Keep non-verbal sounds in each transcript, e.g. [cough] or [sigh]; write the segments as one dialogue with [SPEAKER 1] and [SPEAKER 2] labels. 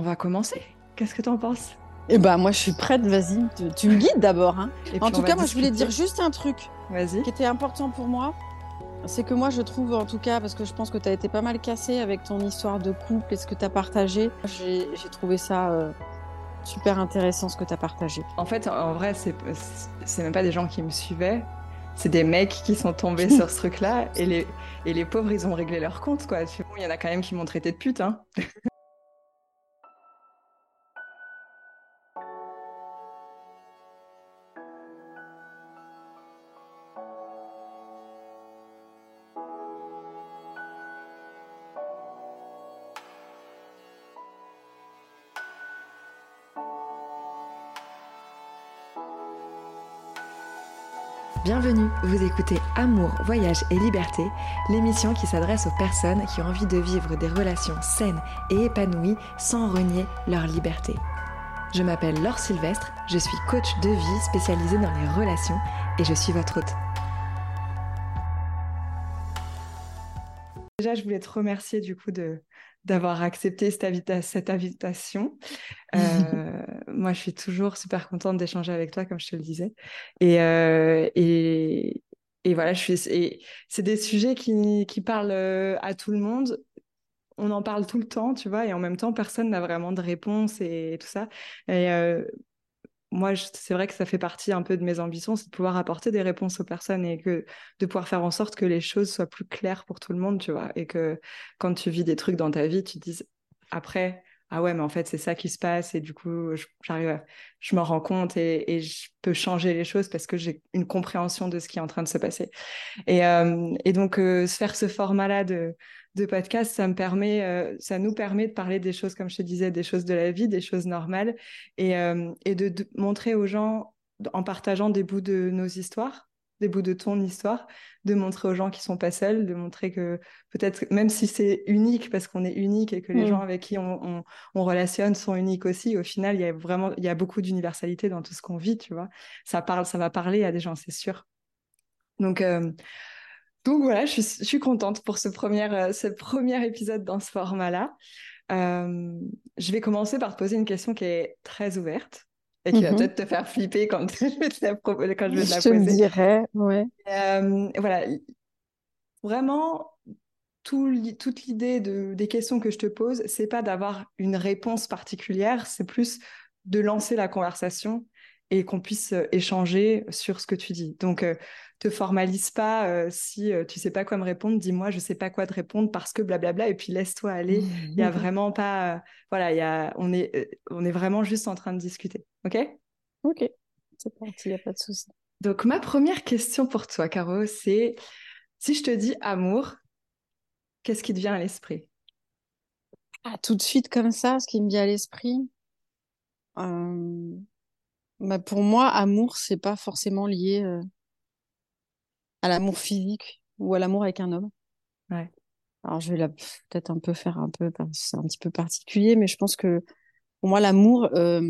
[SPEAKER 1] on va commencer. Qu'est-ce que tu en penses?
[SPEAKER 2] Eh ben, moi, je suis prête. Vas-y, tu, me guides d'abord. Hein. En tout cas, moi, je voulais dire juste un truc
[SPEAKER 1] Vas-y.
[SPEAKER 2] qui était important pour moi. C'est que moi, je trouve, en tout cas, parce que je pense que tu as été pas mal cassé avec ton histoire de couple et ce que tu as partagé, j'ai trouvé ça euh, super intéressant ce que tu as partagé.
[SPEAKER 1] En fait, en vrai, c'est même pas des gens qui me suivaient. C'est des mecs qui sont tombés [laughs] sur ce truc-là et les, et les pauvres, ils ont réglé leur compte, quoi. Il y en a quand même qui m'ont traité de pute, hein.
[SPEAKER 3] Vous écoutez Amour, Voyage et Liberté, l'émission qui s'adresse aux personnes qui ont envie de vivre des relations saines et épanouies sans renier leur liberté. Je m'appelle Laure Sylvestre, je suis coach de vie spécialisée dans les relations et je suis votre hôte.
[SPEAKER 1] Déjà, je voulais te remercier du coup de, d'avoir accepté cette, cette invitation. Euh, [laughs] moi, je suis toujours super contente d'échanger avec toi, comme je te le disais. Et, euh, et, voilà, je suis. c'est des sujets qui, qui parlent euh, à tout le monde. On en parle tout le temps, tu vois, et en même temps, personne n'a vraiment de réponse et, tout ça. Et moi, c'est vrai que ça fait partie un peu de mes ambitions, c'est de pouvoir apporter des réponses aux personnes et que de pouvoir faire en sorte que les choses soient plus claires pour tout le monde, tu vois, et que quand tu vis des trucs dans ta vie, tu te dises après, ah ouais, mais en fait, c'est ça qui se passe et du coup, j'arrive, je me rends compte et, je peux changer les choses parce que j'ai une compréhension de ce qui est en train de se passer. Et, euh, donc, euh, faire ce format-là de podcast, ça me permet, euh, ça nous permet de parler des choses, comme je te disais, des choses de la vie, des choses normales, et, euh, et de, montrer aux gens, en partageant des bouts de nos histoires, des bouts de ton histoire, de montrer aux gens qui sont pas seuls, de montrer que peut-être, même si c'est unique, parce qu'on est unique et que les mm. gens avec qui on, on, relationne sont uniques aussi, au final, il y a vraiment, il y a beaucoup d'universalité dans tout ce qu'on vit, tu vois. Ça parle, ça va parler à des gens, c'est sûr. Donc, euh, donc voilà, je suis, contente pour ce premier, euh, ce premier épisode dans ce format-là. Euh, je vais commencer par te poser une question qui est très ouverte et qui va mhm. peut-être te faire flipper quand [laughs] je vais te la, quand je vais te la
[SPEAKER 2] poser. Je te dirais, ouais.
[SPEAKER 1] Euh, voilà, vraiment, tout, toute l'idée de, des questions que je te pose, c'est pas d'avoir une réponse particulière, c'est plus de lancer la conversation et qu'on puisse échanger sur ce que tu dis. Donc, te formalise pas. Euh, si euh, tu sais pas quoi me répondre, dis-moi, je sais pas quoi te répondre parce que blablabla. Et puis laisse-toi aller. Il y a vraiment pas. Euh, voilà, y a, on, est, on est vraiment juste en train de discuter. OK?
[SPEAKER 2] OK. C'est parti, il n'y a pas de souci.
[SPEAKER 1] Donc, ma première question pour toi, Caro, c'est si je te dis amour, qu'est-ce qui te vient à l'esprit?
[SPEAKER 2] Ah, Tout de suite, comme ça, ce qui me vient à l'esprit. Bah pour moi, amour, c'est pas forcément lié à l'amour physique ou à l'amour avec un homme.
[SPEAKER 1] Ouais.
[SPEAKER 2] Alors je vais peut-être un peu faire un peu, c'est un petit peu particulier, mais je pense que pour moi l'amour, euh,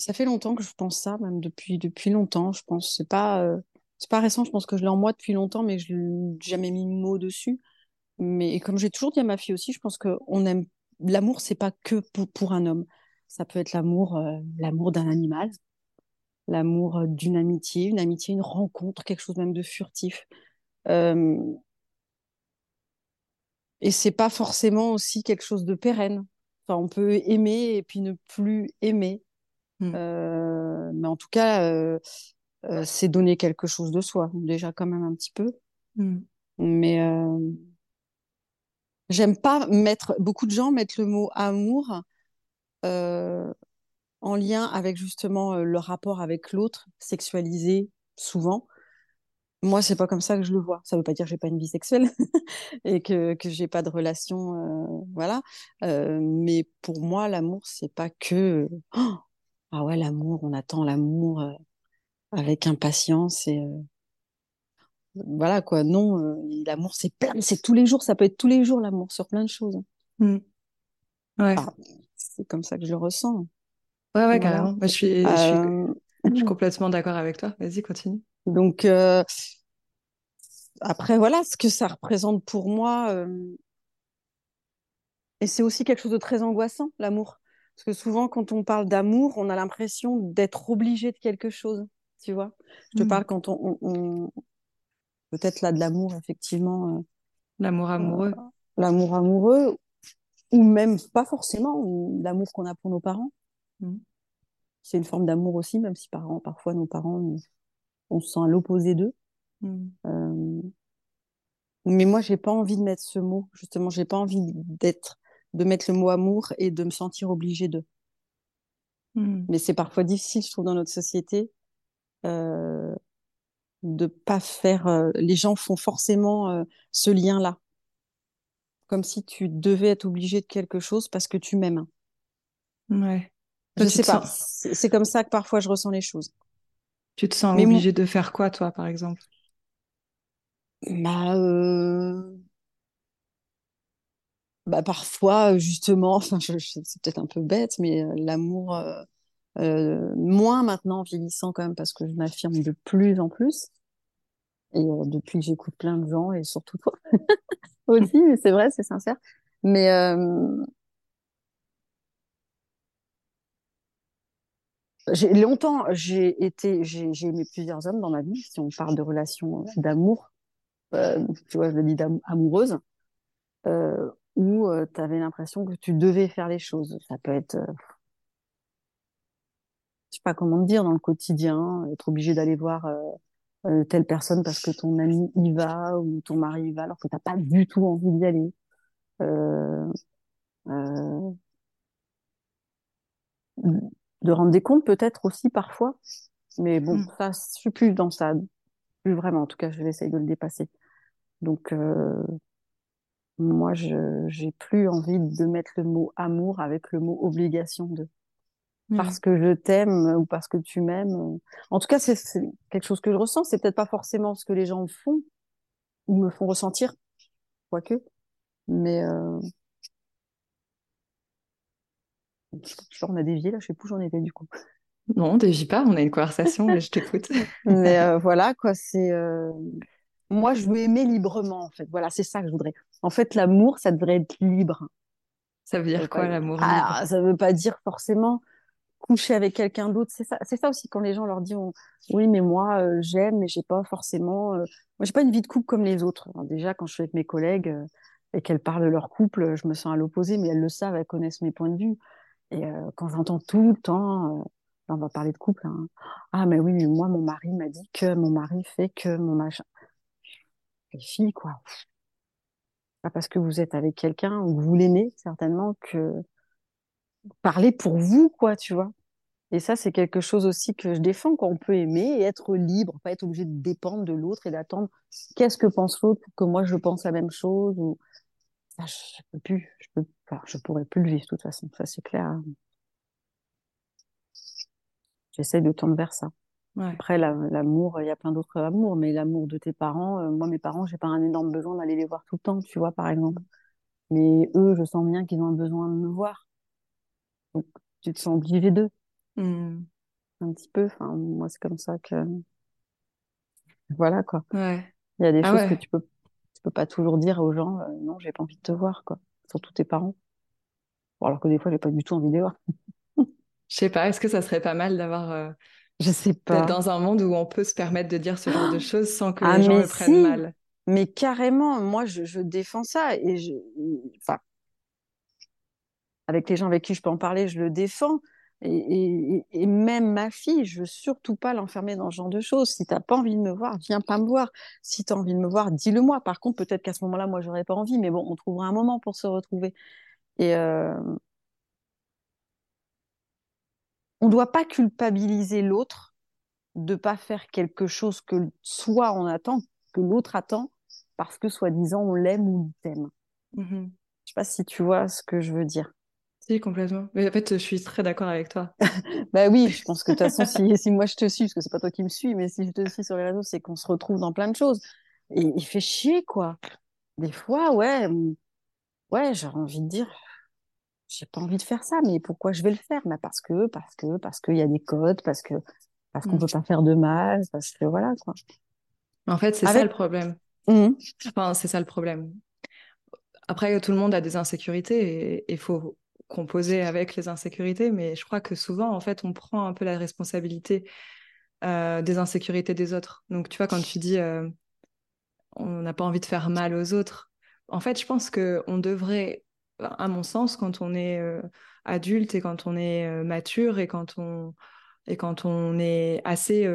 [SPEAKER 2] ça fait longtemps que je pense ça, même depuis depuis longtemps. Je pense c'est pas euh, c'est pas récent. Je pense que je l'ai en moi depuis longtemps, mais je n'ai jamais mis mot dessus. Mais comme j'ai toujours dit à ma fille aussi, je pense que on aime l'amour, c'est pas que pour, un homme. Ça peut être l'amour, euh, l'amour d'un animal, l'amour euh, d'une amitié, une amitié, une rencontre, quelque chose même de furtif. Euh... Et c'est pas forcément aussi quelque chose de pérenne. Enfin, on peut aimer et puis ne plus aimer. Hmm. Euh, mais en tout cas, euh, c'est donner quelque chose de soi, déjà quand même un petit peu. Hmm. Mais j'aime pas mettre. Beaucoup de gens mettent le mot amour en lien avec justement euh, le rapport avec l'autre, sexualisé souvent. Moi, c'est pas comme ça que je le vois. Ça veut pas dire que j'ai pas une vie sexuelle [laughs] et que que j'ai pas de relation, euh, voilà. Euh, mais pour moi, l'amour, c'est pas que oh ah ouais, l'amour, on attend l'amour avec impatience et voilà quoi. Non, l'amour, c'est plein, c'est tous les jours. Ça peut être tous les jours l'amour sur plein de choses.
[SPEAKER 1] Mmh. Ouais.
[SPEAKER 2] c'est comme ça que je le ressens.
[SPEAKER 1] Ouais, ouais, carrément. je, suis, je, suis, euh, complètement d'accord avec toi. Vas-y, continue.
[SPEAKER 2] Donc, euh, après, voilà, ce que ça représente pour moi, euh, Et c'est aussi quelque chose de très angoissant, l'amour. Parce que souvent, quand on parle d'amour, on a l'impression d'être obligé de quelque chose, tu vois. Je te
[SPEAKER 1] Mm.
[SPEAKER 2] parle quand on, on- on- peut-être là de l'amour, effectivement, euh,
[SPEAKER 1] L'amour amoureux.
[SPEAKER 2] l'amour amoureux, ou même pas forcément, ou l'amour qu'on a pour nos parents.
[SPEAKER 1] Mm.
[SPEAKER 2] C'est une forme d'amour aussi, même si parents, parfois nos parents, on, on se sent à l'opposé d'eux.
[SPEAKER 1] Mm.
[SPEAKER 2] Euh, Mais moi, j'ai pas envie de mettre ce mot. Justement, j'ai pas envie d'être, de mettre le mot amour et de me sentir obligée de.
[SPEAKER 1] Mm.
[SPEAKER 2] Mais c'est parfois difficile, je trouve, dans notre société, euh, de pas faire. euh, les gens font forcément euh, ce lien-là, comme si tu devais être obligé de quelque chose parce que tu m'aimes.
[SPEAKER 1] Ouais.
[SPEAKER 2] Je sais pas.
[SPEAKER 1] sens-
[SPEAKER 2] C'est comme ça que parfois je ressens les choses.
[SPEAKER 1] Tu te sens
[SPEAKER 2] Mais mon-
[SPEAKER 1] obligé de faire quoi, toi, par exemple?
[SPEAKER 2] Bah, euh, bah parfois, justement, [laughs] c'est peut-être un peu bête, mais euh, l'amour, euh, euh, moins maintenant en vieillissant quand même, parce que je m'affirme de plus en plus. Et depuis que j'écoute plein de gens, et surtout toi [laughs] aussi, mais c'est vrai, c'est sincère. Mais j'ai longtemps, j'ai été, j'ai aimé plusieurs hommes dans ma vie, si on parle de relations d'amour, tu vois, je le dis amoureuse. Où tu avais l'impression que tu devais faire les choses. Ça peut être, euh, je sais pas comment te dire, dans le quotidien, être obligé d'aller voir euh, euh, telle personne parce que ton ami y va ou ton mari y va alors que t'as pas du tout envie d'y aller. Euh, euh, de rendre des comptes peut-être aussi parfois, mais bon,
[SPEAKER 1] Mm.
[SPEAKER 2] ça, je suis plus dans ça, plus vraiment. En tout cas, je vais essayer de le dépasser. Donc, euh, moi, je j'ai plus envie de mettre le mot amour avec le mot obligation de. parce
[SPEAKER 1] Ouais.
[SPEAKER 2] que je t'aime ou parce que tu m'aimes. En tout cas, c'est quelque chose que je ressens. C'est peut-être pas forcément ce que les gens font ou me font ressentir, quoique. Mais euh... on a dévié là, je sais plus où j'en étais du coup.
[SPEAKER 1] Non, dévie pas, on a une conversation, mais je t'écoute. [laughs]
[SPEAKER 2] Mais [laughs] euh, voilà quoi, c'est euh... moi je veux aimer librement en fait. Voilà, c'est ça que je voudrais. En fait, l'amour, ça devrait être libre.
[SPEAKER 1] Ça veut dire quoi, l'amour
[SPEAKER 2] Ah, ça veut pas dire forcément coucher avec quelqu'un d'autre. C'est ça, c'est ça aussi quand les gens leur disent on- oui, mais moi euh, j'aime, mais j'ai pas forcément. euh, Moi, j'ai pas une vie de couple comme les autres. Alors, déjà, quand je suis avec mes collègues euh, et qu'elles parlent de leur couple, je me sens à l'opposé, mais elles le savent, elles connaissent mes points de vue. Et euh, quand j'entends tout le temps, on va parler de couple. hein. Ah, mais oui, mais moi, mon mari m'a dit que mon mari fait que mon machin. Les filles, quoi. Pas parce que vous êtes avec quelqu'un ou que vous l'aimez, certainement, que parlez pour vous, quoi, tu vois. Et ça, c'est quelque chose aussi que je défends, qu'on peut aimer et être libre, pas être obligé de dépendre de l'autre et d'attendre qu'est-ce que pense l'autre pour que moi je pense la même chose. Ou... Ça, je peux plus, je pourrais plus le vivre de toute façon, ça c'est clair. hein. J'essaie de tendre vers ça.
[SPEAKER 1] Ouais.
[SPEAKER 2] Après, la- l'amour, il y a plein d'autres amours, mais l'amour de tes parents, euh, moi, mes parents, j'ai pas un énorme besoin d'aller les voir tout le temps, tu vois, par exemple. Mais eux, je sens bien qu'ils ont un besoin de me voir. Donc, tu te sens obligé d'eux,
[SPEAKER 1] Mm.
[SPEAKER 2] un petit peu. Enfin, moi, c'est comme ça que, voilà, quoi.
[SPEAKER 1] Ouais.
[SPEAKER 2] Il y a des
[SPEAKER 1] Ah
[SPEAKER 2] choses que tu peux, tu peux pas toujours dire aux gens, euh, non, j'ai pas envie de te voir, quoi. Surtout tes parents. Bon, alors que des fois, j'ai pas du tout envie de les voir.
[SPEAKER 1] Je sais pas, est-ce que ça serait pas mal d'avoir euh,
[SPEAKER 2] Je sais pas.
[SPEAKER 1] dans un monde où on peut se permettre de dire ce genre de [gasps] choses sans que
[SPEAKER 2] Ah,
[SPEAKER 1] les gens le prennent
[SPEAKER 2] si,
[SPEAKER 1] mal?
[SPEAKER 2] mais carrément, moi, je, je défends ça et je, enfin, avec les gens avec qui je peux en parler, je le défends. Et, et, et même ma fille, je veux surtout pas l'enfermer dans ce genre de choses. Si t'as pas envie de me voir, viens pas me voir. Si t'as envie de me voir, dis-le moi. Par contre, peut-être qu'à ce moment-là, moi, j'aurais pas envie, mais bon, on trouvera un moment pour se retrouver. Et euh, on doit pas culpabiliser l'autre de pas faire quelque chose que soit on attend, que l'autre attend, parce que soi-disant on l'aime ou il t'aime.
[SPEAKER 1] Mhm.
[SPEAKER 2] Je sais pas si tu vois ce que je veux dire.
[SPEAKER 1] Si, complètement. Mais en fait, je suis très d'accord avec toi. [laughs]
[SPEAKER 2] Bah oui, je pense que de toute façon, si, si moi je te suis, parce que c'est pas toi qui me suis, mais si je te suis sur les réseaux, c'est qu'on se retrouve dans plein de choses. Et il fait chier, quoi. Des fois, ouais, ouais, j'ai envie de dire, j'ai pas envie de faire ça, mais pourquoi je vais le faire? Bah parce que, parce que, parce qu'il y a des codes, parce que, parce qu'on
[SPEAKER 1] Mm.
[SPEAKER 2] peut pas faire de mal, parce que voilà, quoi.
[SPEAKER 1] En fait, c'est ça le problème.
[SPEAKER 2] Hum,
[SPEAKER 1] Enfin, c'est ça le problème. après, tout le monde a des insécurités et il faut composer avec les insécurités, mais je crois que souvent, en fait, on prend un peu la responsabilité euh, des insécurités des autres. Donc, tu vois, quand tu dis euh, on n'a pas envie de faire mal aux autres, en fait, je pense qu'on devrait, à mon sens, quand on est euh, adulte et quand on est mature et quand on, et quand on est assez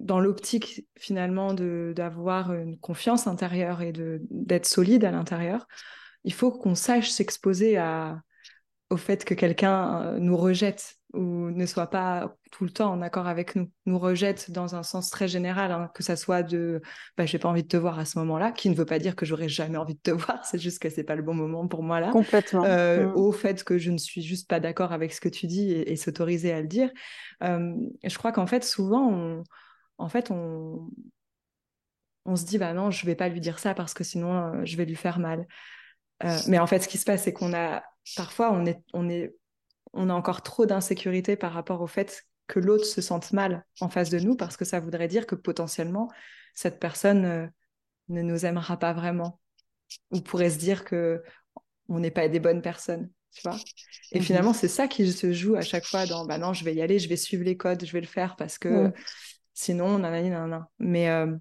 [SPEAKER 1] dans l'optique finalement d'avoir une confiance intérieure et d'être solide à l'intérieur, il faut qu'on sache s'exposer au fait que quelqu'un euh, nous rejette ou ne soit pas tout le temps en accord avec nous, nous rejette dans un sens très général, hein, que ça soit de bah, j'ai pas envie de te voir à ce moment-là, qui ne veut pas dire que j'aurais jamais envie de te [laughs] voir, c'est juste que c'est pas le bon moment pour moi là.
[SPEAKER 2] Complètement.
[SPEAKER 1] Euh, mm. Au fait que je ne suis juste pas d'accord avec ce que tu dis et, s'autoriser à le dire. Euh, je crois qu'en fait, souvent, on, en fait, on, on se dit, bah non, je vais pas lui dire ça parce que sinon, euh, je vais lui faire mal. Mais en fait, ce qui se passe, c'est qu'on a, parfois, on, est, on, est, on a encore trop d'insécurité par rapport au fait que l'autre se sente mal en face de nous parce que ça voudrait dire que potentiellement, cette personne euh, ne nous aimera pas vraiment ou pourrait se dire que on n'est pas des bonnes personnes. Tu vois et mmh finalement, c'est ça qui se joue à chaque fois dans bah non, je vais y aller, je vais suivre les codes, je vais le faire parce que Sinon, nanani, nanana. Mais euh,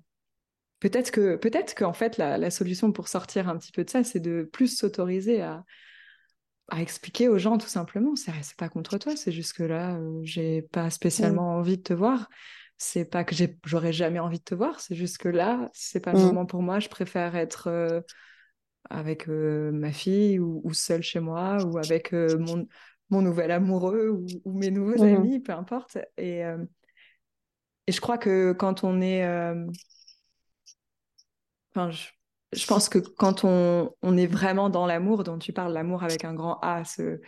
[SPEAKER 1] peut-être que, peut-être qu'en fait, la, solution pour sortir un petit peu de ça, c'est de plus s'autoriser à, à expliquer aux gens tout simplement. C'est, pas contre toi, c'est juste que là, euh, j'ai pas spécialement envie de te voir. C'est pas que j'aurais jamais envie de te voir, c'est juste que là, c'est pas le mmh. moment pour moi. Je préfère être euh, avec ma fille ou, ou, seule chez moi ou avec mon, mon nouvel amoureux ou, mes nouveaux mmh. amis, peu importe. Et, et je crois que quand on est. Euh, enfin, je, pense que quand on, est vraiment dans l'amour, dont tu parles, l'amour avec un grand A, ce,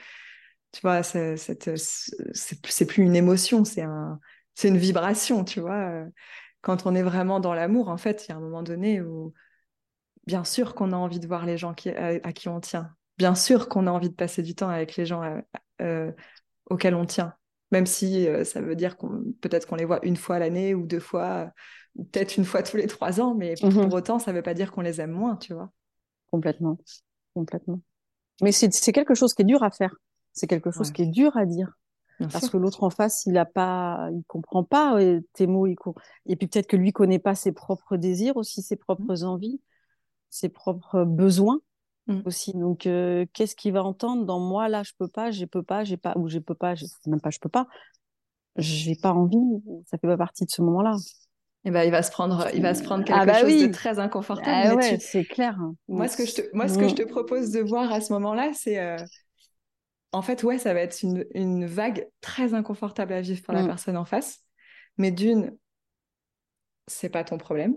[SPEAKER 1] tu vois, c'est plus une émotion, c'est un, une vibration, tu vois. Quand on est vraiment dans l'amour, en fait, il y a un moment donné où, bien sûr qu'on a envie de voir les gens qui, à, qui on tient. Bien sûr qu'on a envie de passer du temps avec les gens euh, euh, auxquels on tient même si euh, ça veut dire qu'on peut-être qu'on les voit une fois l'année ou deux fois, peut-être une fois tous les trois ans, mais pour, mhm. autant, ça ne veut pas dire qu'on les aime moins, tu vois.
[SPEAKER 2] Complètement, complètement. Mais c'est quelque chose qui est dur à faire. C'est quelque chose qui est dur à dire. parce que l'autre en face, il a pas, il comprend pas tes mots. Il Et puis peut-être que lui connaît pas ses propres désirs aussi, ses propres mmh. envies, ses propres besoins. Mmh. aussi. Donc, euh, qu'est-ce qu'il va entendre dans moi là Je peux pas, je peux pas, j'ai pas, ou je peux pas, je même pas, je peux pas. J'ai pas envie. Ça fait pas partie de ce moment-là.
[SPEAKER 1] Et eh ben, il va se prendre, il va se prendre ah quelque bah chose de très inconfortable. Ah
[SPEAKER 2] ouais, c'est clair.
[SPEAKER 1] Moi, ce que je te, moi, ce que je te propose de voir à ce moment-là, c'est, euh, en fait, ouais, ça va être une, une, vague très inconfortable à vivre pour la mmh. personne en face. Mais d'une, c'est pas ton problème.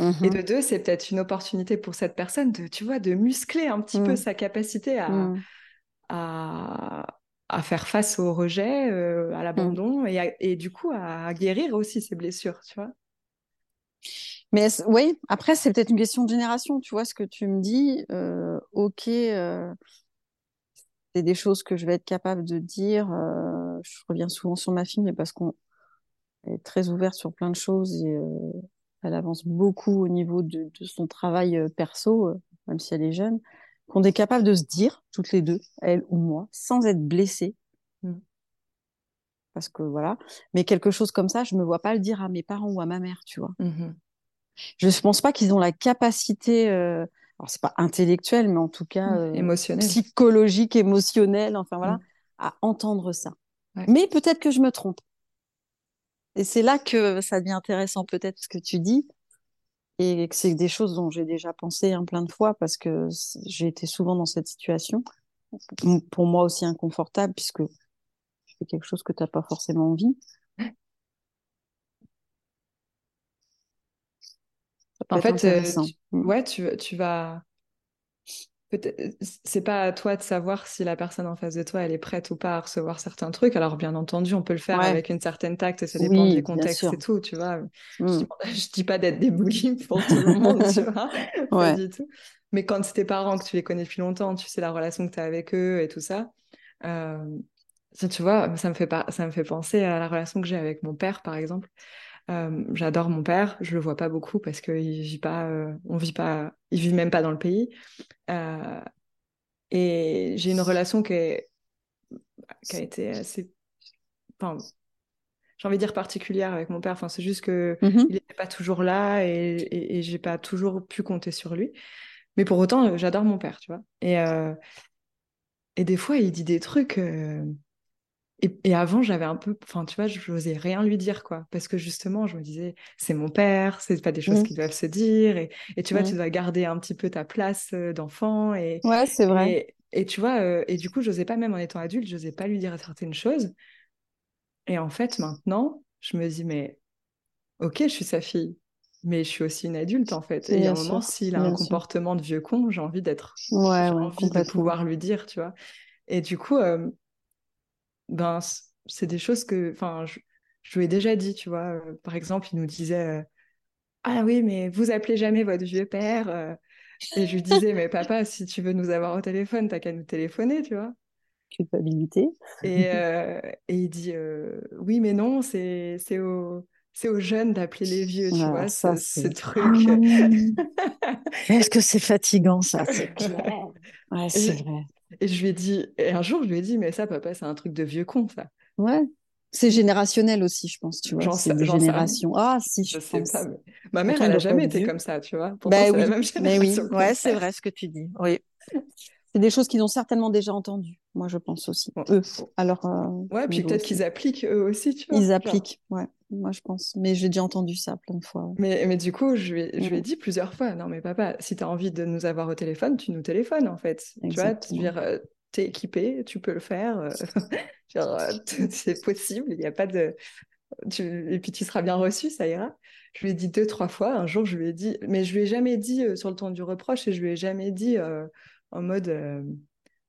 [SPEAKER 1] Et de deux, c'est peut-être une opportunité pour cette personne de, tu vois, de muscler un petit peu mmh. sa capacité à, mmh. à, à, faire face au rejet, euh, à l'abandon et, et, du coup à guérir aussi ses blessures, tu vois.
[SPEAKER 2] Mais oui, après, c'est peut-être une question de génération, tu vois, ce que tu me dis. Euh, ok, euh, c'est des choses que je vais être capable de dire. je reviens souvent sur ma fille, mais parce qu'on est très ouverte sur plein de choses et elle avance beaucoup au niveau de, son travail perso, même si elle est jeune, qu'on est capable de se dire, toutes les deux, elle ou moi, sans être blessée. Mm. Parce que voilà. Mais quelque chose comme ça, je me vois pas le dire à mes parents ou à ma mère, tu vois. Mm-hmm. Je ne pense pas qu'ils ont la capacité, euh... alors c'est pas intellectuel, mais en tout cas mm.
[SPEAKER 1] émotionnel,
[SPEAKER 2] psychologique, émotionnel, enfin voilà, mm. à entendre ça. Mais peut-être que je me trompe. Et c'est là que ça devient intéressant peut-être ce que tu dis, et c'est des choses dont j'ai déjà pensé un plein de fois parce que j'ai été souvent dans cette situation. Pour moi aussi inconfortable puisque fais quelque chose que tu n'as pas forcément envie.
[SPEAKER 1] En fait, euh, ouais, tu, tu vas c'est pas à toi de savoir si la personne en face de toi elle est prête ou pas à recevoir certains trucs. Alors bien entendu on peut le faire avec une certaine tact ça dépend des contextes et tout tu vois. Mmh. je, dis pas d'être des [laughs] pour tout le monde tu vois. [laughs] Pas du tout. Mais quand c'est tes parents que tu les connais depuis longtemps tu sais la relation que tu as avec eux et tout ça euh, tu vois ça me fait pas ça me fait penser à la relation que j'ai avec mon père par exemple J'adore mon père, je le vois pas beaucoup parce qu'il vit pas, on vit pas, il vit même pas dans le pays. et j'ai une relation qui, est, qui a été assez, enfin, j'ai envie de dire particulière avec mon père. Enfin, c'est juste que
[SPEAKER 2] Mmh
[SPEAKER 1] il n'était pas toujours là et, et, et j'ai pas toujours pu compter sur lui. Mais pour autant, j'adore mon père, tu vois. Et, et des fois, il dit des trucs. Et, avant, j'avais un peu, enfin, tu vois, je n'osais rien lui dire, quoi. Parce que justement, je me disais, c'est mon père, c'est pas des choses
[SPEAKER 2] Mmh.
[SPEAKER 1] qui doivent se dire. Et, et tu vois, tu dois garder un petit peu ta place d'enfant. Et,
[SPEAKER 2] Ouais, c'est vrai.
[SPEAKER 1] et, et tu vois, euh, et du coup, j'osais pas, même en étant adulte, j'osais pas lui dire certaines choses. Et en fait, maintenant, je me dis, mais ok, je suis sa fille, mais je suis aussi une adulte, en fait. Et il y a un moment, s'il a un
[SPEAKER 2] sûr.
[SPEAKER 1] comportement de vieux con, j'ai envie d'être,
[SPEAKER 2] Ouais,
[SPEAKER 1] j'ai
[SPEAKER 2] ouais,
[SPEAKER 1] envie de pouvoir lui dire, tu vois. Et du coup, euh, ben, c'est des choses que, enfin, je, je lui ai déjà dit, tu vois. Euh, par exemple, il nous disait, euh, ah oui, mais vous appelez jamais votre vieux père. euh. Et je lui disais, mais papa, [laughs] si tu veux nous avoir au téléphone, t'as qu'à nous téléphoner, tu vois.
[SPEAKER 2] Culpabilité.
[SPEAKER 1] Et, euh, et il dit euh, oui, mais non, c'est c'est aux c'est aux jeunes d'appeler les vieux, tu vois,
[SPEAKER 2] ça,
[SPEAKER 1] ce, truc. [laughs]
[SPEAKER 2] Qu'est-ce que [laughs] c'est fatigant, ça, c'est clair. Ouais, c'est vrai.
[SPEAKER 1] Et je lui ai dit, et un jour, je lui ai dit, mais ça, papa, c'est un truc de vieux con, ça.
[SPEAKER 2] Ouais. C'est générationnel aussi, je pense, tu vois. C'est des. Ah, si, je
[SPEAKER 1] je sais
[SPEAKER 2] pense.
[SPEAKER 1] pas. Mais... Ma mère, elle a
[SPEAKER 2] doivent pas
[SPEAKER 1] jamais été comme ça, tu vois. Pourtant,
[SPEAKER 2] Ben
[SPEAKER 1] c'est la
[SPEAKER 2] oui,
[SPEAKER 1] même [laughs]
[SPEAKER 2] mais oui.
[SPEAKER 1] génération que mon
[SPEAKER 2] Ouais, c'est vrai ce que tu dis. Oui. [laughs] C'est des choses qu'ils ont certainement déjà entendues, moi, je pense aussi.
[SPEAKER 1] Bon.
[SPEAKER 2] Eux, alors. euh,
[SPEAKER 1] Ouais, puis peut-être qu'ils appliquent eux aussi, tu vois.
[SPEAKER 2] Ils appliquent, ouais. Moi, je pense. Mais j'ai déjà entendu ça plein de fois.
[SPEAKER 1] Mais, mais du coup, je lui, ai, je lui ai dit plusieurs fois, non mais papa, si tu as envie de nous avoir au téléphone, tu nous téléphones en fait. Tu vois,
[SPEAKER 2] Exactement.
[SPEAKER 1] dire, euh, t'es équipé, tu peux le faire. euh, [laughs] euh, c'est possible, il n'y a pas de... tu- Et puis tu seras bien reçu, ça ira. Je lui ai dit deux, trois fois. Un jour, je lui ai dit, mais je lui ai jamais dit euh, sur le ton du reproche et je lui ai jamais dit euh, en mode, euh,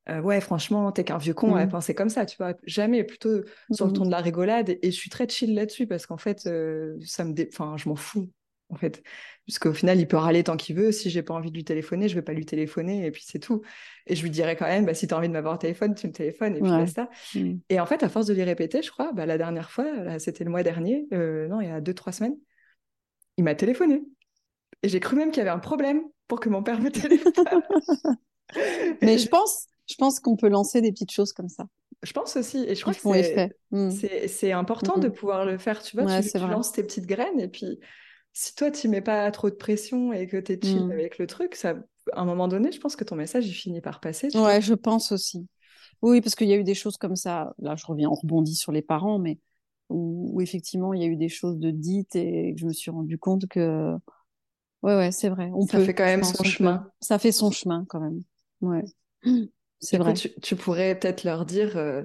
[SPEAKER 1] euh, ouais, franchement, t'es qu'un vieux con à
[SPEAKER 2] Mm.
[SPEAKER 1] penser comme ça, tu vois. Jamais, plutôt sur le ton de la rigolade. Et, et je suis très chill là-dessus parce qu'en fait, euh, ça me dé... enfin, je m'en fous. En fait, puisqu'au final, il peut râler tant qu'il veut. Si j'ai pas envie de lui téléphoner, je vais pas lui téléphoner et puis c'est tout. Et je lui dirais quand même, bah, si tu as envie de m'avoir au téléphone, tu me téléphones et puis
[SPEAKER 2] Ouais.
[SPEAKER 1] basta.
[SPEAKER 2] Mm.
[SPEAKER 1] Et en fait, à force de lui répéter, je crois, bah, la dernière fois, c'était le mois dernier, euh, non, il y a deux, trois semaines, il m'a téléphoné. Et j'ai cru même qu'il y avait un problème pour que mon père me [laughs] téléphone.
[SPEAKER 2] Mais je pense, je pense qu'on peut lancer des petites choses comme ça.
[SPEAKER 1] Je pense aussi, et je crois que
[SPEAKER 2] font
[SPEAKER 1] c'est important
[SPEAKER 2] Mm.
[SPEAKER 1] de pouvoir le faire. Tu vois,
[SPEAKER 2] Ouais,
[SPEAKER 1] tu, tu lances tes petites graines, et puis si toi, tu mets pas trop de pression et que tu es chill
[SPEAKER 2] Mm.
[SPEAKER 1] avec le truc, ça, à un moment donné, je pense que ton message, il finit par passer.
[SPEAKER 2] Ouais, je pense aussi. Oui, parce qu'il y a eu des choses comme ça. Là, je reviens, on rebondit sur les parents, mais où, où effectivement, il y a eu des choses de dites et que je me suis rendu compte que, ouais, ouais, c'est vrai. On
[SPEAKER 1] Ça
[SPEAKER 2] peut.
[SPEAKER 1] fait quand même son
[SPEAKER 2] peut.
[SPEAKER 1] chemin.
[SPEAKER 2] Ça fait son chemin quand même. Ouais. [clears throat] C'est
[SPEAKER 1] coup,
[SPEAKER 2] vrai.
[SPEAKER 1] tu, tu pourrais peut-être leur dire euh,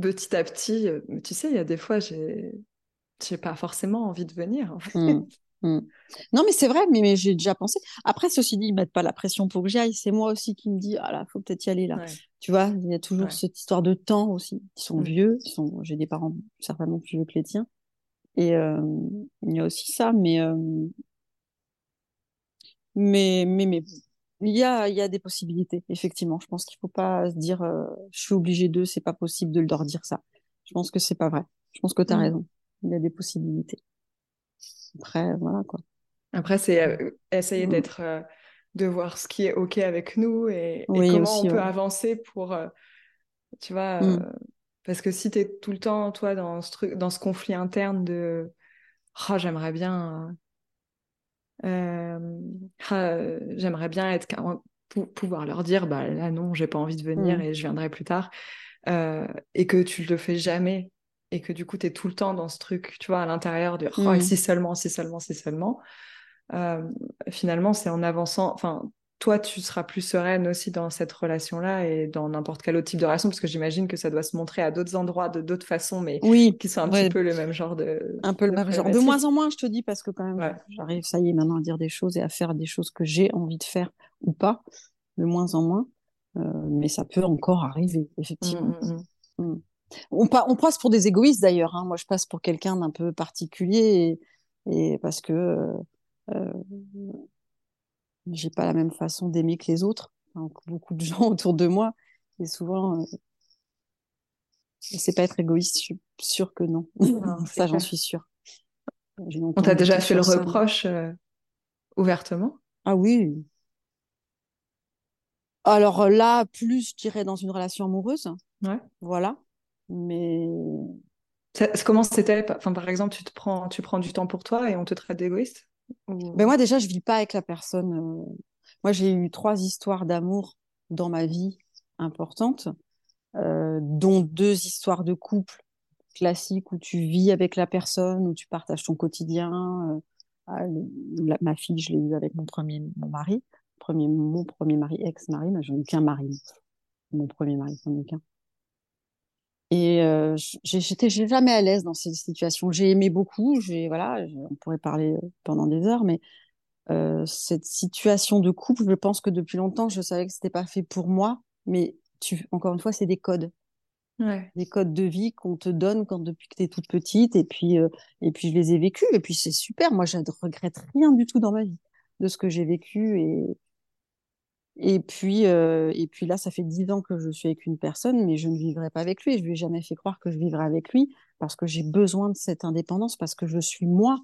[SPEAKER 1] petit à petit, euh, tu sais, il y a des fois, j'ai j'ai pas forcément envie de venir. en fait.
[SPEAKER 2] Mm. Mm. Non, mais c'est vrai, mais, mais j'ai déjà pensé. Après, ceci dit, ils mettent pas la pression pour que j'y aille. C'est moi aussi qui me dis, ah là, faut peut-être y aller là.
[SPEAKER 1] Ouais.
[SPEAKER 2] Tu vois, il y a toujours
[SPEAKER 1] Ouais.
[SPEAKER 2] cette histoire de temps aussi. Ils sont
[SPEAKER 1] Mm.
[SPEAKER 2] vieux, ils sont... j'ai des parents certainement plus vieux que les tiens. Et euh, il y a aussi ça, mais, mais, mais, mais il y a, il y a des possibilités, effectivement. Je pense qu'il faut pas se dire, euh, je suis obligé d'eux, c'est pas possible de leur dire ça. Je pense que c'est pas vrai. Je pense que tu as
[SPEAKER 1] Mm.
[SPEAKER 2] raison. Il y a des possibilités. Après, voilà quoi.
[SPEAKER 1] Après, c'est euh, essayer
[SPEAKER 2] Mm.
[SPEAKER 1] d'être, euh, de voir ce qui est OK avec nous et, comment
[SPEAKER 2] aussi,
[SPEAKER 1] on peut
[SPEAKER 2] ouais.
[SPEAKER 1] avancer pour, tu vois,
[SPEAKER 2] Mm.
[SPEAKER 1] euh, parce que si tu es tout le temps, toi, dans ce truc, dans ce conflit interne de, oh, j'aimerais bien, j'aimerais bien être, pouvoir leur dire, bah là non, j'ai pas envie de venir
[SPEAKER 2] Mm.
[SPEAKER 1] et je viendrai plus tard, euh, et que tu le fais jamais et que du coup tu es tout le temps dans ce truc, tu vois, à l'intérieur de, oh,
[SPEAKER 2] Mm.
[SPEAKER 1] si seulement, si seulement, si seulement. Euh, finalement, c'est en avançant. Enfin, toi, tu seras plus sereine aussi dans cette relation-là et dans n'importe quel autre type de relation, parce que j'imagine que ça doit se montrer à d'autres endroits, de d'autres façons, mais
[SPEAKER 2] Oui,
[SPEAKER 1] qui sont un
[SPEAKER 2] ouais,
[SPEAKER 1] petit peu le même genre de.
[SPEAKER 2] un peu le même genre. De moins en moins, je te dis, parce que quand même,
[SPEAKER 1] Ouais.
[SPEAKER 2] j'arrive, ça y est, maintenant à dire des choses et à faire des choses que j'ai envie de faire ou pas, de moins en moins. Euh, mais ça peut encore arriver, effectivement.
[SPEAKER 1] Mm, mm, mm.
[SPEAKER 2] Mm. On, pa- on passe pour des égoïstes d'ailleurs. hein. Moi, je passe pour quelqu'un d'un peu particulier et, et parce que euh, euh, j'ai pas la même façon d'aimer que les autres. Que beaucoup de [laughs] gens autour de moi. Et souvent, euh, c'est pas être égoïste. Je suis sûre que non. [laughs] Ça, j'en suis sûre.
[SPEAKER 1] On t'a déjà fait le reproche ouvertement?
[SPEAKER 2] Ah oui. Alors là, plus, je dirais, dans une relation amoureuse.
[SPEAKER 1] Ouais.
[SPEAKER 2] Voilà. Mais.
[SPEAKER 1] comment c'était? Enfin, Par exemple, tu, te prends, tu prends du temps pour toi et on te traite d'égoïste?
[SPEAKER 2] Ben Moi, déjà, je vis pas avec la personne. Euh, moi, j'ai eu trois histoires d'amour dans ma vie importantes, euh, dont deux histoires de couple classiques où tu vis avec la personne, où tu partages ton quotidien. Euh, ah, ma fille, je l'ai eue avec mon premier mon mari, premier, mon premier mari, ex-mari, mais j'en ai qu'un mari. Mon premier mari, j'en ai qu'un. Et euh, j'étais jamais à l'aise dans cette situation. J'ai aimé beaucoup, j'ai voilà, on pourrait parler pendant des heures, mais euh, cette situation de couple, je pense que depuis longtemps, je savais que c'était pas fait pour moi, mais tu, encore une fois, c'est des codes. Des codes de vie qu'on te donne quand depuis que tu es toute petite et puis euh, et puis je les ai vécus et puis c'est super moi je ne regrette rien du tout dans ma vie de ce que j'ai vécu et et puis euh, et puis là ça fait dix ans que je suis avec une personne mais je ne vivrai pas avec lui je lui ai jamais fait croire que je vivrai avec lui parce que j'ai besoin de cette indépendance parce que je suis moi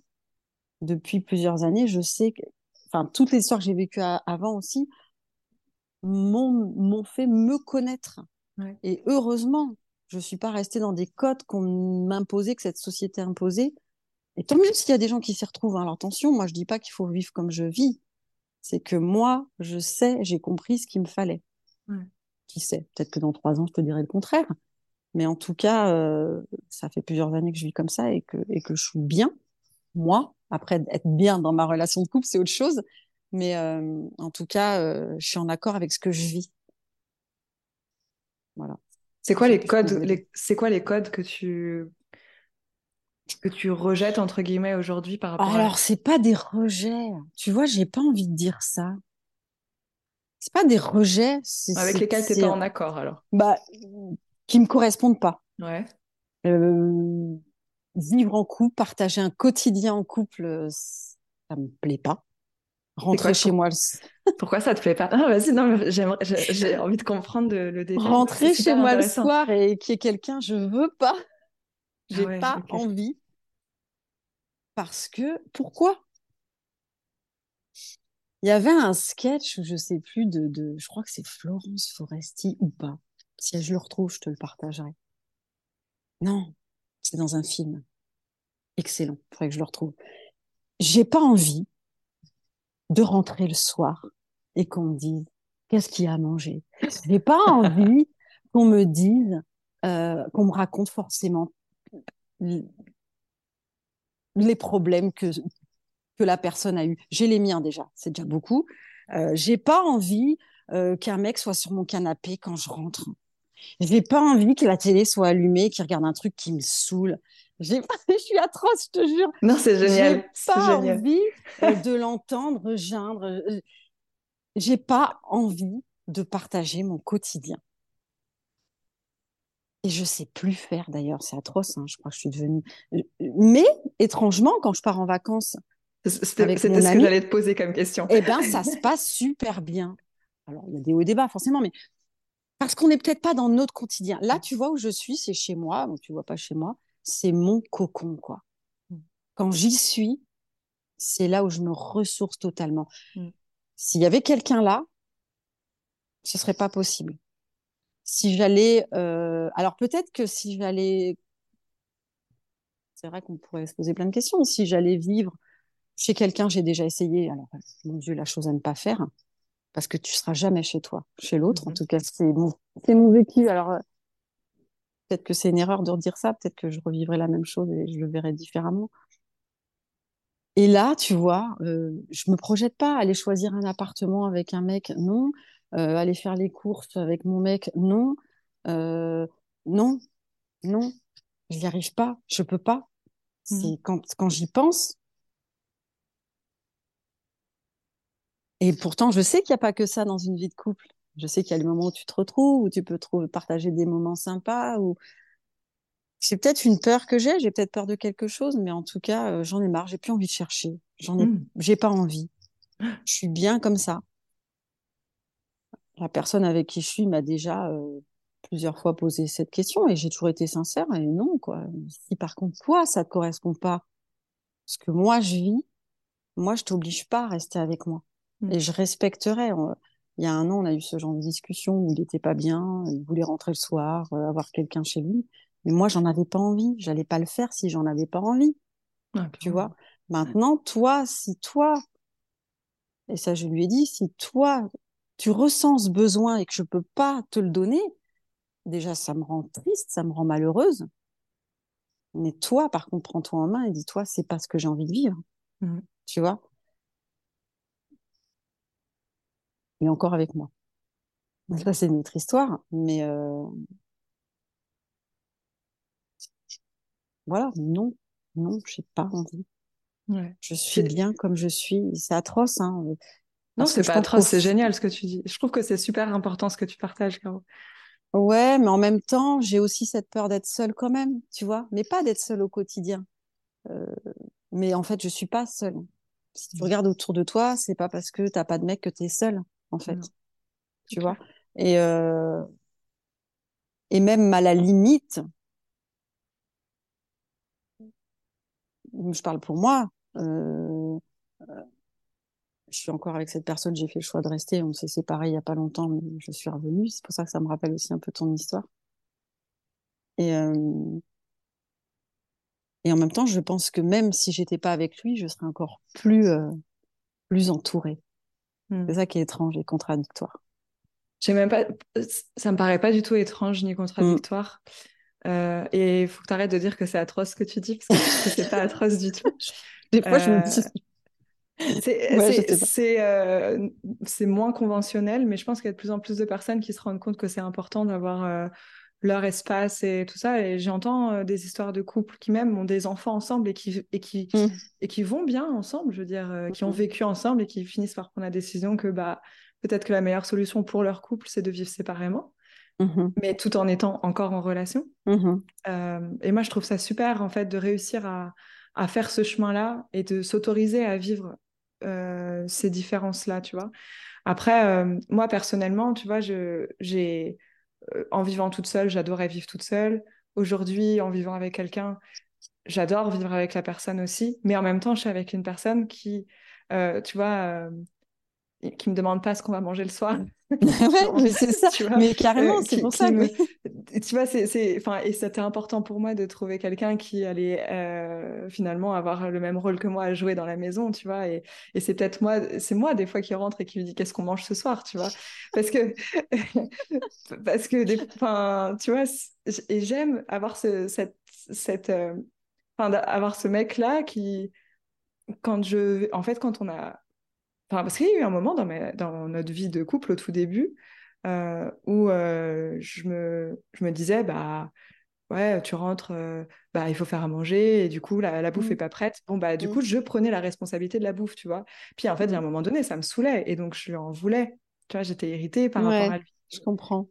[SPEAKER 2] depuis plusieurs années je sais que enfin toutes les histoires que j'ai vécues avant aussi m'ont fait me connaître et heureusement je suis pas restée dans des codes qu'on m'imposait, que cette société imposait. Et tant mieux s'il y a des gens qui s'y retrouvent. Hein. Alors attention, moi je dis pas qu'il faut vivre comme je vis. C'est que moi, je sais, j'ai compris ce qu'il me fallait. Qui sait Peut-être que dans trois ans, je te dirai le contraire. Mais en tout cas, euh, ça fait plusieurs années que je vis comme ça et que, et que je suis bien. Moi, après, être bien dans ma relation de couple, c'est autre chose. Mais euh, en tout cas, euh, je suis en accord avec ce que je vis. Voilà.
[SPEAKER 1] C'est quoi les codes C'est quoi les codes que tu que tu rejettes entre guillemets aujourd'hui par rapport
[SPEAKER 2] Alors c'est pas des rejets. Tu vois, j'ai pas envie de dire ça. C'est pas des rejets.
[SPEAKER 1] Avec lesquels tu pas en accord alors
[SPEAKER 2] Bah, qui me correspondent pas.
[SPEAKER 1] Ouais.
[SPEAKER 2] Euh, vivre en couple, partager un quotidien en couple, ça me plaît pas rentrer chez moi.
[SPEAKER 1] Pourquoi ça te plaît pas? Ah, Vas-y, non, j'ai envie de comprendre le, détail.
[SPEAKER 2] Rentrer chez moi le soir et qu'il y ait quelqu'un, je veux pas. J'ai ah pas envie. Parce que pourquoi? Il y avait un sketch, je sais plus de, de je crois que c'est Florence Foresti ou pas. Si je le retrouve, je te le partagerai. Non, c'est dans un film. Excellent. Il faudrait que je le retrouve. J'ai pas envie de rentrer le soir et qu'on me dise qu'est-ce qu'il y a à manger? J'ai pas [laughs] envie qu'on me dise, euh, qu'on me raconte forcément les problèmes que que la personne a eu. J'ai les miens déjà, c'est déjà beaucoup. Euh, j'ai pas envie euh, qu'un mec soit sur mon canapé quand je rentre. J'ai pas envie que la télé soit allumée, qu'il regarde un truc qui me saoule. J'ai [laughs] je suis atroce, je te jure.
[SPEAKER 1] Non, c'est génial.
[SPEAKER 2] J'ai pas envie euh, de l'entendre geindre. J'ai pas envie de partager mon quotidien. Et je sais plus faire d'ailleurs, c'est atroce. Hein, je crois que je suis devenue. Euh, mais étrangement, quand je pars en vacances,
[SPEAKER 1] c'était ce que j'allais te poser comme question.
[SPEAKER 2] Eh ben, ça se passe super bien. Alors, il y a des hauts et des bas, forcément, mais parce qu'on n'est peut-être pas dans notre quotidien. Là, tu vois où je suis, c'est chez moi. Bon, tu vois pas chez moi c'est mon cocon, quoi. Mm. Quand j'y suis, c'est là où je me ressource totalement. Mm. S'il y avait quelqu'un là, ce serait pas possible. Si j'allais, euh, alors peut-être que si j'allais, c'est vrai qu'on pourrait se poser plein de questions. Si j'allais vivre chez quelqu'un, j'ai déjà essayé. Alors, mon Dieu, la chose à ne pas faire, parce que tu seras jamais chez toi, chez l'autre. En mm-hmm. tout cas, c'est mon, c'est mon vécu. Alors, Peut-être que c'est une erreur de redire ça, peut-être que je revivrai la même chose et je le verrai différemment. Et là, tu vois, euh, je me projette pas aller choisir un appartement avec un mec, non. Euh, aller faire les courses avec mon mec, non. Euh, non, non, je n'y arrive pas, je peux pas. Mmh. C'est quand, quand j'y pense. Et pourtant, je sais qu'il n'y a pas que ça dans une vie de couple. Je sais qu'il y a des moments où tu te retrouves, où tu peux trouver, partager des moments sympas. Ou... C'est peut-être une peur que j'ai, j'ai peut-être peur de quelque chose, mais en tout cas, euh, j'en ai marre, j'ai plus envie de chercher. J'en ai, mmh. j'ai pas envie. Je suis bien comme ça. La personne avec qui je suis m'a déjà euh, plusieurs fois posé cette question et j'ai toujours été sincère et non, quoi. Si par contre, toi, ça te correspond pas, ce que moi je vis, moi je t'oblige pas à rester avec moi.
[SPEAKER 1] Mm.
[SPEAKER 2] Et je respecterai. Il y a un an, on a eu ce genre de discussion où il était pas bien, il voulait rentrer le soir, euh, avoir quelqu'un chez lui. Mais moi, j'en avais pas envie. J'allais pas le faire si j'en avais pas envie.
[SPEAKER 1] Ah,
[SPEAKER 2] Tu vois Maintenant, toi, si toi, et ça je lui ai dit, si toi, tu ressens ce besoin et que je peux pas te le donner, déjà, ça me rend triste, ça me rend malheureuse. Mais toi, par contre, prends-toi en main et dis-toi, c'est pas ce que j'ai envie de vivre.
[SPEAKER 1] Mhm.
[SPEAKER 2] Tu vois? Et encore avec moi. Ça, c'est une autre histoire, mais euh, voilà, non, non, j'ai pas envie.
[SPEAKER 1] Ouais.
[SPEAKER 2] Je suis bien comme je suis. C'est atroce, hein.
[SPEAKER 1] Non, c'est pas atroce, c'est génial ce que tu dis. Je trouve que c'est super important ce que tu partages, Caro.
[SPEAKER 2] Ouais, mais en même temps, j'ai aussi cette peur d'être seule quand même, tu vois, mais pas d'être seule au quotidien. Euh, mais en fait, je suis pas seule. Si tu
[SPEAKER 1] Mhm.
[SPEAKER 2] regardes autour de toi, c'est pas parce que t'as pas de mec que t'es seule, en fait.
[SPEAKER 1] Non,
[SPEAKER 2] Tu vois. Et euh, et même à la limite, je parle pour moi. Euh, je suis encore avec cette personne, j'ai fait le choix de rester. On s'est séparés il y a pas longtemps, mais je suis revenue. C'est pour ça que ça me rappelle aussi un peu ton histoire. Et euh, et en même temps, je pense que même si j'étais pas avec lui, je serais encore plus euh, plus entourée.
[SPEAKER 1] Mm.
[SPEAKER 2] C'est ça qui est étrange et contradictoire.
[SPEAKER 1] J'ai même pas, ça me paraît pas du tout étrange ni contradictoire. Euh, et il faut que tu arrêtes de dire que c'est atroce ce que tu dis, parce que que c'est pas [laughs] atroce du tout.
[SPEAKER 2] Des fois, je me dis,
[SPEAKER 1] C'est [laughs]
[SPEAKER 2] Ouais,
[SPEAKER 1] euh, moins conventionnel, mais je pense qu'il y a de plus en plus de personnes qui se rendent compte que c'est important d'avoir euh, leur espace et tout ça. Et j'entends euh, des histoires de couples qui même ont des enfants ensemble et qui, et qui,
[SPEAKER 2] Mm.
[SPEAKER 1] et qui vont bien ensemble, je veux dire, euh, qui ont
[SPEAKER 2] Mhm.
[SPEAKER 1] vécu ensemble et qui finissent par prendre la décision que bah, peut-être que la meilleure solution pour leur couple, c'est de vivre séparément,
[SPEAKER 2] Mhm,
[SPEAKER 1] mais tout en étant encore en relation. et moi, je trouve ça super, en fait, de réussir à, à faire ce chemin-là et de s'autoriser à vivre ces différences-là, tu vois. Après, euh, moi, personnellement, tu vois, je, j'ai, euh, en vivant toute seule, j'adorais vivre toute seule. Aujourd'hui, en vivant avec quelqu'un, j'adore vivre avec la personne aussi. Mais en même temps, je suis avec une personne qui, euh, tu vois, euh, qui me demande pas ce qu'on va manger le soir. [laughs]
[SPEAKER 2] ouais, [laughs] mais c'est ça. Mais carrément,
[SPEAKER 1] euh,
[SPEAKER 2] c'est
[SPEAKER 1] qui-
[SPEAKER 2] pour
[SPEAKER 1] qui
[SPEAKER 2] ça.
[SPEAKER 1] me- tu vois, c'est, enfin, et c'était important pour moi de trouver quelqu'un qui allait euh, finalement avoir le même rôle que moi à jouer dans la maison, tu vois. Et, c'est peut-être moi, c'est moi des fois qui rentre et qui lui dit qu'est-ce qu'on mange ce soir, tu vois. Parce que, [laughs] parce que, enfin, tu vois, et j'aime avoir ce, cette, cette, euh, enfin, avoir ce mec-là qui, quand je, en fait, quand on a Enfin, parce qu'il y a eu un moment dans notre vie de couple au tout début euh, où euh, je, me, je me disais, bah ouais, tu rentres, euh, bah il faut faire à manger et du coup la, la bouffe
[SPEAKER 2] Mm.
[SPEAKER 1] est pas prête. Bon, bah du
[SPEAKER 2] Mm.
[SPEAKER 1] coup, je prenais la responsabilité de la bouffe, tu vois. Puis en fait, a un
[SPEAKER 2] Mm.
[SPEAKER 1] moment donné, ça me saoulait et donc je lui en voulais. Tu vois, j'étais irritée par rapport
[SPEAKER 2] Ouais,
[SPEAKER 1] à lui.
[SPEAKER 2] je comprends.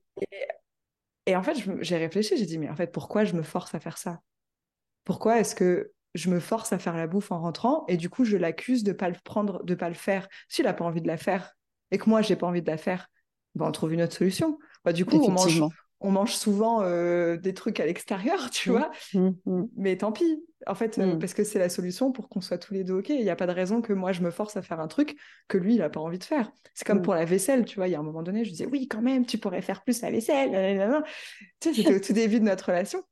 [SPEAKER 1] Et en fait, j'ai réfléchi, j'ai dit, mais en fait, pourquoi je me force à faire ça? Pourquoi est-ce que je me force à faire la bouffe en rentrant et du coup, je l'accuse de pas le prendre, de pas le faire? S'il a pas envie de la faire et que moi, j'ai pas envie de la faire, ben, on trouve une autre solution. Bah, du coup, on mange, on mange souvent euh, des trucs à l'extérieur, tu
[SPEAKER 2] Mm.
[SPEAKER 1] vois,
[SPEAKER 2] Mm, mm.
[SPEAKER 1] mais tant pis. En fait, euh, parce que c'est la solution pour qu'on soit tous les deux OK. Il n'y a pas de raison que moi, je me force à faire un truc que lui, il n'a pas envie de faire. C'est comme
[SPEAKER 2] Mm.
[SPEAKER 1] pour la vaisselle, tu vois. Il y a un moment donné, je disais, oui, quand même, tu pourrais faire plus la vaisselle. Tu sais, c'était au [laughs] tout début de notre relation.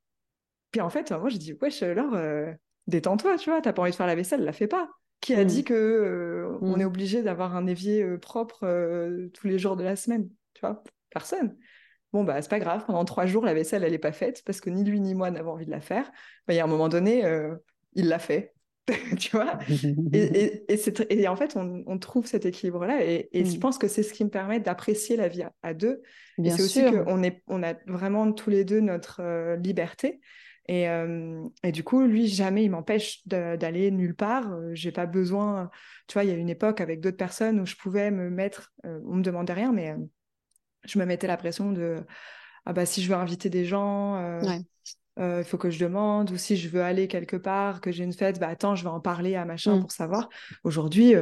[SPEAKER 1] Puis en fait, moi, je dis, wesh, Laure, euh, détends-toi, tu vois, t'as pas envie de faire la vaisselle, la fais pas. Qui a dit que euh, on
[SPEAKER 2] Mm.
[SPEAKER 1] est obligé d'avoir un évier euh, propre euh, tous les jours de la semaine, tu vois? Personne. Bon, bah, c'est pas grave, pendant trois jours, la vaisselle, elle est pas faite, parce que ni lui ni moi n'avons envie de la faire. Bah, il y a un moment donné, il l'a fait, [laughs] tu vois? Et, et, et, c'est tr- et en fait, on, on trouve cet équilibre-là. Et, et je
[SPEAKER 2] Mm.
[SPEAKER 1] pense que c'est ce qui me permet d'apprécier la vie à, à deux. Et c'est aussi qu'on est, on a vraiment tous les deux notre liberté. Et, euh, et du coup, lui, jamais il m'empêche d'aller nulle part. Euh, J'ai pas besoin. Tu vois, il y a une époque avec d'autres personnes où je pouvais me mettre. euh, on me demandait rien, mais je me mettais la pression de. Ah bah, si je veux inviter des gens.
[SPEAKER 2] Ouais.
[SPEAKER 1] il faut que je demande, ou si je veux aller quelque part, que j'ai une fête, bah attends, je vais en parler à machin
[SPEAKER 2] Mm.
[SPEAKER 1] pour savoir. Aujourd'hui,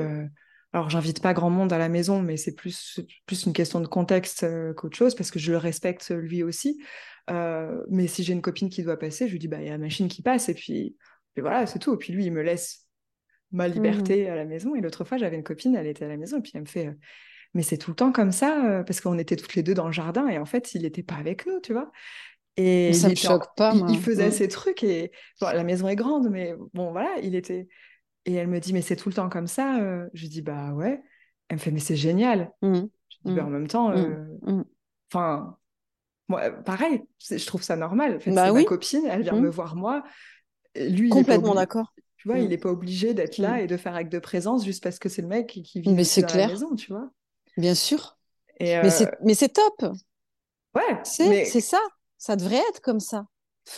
[SPEAKER 1] alors j'invite pas grand monde à la maison, mais c'est plus, plus une question de contexte euh, qu'autre chose, parce que je le respecte lui aussi. Euh, mais si j'ai une copine qui doit passer, je lui dis, bah il y a la machine qui passe, et puis, puis voilà, c'est tout. Et puis lui, il me laisse ma liberté à la maison. Et l'autre fois, j'avais une copine, elle était à la maison, et puis elle me fait, mais c'est tout le temps comme ça, parce qu'on était toutes les deux dans le jardin, et en fait, il n'était pas avec nous, tu vois. Et
[SPEAKER 2] ça
[SPEAKER 1] il
[SPEAKER 2] me choque pas.
[SPEAKER 1] Il, faisait ses trucs, et la maison est grande, mais bon, voilà, il était. Et elle me dit, mais c'est tout le temps comme ça. Je dis, bah ouais. Elle me fait, mais c'est génial. Mmh. Je dis, bah, en même temps, enfin, moi, pareil, je trouve ça normal. En fait,
[SPEAKER 2] bah
[SPEAKER 1] c'est
[SPEAKER 2] oui.
[SPEAKER 1] ma copine, elle vient me voir moi. Lui,
[SPEAKER 2] complètement d'accord.
[SPEAKER 1] Tu vois, il n'est pas obligé d'être là et de faire acte de présence juste parce que c'est le mec qui, qui vit
[SPEAKER 2] mais
[SPEAKER 1] dans
[SPEAKER 2] clair.
[SPEAKER 1] la maison, tu vois.
[SPEAKER 2] Bien sûr.
[SPEAKER 1] Et
[SPEAKER 2] Mais c'est mais c'est top.
[SPEAKER 1] Ouais.
[SPEAKER 2] C'est
[SPEAKER 1] mais...
[SPEAKER 2] c'est ça. Ça devrait être comme ça.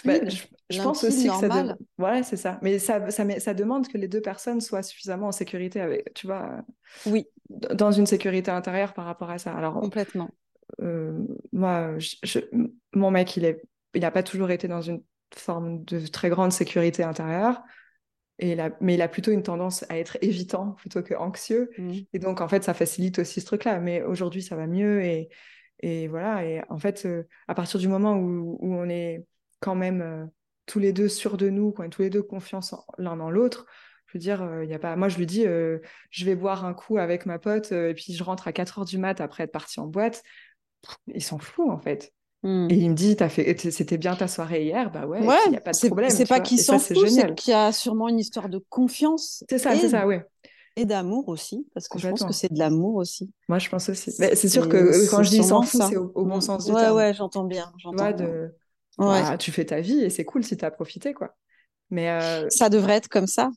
[SPEAKER 1] Bah, je, je pense aussi que ça,
[SPEAKER 2] normal.
[SPEAKER 1] de... voilà, c'est ça. Mais ça, ça, demande que les deux personnes soient suffisamment en sécurité avec, tu vois,
[SPEAKER 2] Oui,
[SPEAKER 1] dans une sécurité intérieure par rapport à ça. Alors,
[SPEAKER 2] complètement.
[SPEAKER 1] euh, moi, je- je- mon mec, il est, il n'a pas toujours été dans une forme de très grande sécurité intérieure. Et mais il a plutôt une tendance à être évitant plutôt que anxieux.
[SPEAKER 2] Mm.
[SPEAKER 1] Et donc, en fait, ça facilite aussi ce truc-là. Mais aujourd'hui, ça va mieux. Et, et voilà. Et en fait, euh, à partir du moment où, où on est quand même euh, tous les deux sûrs de nous, quand tous les deux confiance l'un dans l'autre, je veux dire, euh, il y a pas... moi, je lui dis, euh, je vais boire un coup avec ma pote euh, et puis je rentre à 4 heures du mat après être parti en boîte. Pff, Il s'en fout, en fait.
[SPEAKER 2] Mm.
[SPEAKER 1] Et il me dit, T'as fait... c'était bien ta soirée hier Bah ouais,
[SPEAKER 2] Ouais,
[SPEAKER 1] il n'y a pas de problème.
[SPEAKER 2] c'est pas qu'il s'en fout, c'est qu'il y a sûrement une histoire de confiance
[SPEAKER 1] C'est ça, c'est ça, oui.
[SPEAKER 2] et d'amour aussi, parce que je pense que c'est de l'amour aussi.
[SPEAKER 1] Moi, je pense aussi. C'est sûr que quand je dis s'en fout, c'est au, au bon sens du
[SPEAKER 2] Ouais,
[SPEAKER 1] terme.
[SPEAKER 2] ouais, j'entends bien,
[SPEAKER 1] Tu
[SPEAKER 2] j'entends bien.
[SPEAKER 1] de...
[SPEAKER 2] Ouais.
[SPEAKER 1] bah, tu fais ta vie et c'est cool si tu as profité, quoi. Mais euh,
[SPEAKER 2] Ça devrait être comme ça,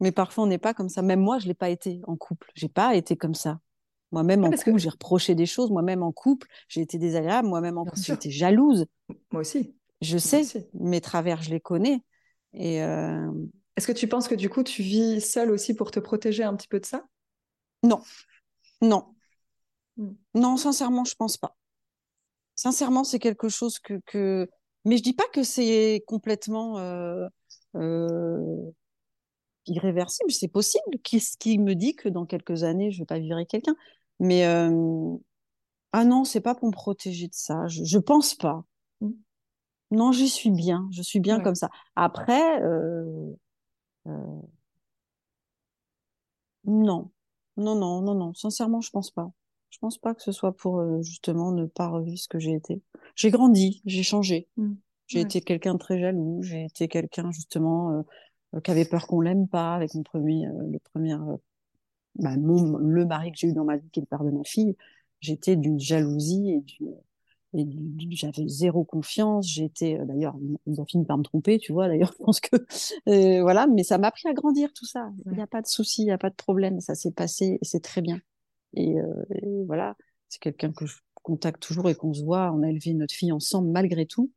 [SPEAKER 2] mais parfois on n'est pas comme ça. Même moi, je l'ai pas été en couple. J'ai pas été comme ça. Moi-même
[SPEAKER 1] Ouais,
[SPEAKER 2] en
[SPEAKER 1] que-
[SPEAKER 2] couple, j'ai reproché des choses. Moi-même en couple, j'ai été désagréable. Moi-même en
[SPEAKER 1] Bien
[SPEAKER 2] couple, j'étais jalouse.
[SPEAKER 1] moi aussi.
[SPEAKER 2] Je sais,
[SPEAKER 1] aussi.
[SPEAKER 2] mes travers, je les connais. Et euh,
[SPEAKER 1] Est-ce que tu penses que du coup, tu vis seule aussi pour te protéger un petit peu de ça?
[SPEAKER 2] Non, non,
[SPEAKER 1] Mm.
[SPEAKER 2] non, sincèrement, je pense pas. Sincèrement, c'est quelque chose que, que... Mais je dis pas que c'est complètement euh, euh, irréversible. C'est possible. Qui, qui me dit que dans quelques années, je vais pas vivre avec quelqu'un Mais euh, ah non, c'est pas pour me protéger de ça. Je, je pense pas.
[SPEAKER 1] Mm.
[SPEAKER 2] Non, j'y suis bien. Je suis bien
[SPEAKER 1] Ouais.
[SPEAKER 2] comme ça. Après, non, non, non, non, non. Sincèrement, je pense pas. Je pense pas que ce soit pour euh, justement ne pas revivre ce que j'ai été. J'ai grandi, j'ai changé.
[SPEAKER 1] Mm.
[SPEAKER 2] J'ai
[SPEAKER 1] Ouais.
[SPEAKER 2] été quelqu'un de très jaloux. J'ai été quelqu'un justement euh, euh, qui avait peur qu'on l'aime pas avec mon premier, le premier, bah, mon, le mari que j'ai eu dans ma vie, qui est le père de ma fille. J'étais d'une jalousie et et j'avais zéro confiance. J'étais d'ailleurs, ils ont fini par me tromper, tu vois. D'ailleurs, je pense que [laughs] euh, voilà, mais ça m'a appris à grandir tout ça. Il n'y a pas de souci, il n'y a pas de problème. Ça s'est passé et c'est très bien. Et, euh, et voilà, c'est quelqu'un que je contacte toujours et qu'on se voit. On a élevé notre fille ensemble malgré tout.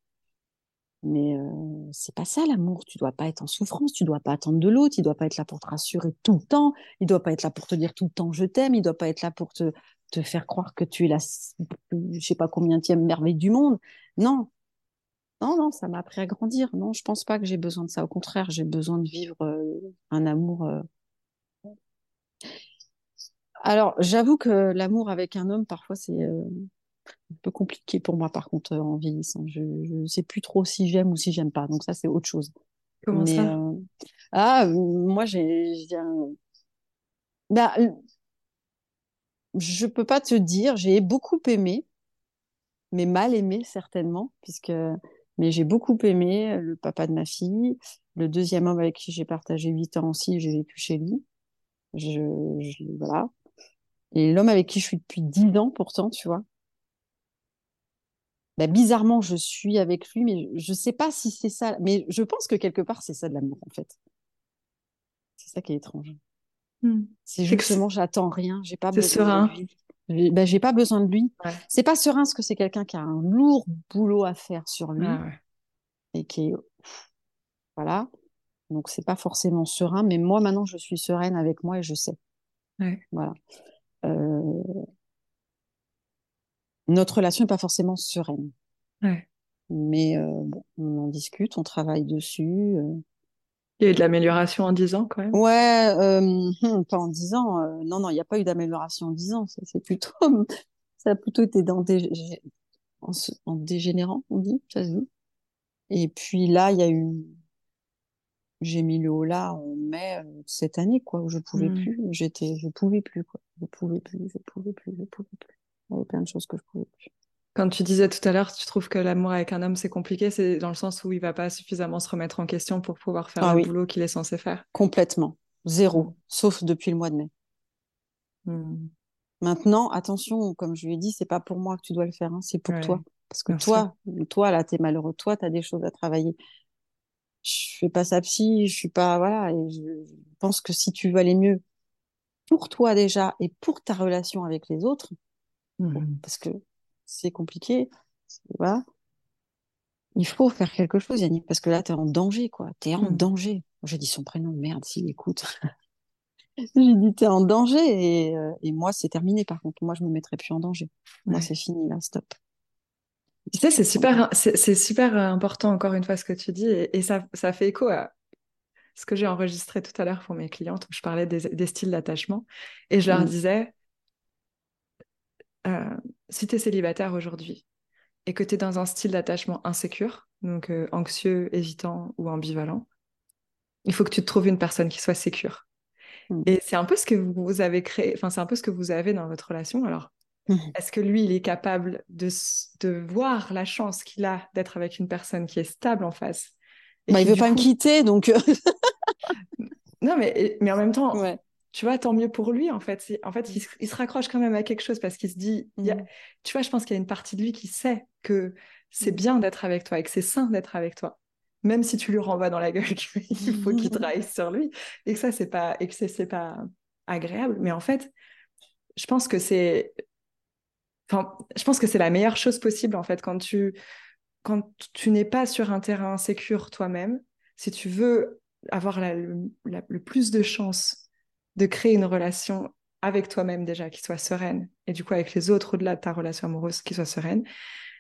[SPEAKER 2] Mais euh, c'est pas ça l'amour. Tu dois pas être en souffrance. Tu dois pas attendre de l'autre. Il doit pas être là pour te rassurer tout le temps. Il doit pas être là pour te dire tout le temps je t'aime. Il doit pas être là pour te te faire croire que tu es la je sais pas combienième merveille du monde. Non, non, non, ça m'a appris à grandir. Non, je pense pas que j'ai besoin de ça. Au contraire, j'ai besoin de vivre euh, un amour. euh. Alors, j'avoue que l'amour avec un homme, parfois, c'est euh, un peu compliqué pour moi, par contre, euh, en vieillissant. Je ne sais plus trop si j'aime ou si j'aime pas. Donc ça, c'est autre chose.
[SPEAKER 1] Comment
[SPEAKER 2] Mais,
[SPEAKER 1] ça?
[SPEAKER 2] euh, Ah, moi, j'ai... Bah, je peux pas te dire. J'ai beaucoup aimé, mais mal aimé, certainement, puisque... Mais j'ai beaucoup aimé le papa de ma fille, le deuxième homme avec qui j'ai partagé huit ans aussi, j'ai vécu chez lui. Je, je- voilà. Et l'homme avec qui je suis depuis dix ans, pourtant, tu vois. Bah, bizarrement, je suis avec lui, mais je sais pas si c'est ça. Mais je pense que quelque part, c'est ça de l'amour, en fait. C'est ça qui est étrange.
[SPEAKER 1] Hmm.
[SPEAKER 2] C'est justement, j'attends rien, j'ai pas
[SPEAKER 1] c'est
[SPEAKER 2] besoin de lui. Bah, j'ai pas besoin de lui. C'est pas serein parce que c'est quelqu'un qui a un lourd boulot à faire sur lui
[SPEAKER 1] Ah ouais.
[SPEAKER 2] et qui est voilà. Donc c'est pas forcément serein, mais moi maintenant je suis sereine avec moi et je sais.
[SPEAKER 1] Ouais.
[SPEAKER 2] Voilà. Euh, Notre relation n'est pas forcément sereine,
[SPEAKER 1] Ouais.
[SPEAKER 2] mais euh, bon, on en discute, on travaille dessus. euh.
[SPEAKER 1] Il y a eu de l'amélioration en 10 ans quand même.
[SPEAKER 2] Ouais, euh, hum, pas en dix ans. non, non, il n'y a pas eu d'amélioration en dix ans. C'est plutôt, [laughs] ça a plutôt été dans des, en, se- en dégénérant, on dit, ça se dit. Et puis là, il y a eu, j'ai mis le haut là en mai cette année, quoi, où je pouvais
[SPEAKER 1] Mm.
[SPEAKER 2] plus. J'étais, je pouvais plus, quoi. Je pouvais plus, je pouvais plus, je pouvais plus. Il y avait plein de choses que je pouvais plus.
[SPEAKER 1] Quand tu disais tout à l'heure, tu trouves que l'amour avec un homme, c'est compliqué, c'est dans le sens où il va pas suffisamment se remettre en question pour pouvoir faire
[SPEAKER 2] Ah
[SPEAKER 1] le
[SPEAKER 2] oui.
[SPEAKER 1] boulot qu'il est censé faire.
[SPEAKER 2] Complètement. Zéro. Sauf depuis le mois de mai.
[SPEAKER 1] Mm.
[SPEAKER 2] Maintenant, attention, comme je lui ai dit, c'est pas pour moi que tu dois le faire, hein, c'est pour
[SPEAKER 1] Ouais,
[SPEAKER 2] toi. Parce que toi, toi, là, t'es malheureux. Toi, t'as des choses à travailler. Je fais pas sa psy, je suis pas, voilà, et je je pense que si tu veux aller mieux pour toi déjà et pour ta relation avec les autres,
[SPEAKER 1] Mhm.
[SPEAKER 2] parce que c'est compliqué, voilà, il faut faire quelque chose, Yannick, parce que là, t'es en danger, quoi. T'es en
[SPEAKER 1] Mm.
[SPEAKER 2] danger. J'ai dit son prénom, merde, s'il écoute. [laughs] J'ai dit, t'es en danger, et, euh, et moi, c'est terminé, par contre. Moi, je me mettrai plus en danger. Moi, c'est fini, là, stop.
[SPEAKER 1] Tu sais, c'est super, c'est super euh, important, encore une fois, ce que tu dis, et, et ça, ça fait écho à ce que j'ai enregistré tout à l'heure pour mes clientes, où je parlais des, des styles d'attachement, et je leur
[SPEAKER 2] Mm.
[SPEAKER 1] disais, euh, si tu es célibataire aujourd'hui, et que tu es dans un style d'attachement insécure, donc euh, anxieux, évitant ou ambivalent, il faut que tu te trouves une personne qui soit sécure.
[SPEAKER 2] Mm.
[SPEAKER 1] Et c'est un peu ce que vous avez créé, enfin, c'est un peu ce que vous avez dans votre relation. Alors,
[SPEAKER 2] Mm.
[SPEAKER 1] est-ce que lui, il est capable de, voir la chance qu'il a d'être avec une personne qui est stable en face et
[SPEAKER 2] Bah, il
[SPEAKER 1] qui,
[SPEAKER 2] veut pas me quitter, donc. [laughs]
[SPEAKER 1] Non, mais, mais en même temps,
[SPEAKER 2] ouais.
[SPEAKER 1] tu vois, tant mieux pour lui, en fait. En fait, il, se- il se raccroche quand même à quelque chose parce qu'il se dit, il y a-
[SPEAKER 2] Mm.
[SPEAKER 1] tu vois, je pense qu'il y a une partie de lui qui sait que c'est
[SPEAKER 2] Mm.
[SPEAKER 1] bien d'être avec toi et que c'est sain d'être avec toi. Même si tu lui renvoies dans la gueule qu'il [laughs] faut qu'il travaille sur lui et que ça, c'est pas, et que c'est pas agréable. Mais en fait, je pense que c'est, enfin, je pense que c'est la meilleure chose possible, en fait, quand tu, quand tu n'es pas sur un terrain sécure toi-même, si tu veux avoir la- le, la- le plus de chances de créer une relation avec toi-même déjà qui soit sereine et du coup avec les autres au-delà de ta relation amoureuse qui soit sereine,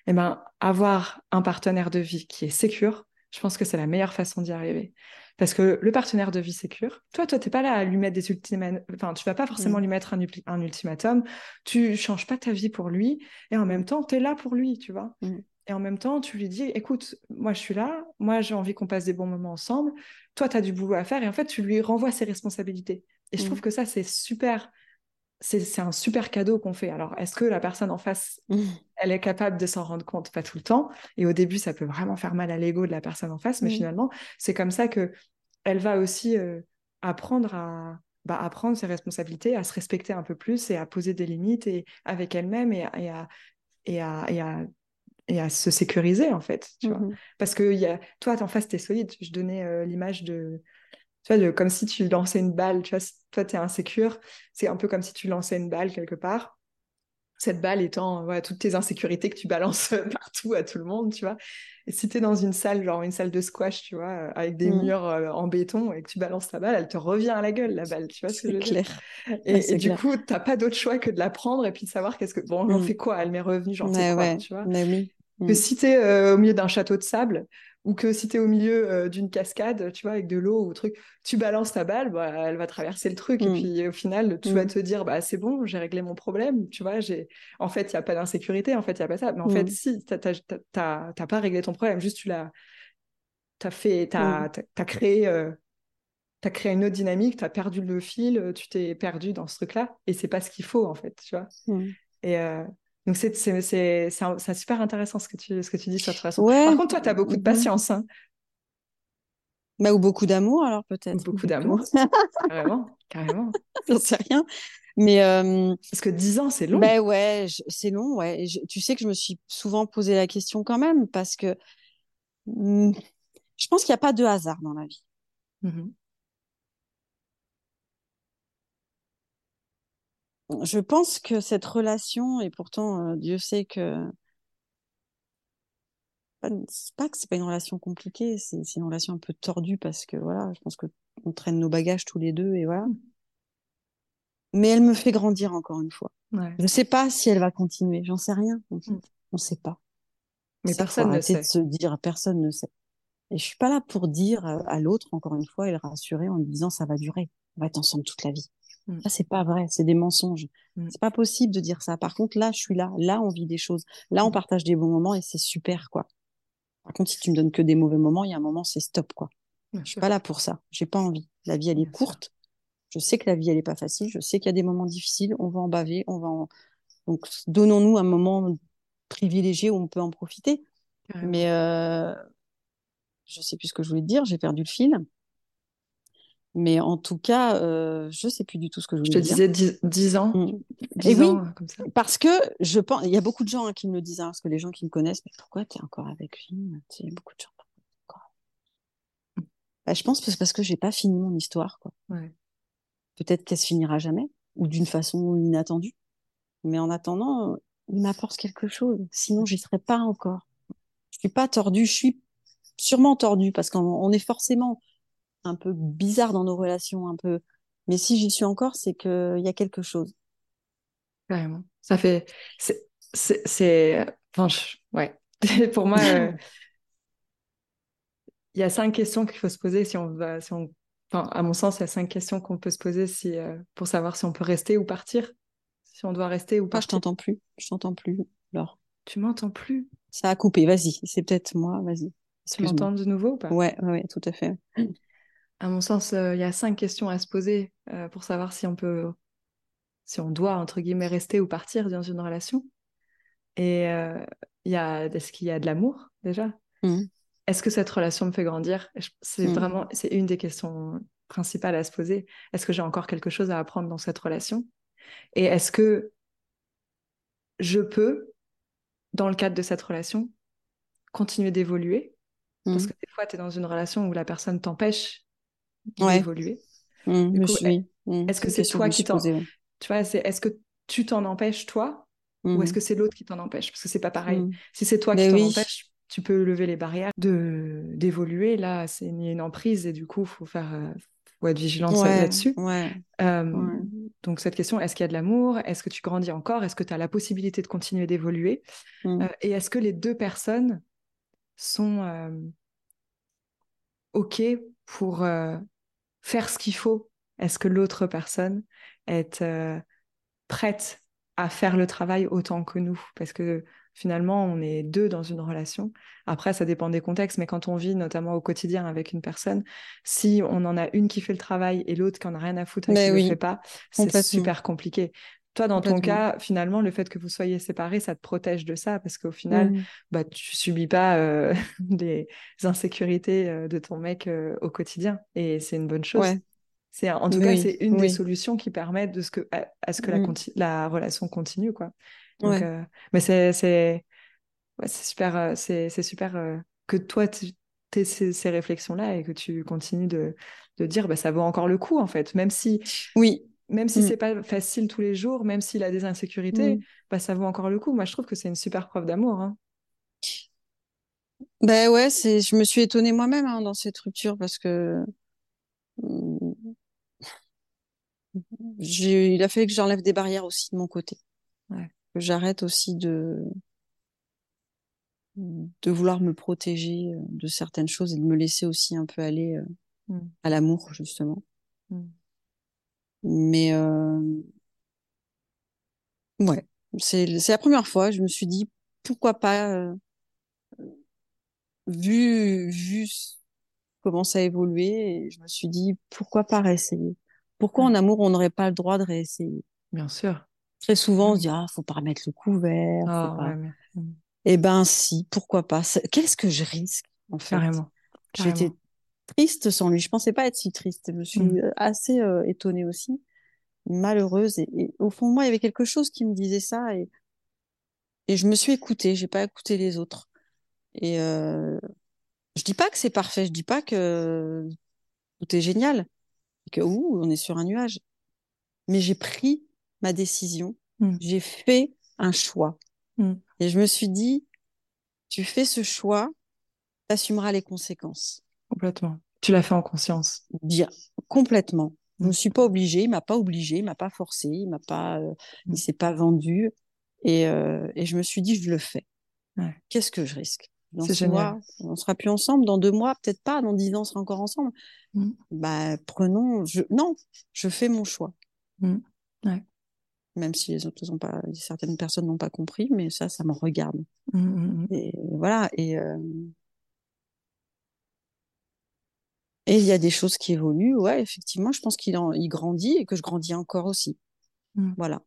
[SPEAKER 1] eh ben avoir un partenaire de vie qui est sécure, je pense que c'est la meilleure façon d'y arriver. Parce que le partenaire de vie sécure, toi, toi, t'es pas là à lui mettre des ultimatums, enfin, tu vas pas forcément
[SPEAKER 2] Mm.
[SPEAKER 1] lui mettre un ultimatum, tu changes pas ta vie pour lui, et en même temps, tu es là pour lui, tu vois.
[SPEAKER 2] Mm.
[SPEAKER 1] Et en même temps, tu lui dis, écoute, moi je suis là, moi j'ai envie qu'on passe des bons moments ensemble, toi tu as du boulot à faire, et en fait, tu lui renvoies ses responsabilités. Et je
[SPEAKER 2] Mm.
[SPEAKER 1] trouve que ça, c'est super, c'est un super cadeau qu'on fait. Alors, est-ce que la personne en face,
[SPEAKER 2] Mm.
[SPEAKER 1] elle est capable de s'en rendre compte? Pas tout le temps. Et au début, ça peut vraiment faire mal à l'ego de la personne en face, mais
[SPEAKER 2] Mm.
[SPEAKER 1] finalement, c'est comme ça que elle va aussi euh, apprendre à, bah, à prendre ses responsabilités, à se respecter un peu plus et à poser des limites et, avec elle-même et, à- et, à, et, à, et, à, et à se sécuriser, en fait. Tu vois
[SPEAKER 2] Mhm.
[SPEAKER 1] Parce que y a... toi, en face, tu es solide. Je donnais euh, l'image de... Tu vois, de- comme si tu lançais une balle. Tu vois, si toi, tu es insécure, c'est un peu comme si tu lançais une balle quelque part. Cette balle étant ouais, toutes tes insécurités que tu balances [laughs] partout à tout le monde, tu vois. Et si tu es dans une salle, genre une salle de squash, tu vois, euh, avec des
[SPEAKER 2] Mm.
[SPEAKER 1] murs euh, en béton et que tu balances ta balle, elle te revient à la gueule, la balle. Tu vois ce que je
[SPEAKER 2] C'est
[SPEAKER 1] veux dire?
[SPEAKER 2] clair.
[SPEAKER 1] Et,
[SPEAKER 2] Ouais,
[SPEAKER 1] et
[SPEAKER 2] c'est
[SPEAKER 1] du coup, t'as pas d'autre choix que de la prendre et puis de savoir qu'est-ce que. Bon, j'en
[SPEAKER 2] Mm.
[SPEAKER 1] fais quoi? Elle m'est revenue, j'en quoi?
[SPEAKER 2] ouais.
[SPEAKER 1] Tu vois?
[SPEAKER 2] Mais oui.
[SPEAKER 1] Que
[SPEAKER 2] Mm.
[SPEAKER 1] si tu es au milieu d'un château de sable ou que si tu es au milieu euh, d'une cascade, tu vois, avec de l'eau ou truc, tu balances ta balle, bah, elle va traverser le truc. Et
[SPEAKER 2] Mm.
[SPEAKER 1] puis au final, tu
[SPEAKER 2] Mm.
[SPEAKER 1] vas te dire, bah, c'est bon, j'ai réglé mon problème. Tu vois, j'ai... en fait, il n'y a pas d'insécurité, en fait, il n'y a pas ça. Mais en fait,
[SPEAKER 2] Mm.
[SPEAKER 1] si, tu n'as pas réglé ton problème, juste tu l'as t'as fait, t'as,
[SPEAKER 2] Mm.
[SPEAKER 1] t'as, t'as créé. euh, T'as créé une autre dynamique, tu as perdu le fil, euh, tu t'es perdu dans ce truc-là, et c'est pas ce qu'il faut en fait, tu vois.
[SPEAKER 2] Mm.
[SPEAKER 1] Et euh, donc, c'est super intéressant ce que tu, ce que tu dis sur relation.
[SPEAKER 2] Ouais.
[SPEAKER 1] Par contre, toi, tu as beaucoup de patience, hein.
[SPEAKER 2] Bah, ou beaucoup d'amour, alors peut-être.
[SPEAKER 1] beaucoup d'amour, [laughs] carrément, carrément.
[SPEAKER 2] J'en sais rien. Mais euh,
[SPEAKER 1] Parce que 10 ans, c'est long.
[SPEAKER 2] ben ouais, c'est long, ouais. Je- tu sais que je me suis souvent posé la question quand même, parce que hmm, je pense qu'il n'y a pas de hasard dans la vie.
[SPEAKER 1] Mhm.
[SPEAKER 2] Je pense que cette relation, et pourtant euh, Dieu sait que pas- c'est pas que c'est pas une relation compliquée, c'est une relation un peu tordue parce que voilà, je pense que on traîne nos bagages tous les deux et voilà. Mais elle me fait grandir encore une fois.
[SPEAKER 1] Ouais.
[SPEAKER 2] Je sais pas si elle va continuer, j'en sais rien. En fait.
[SPEAKER 1] Mm.
[SPEAKER 2] On sait pas.
[SPEAKER 1] Mais personne ne sait.
[SPEAKER 2] de se dire personne ne sait. Et je suis pas là pour dire euh, à l'autre encore une fois et le rassurer en lui disant ça va durer, on va être ensemble toute la vie.
[SPEAKER 1] Mm.
[SPEAKER 2] Ça c'est pas vrai, c'est des mensonges.
[SPEAKER 1] Mm.
[SPEAKER 2] C'est pas possible de dire ça. Par contre là, je suis là, là on vit des choses, là on
[SPEAKER 1] Mm.
[SPEAKER 2] partage des bons moments et c'est super quoi. Par contre, si tu me donnes que des mauvais moments, il y a un moment c'est stop quoi. Je suis pas là pour ça. J'ai pas envie. La vie, elle est
[SPEAKER 1] Bien sûr.
[SPEAKER 2] courte. Je sais que la vie, elle est pas facile. Je sais qu'il y a des moments difficiles. On va en baver. On va en... Donc, donnons-nous un moment privilégié où on peut en profiter.
[SPEAKER 1] Carrément.
[SPEAKER 2] Mais euh, je sais plus ce que je voulais te dire. J'ai perdu le fil. Mais en tout cas, euh, je sais plus du tout ce que je
[SPEAKER 1] Je
[SPEAKER 2] voulais
[SPEAKER 1] te
[SPEAKER 2] dire.
[SPEAKER 1] disais 10, 10 ans.
[SPEAKER 2] Mm.
[SPEAKER 1] 10
[SPEAKER 2] Et oui.
[SPEAKER 1] ans, euh, comme ça.
[SPEAKER 2] Parce que je pense, il y a beaucoup de gens hein, qui me le disent, hein, parce que les gens qui me connaissent, mais pourquoi tu es encore avec lui Tu sais, Il y a beaucoup de gens. Bah, je pense que c'est parce que j'ai pas fini mon histoire. quoi.
[SPEAKER 1] Ouais.
[SPEAKER 2] Peut-être qu'elle se finira jamais, ou d'une façon inattendue. Mais en attendant, euh, il m'apporte quelque chose. Sinon, j'y serais pas encore. Je suis pas tordue, je suis sûrement tordue, parce qu'on on est forcément un peu bizarre dans nos relations, un peu. Mais si j'y suis encore, c'est qu'il y a quelque chose.
[SPEAKER 1] Carrément. Ça fait. C'est. Enfin, je- ouais. [laughs] Pour moi, euh, [laughs] il y a cinq questions qu'il faut se poser si on va. Si on... Enfin, à mon sens, il y a cinq questions qu'on peut se poser si, euh, pour savoir si on peut rester ou partir. Si on doit rester ou
[SPEAKER 2] Ah, je t'entends plus. Je t'entends plus, Laure.
[SPEAKER 1] Tu m'entends plus?
[SPEAKER 2] Ça a coupé. Vas-y. C'est peut-être moi. Vas-y.
[SPEAKER 1] Tu m'entends de nouveau ou pas?
[SPEAKER 2] Ouais, ouais, ouais, tout à fait.
[SPEAKER 1] À mon sens, euh, il y a cinq questions à se poser euh, pour savoir si on peut, si on doit, entre guillemets, rester ou partir dans une relation. Et euh, il y a, est-ce qu'il y a de l'amour déjà?
[SPEAKER 2] Mhm.
[SPEAKER 1] Est-ce que cette relation me fait grandir? C'est
[SPEAKER 2] Mhm.
[SPEAKER 1] vraiment, c'est une des questions principales à se poser. Est-ce que j'ai encore quelque chose à apprendre dans cette relation? Et est-ce que je peux, dans le cadre de cette relation, continuer d'évoluer? Parce
[SPEAKER 2] Mhm.
[SPEAKER 1] que des fois, tu es dans une relation où la personne t'empêche
[SPEAKER 2] Ouais.
[SPEAKER 1] coup,
[SPEAKER 2] suis. Mhm,
[SPEAKER 1] est-ce que c'est toi qui t'en-
[SPEAKER 2] ouais.
[SPEAKER 1] Tu vois, c'est est-ce que tu t'en empêches toi ou est-ce
[SPEAKER 2] Mhm.
[SPEAKER 1] que c'est l'autre qui t'en empêche? Parce que c'est pas pareil. Si c'est toi
[SPEAKER 2] Mais
[SPEAKER 1] qui t'en empêche, tu peux lever les barrières de d'évoluer. Là, c'est une, une emprise et du coup, faut faire, euh, faut être vigilant
[SPEAKER 2] Ouais,
[SPEAKER 1] là-dessus. Euh, donc cette question, est-ce qu'il y a de l'amour? Est-ce que tu grandis encore? Est-ce que tu as la possibilité de continuer d'évoluer? Euh, et est-ce que les deux personnes sont OK pour faire ce qu'il faut? Est-ce que l'autre personne est euh, prête à faire le travail autant que nous? Parce que finalement, on est deux dans une relation. Après, ça dépend des contextes, mais quand on vit notamment au quotidien avec une personne, si on en a une qui fait le travail et l'autre qui en a rien à foutre et
[SPEAKER 2] Mais
[SPEAKER 1] qui le
[SPEAKER 2] oui,
[SPEAKER 1] fait pas, c'est super compliqué. Toi, dans ton cas, finalement, le fait que vous soyez séparés, ça te protège de ça? Parce qu'au final,
[SPEAKER 2] Mhm.
[SPEAKER 1] bah, tu subis pas euh, [laughs] les insécurités euh, de ton mec euh, au quotidien et c'est une bonne chose.
[SPEAKER 2] Ouais,
[SPEAKER 1] C'est en tout cas, c'est une des solutions qui permettent de ce que, à, à ce que la, conti- la relation continue, quoi. Donc,
[SPEAKER 2] Ouais.
[SPEAKER 1] euh, mais c'est c'est ouais, super, c'est c'est super que toi tu aies ces, ces réflexions-là et que tu continues de, de dire bah, ça vaut encore le coup en fait, même si
[SPEAKER 2] Oui.
[SPEAKER 1] Même si
[SPEAKER 2] Mm.
[SPEAKER 1] c'est pas facile tous les jours, même s'il a des insécurités,
[SPEAKER 2] Mm.
[SPEAKER 1] bah, ça vaut encore le coup. Moi, je trouve que c'est une super preuve d'amour. hein.
[SPEAKER 2] Ben ouais, c'est, je me suis étonnée moi-même hein, dans cette rupture parce que mm, j'ai, il a fallu que j'enlève des barrières aussi de mon côté.
[SPEAKER 1] Ouais.
[SPEAKER 2] Que j'arrête aussi de, de vouloir me protéger euh, de certaines choses et de me laisser aussi un peu aller euh,
[SPEAKER 1] Mm.
[SPEAKER 2] à l'amour, justement.
[SPEAKER 1] Mm.
[SPEAKER 2] Mais euh, ouais, c'est, c'est la première fois, je me suis dit, pourquoi pas, euh, vu, vu comment ça a évolué, et je me suis dit, pourquoi pas réessayer? Pourquoi en
[SPEAKER 1] Ouais.
[SPEAKER 2] amour, on n'aurait pas le droit de réessayer?
[SPEAKER 1] Bien sûr.
[SPEAKER 2] Très souvent, on se
[SPEAKER 1] Mm.
[SPEAKER 2] dit, ah, faut pas remettre le couvert, faut pas.
[SPEAKER 1] ouais, mais- mm.
[SPEAKER 2] Eh ben, si, pourquoi pas? Qu'est-ce que je risque, en fait?
[SPEAKER 1] Carrément.
[SPEAKER 2] J'étais
[SPEAKER 1] Carrément.
[SPEAKER 2] Triste sans lui. Je pensais pas être si triste. Je me suis
[SPEAKER 1] Mm.
[SPEAKER 2] euh, assez euh, étonnée aussi, malheureuse. Et, et au fond de moi, il y avait quelque chose qui me disait ça. Et, et je me suis écoutée. J'ai pas écouté les autres. Et euh, je dis pas que c'est parfait. Je dis pas que tout est génial. Et que ouh, on est sur un nuage. Mais j'ai pris ma décision.
[SPEAKER 1] Mm.
[SPEAKER 2] J'ai fait un choix.
[SPEAKER 1] Mm.
[SPEAKER 2] Et je me suis dit, tu fais ce choix, t'assumeras les conséquences.
[SPEAKER 1] Complètement. Tu l'as fait en conscience.
[SPEAKER 2] Bien, complètement. Je me suis pas obligée, il m'a pas obligée, il m'a pas forcé, il m'a pas, euh,
[SPEAKER 1] Mm.
[SPEAKER 2] il s'est pas vendu. Et, euh, et je me suis dit, je le fais.
[SPEAKER 1] Ouais.
[SPEAKER 2] Qu'est-ce que je risque? Dans six
[SPEAKER 1] génial.
[SPEAKER 2] mois, on sera plus ensemble. Dans deux mois, peut-être pas. Dans dix ans, on sera encore ensemble.
[SPEAKER 1] Mm.
[SPEAKER 2] Bah, prenons, je, non, je fais mon choix.
[SPEAKER 1] Mm. Ouais.
[SPEAKER 2] Même si les autres pas, certaines personnes n'ont pas compris, mais ça, ça me regarde.
[SPEAKER 1] Mm.
[SPEAKER 2] Et voilà. Et, euh, Et il y a des choses qui évoluent. Ouais, effectivement, je pense qu'il il grandit et que je grandis encore aussi.
[SPEAKER 1] Mm.
[SPEAKER 2] Voilà.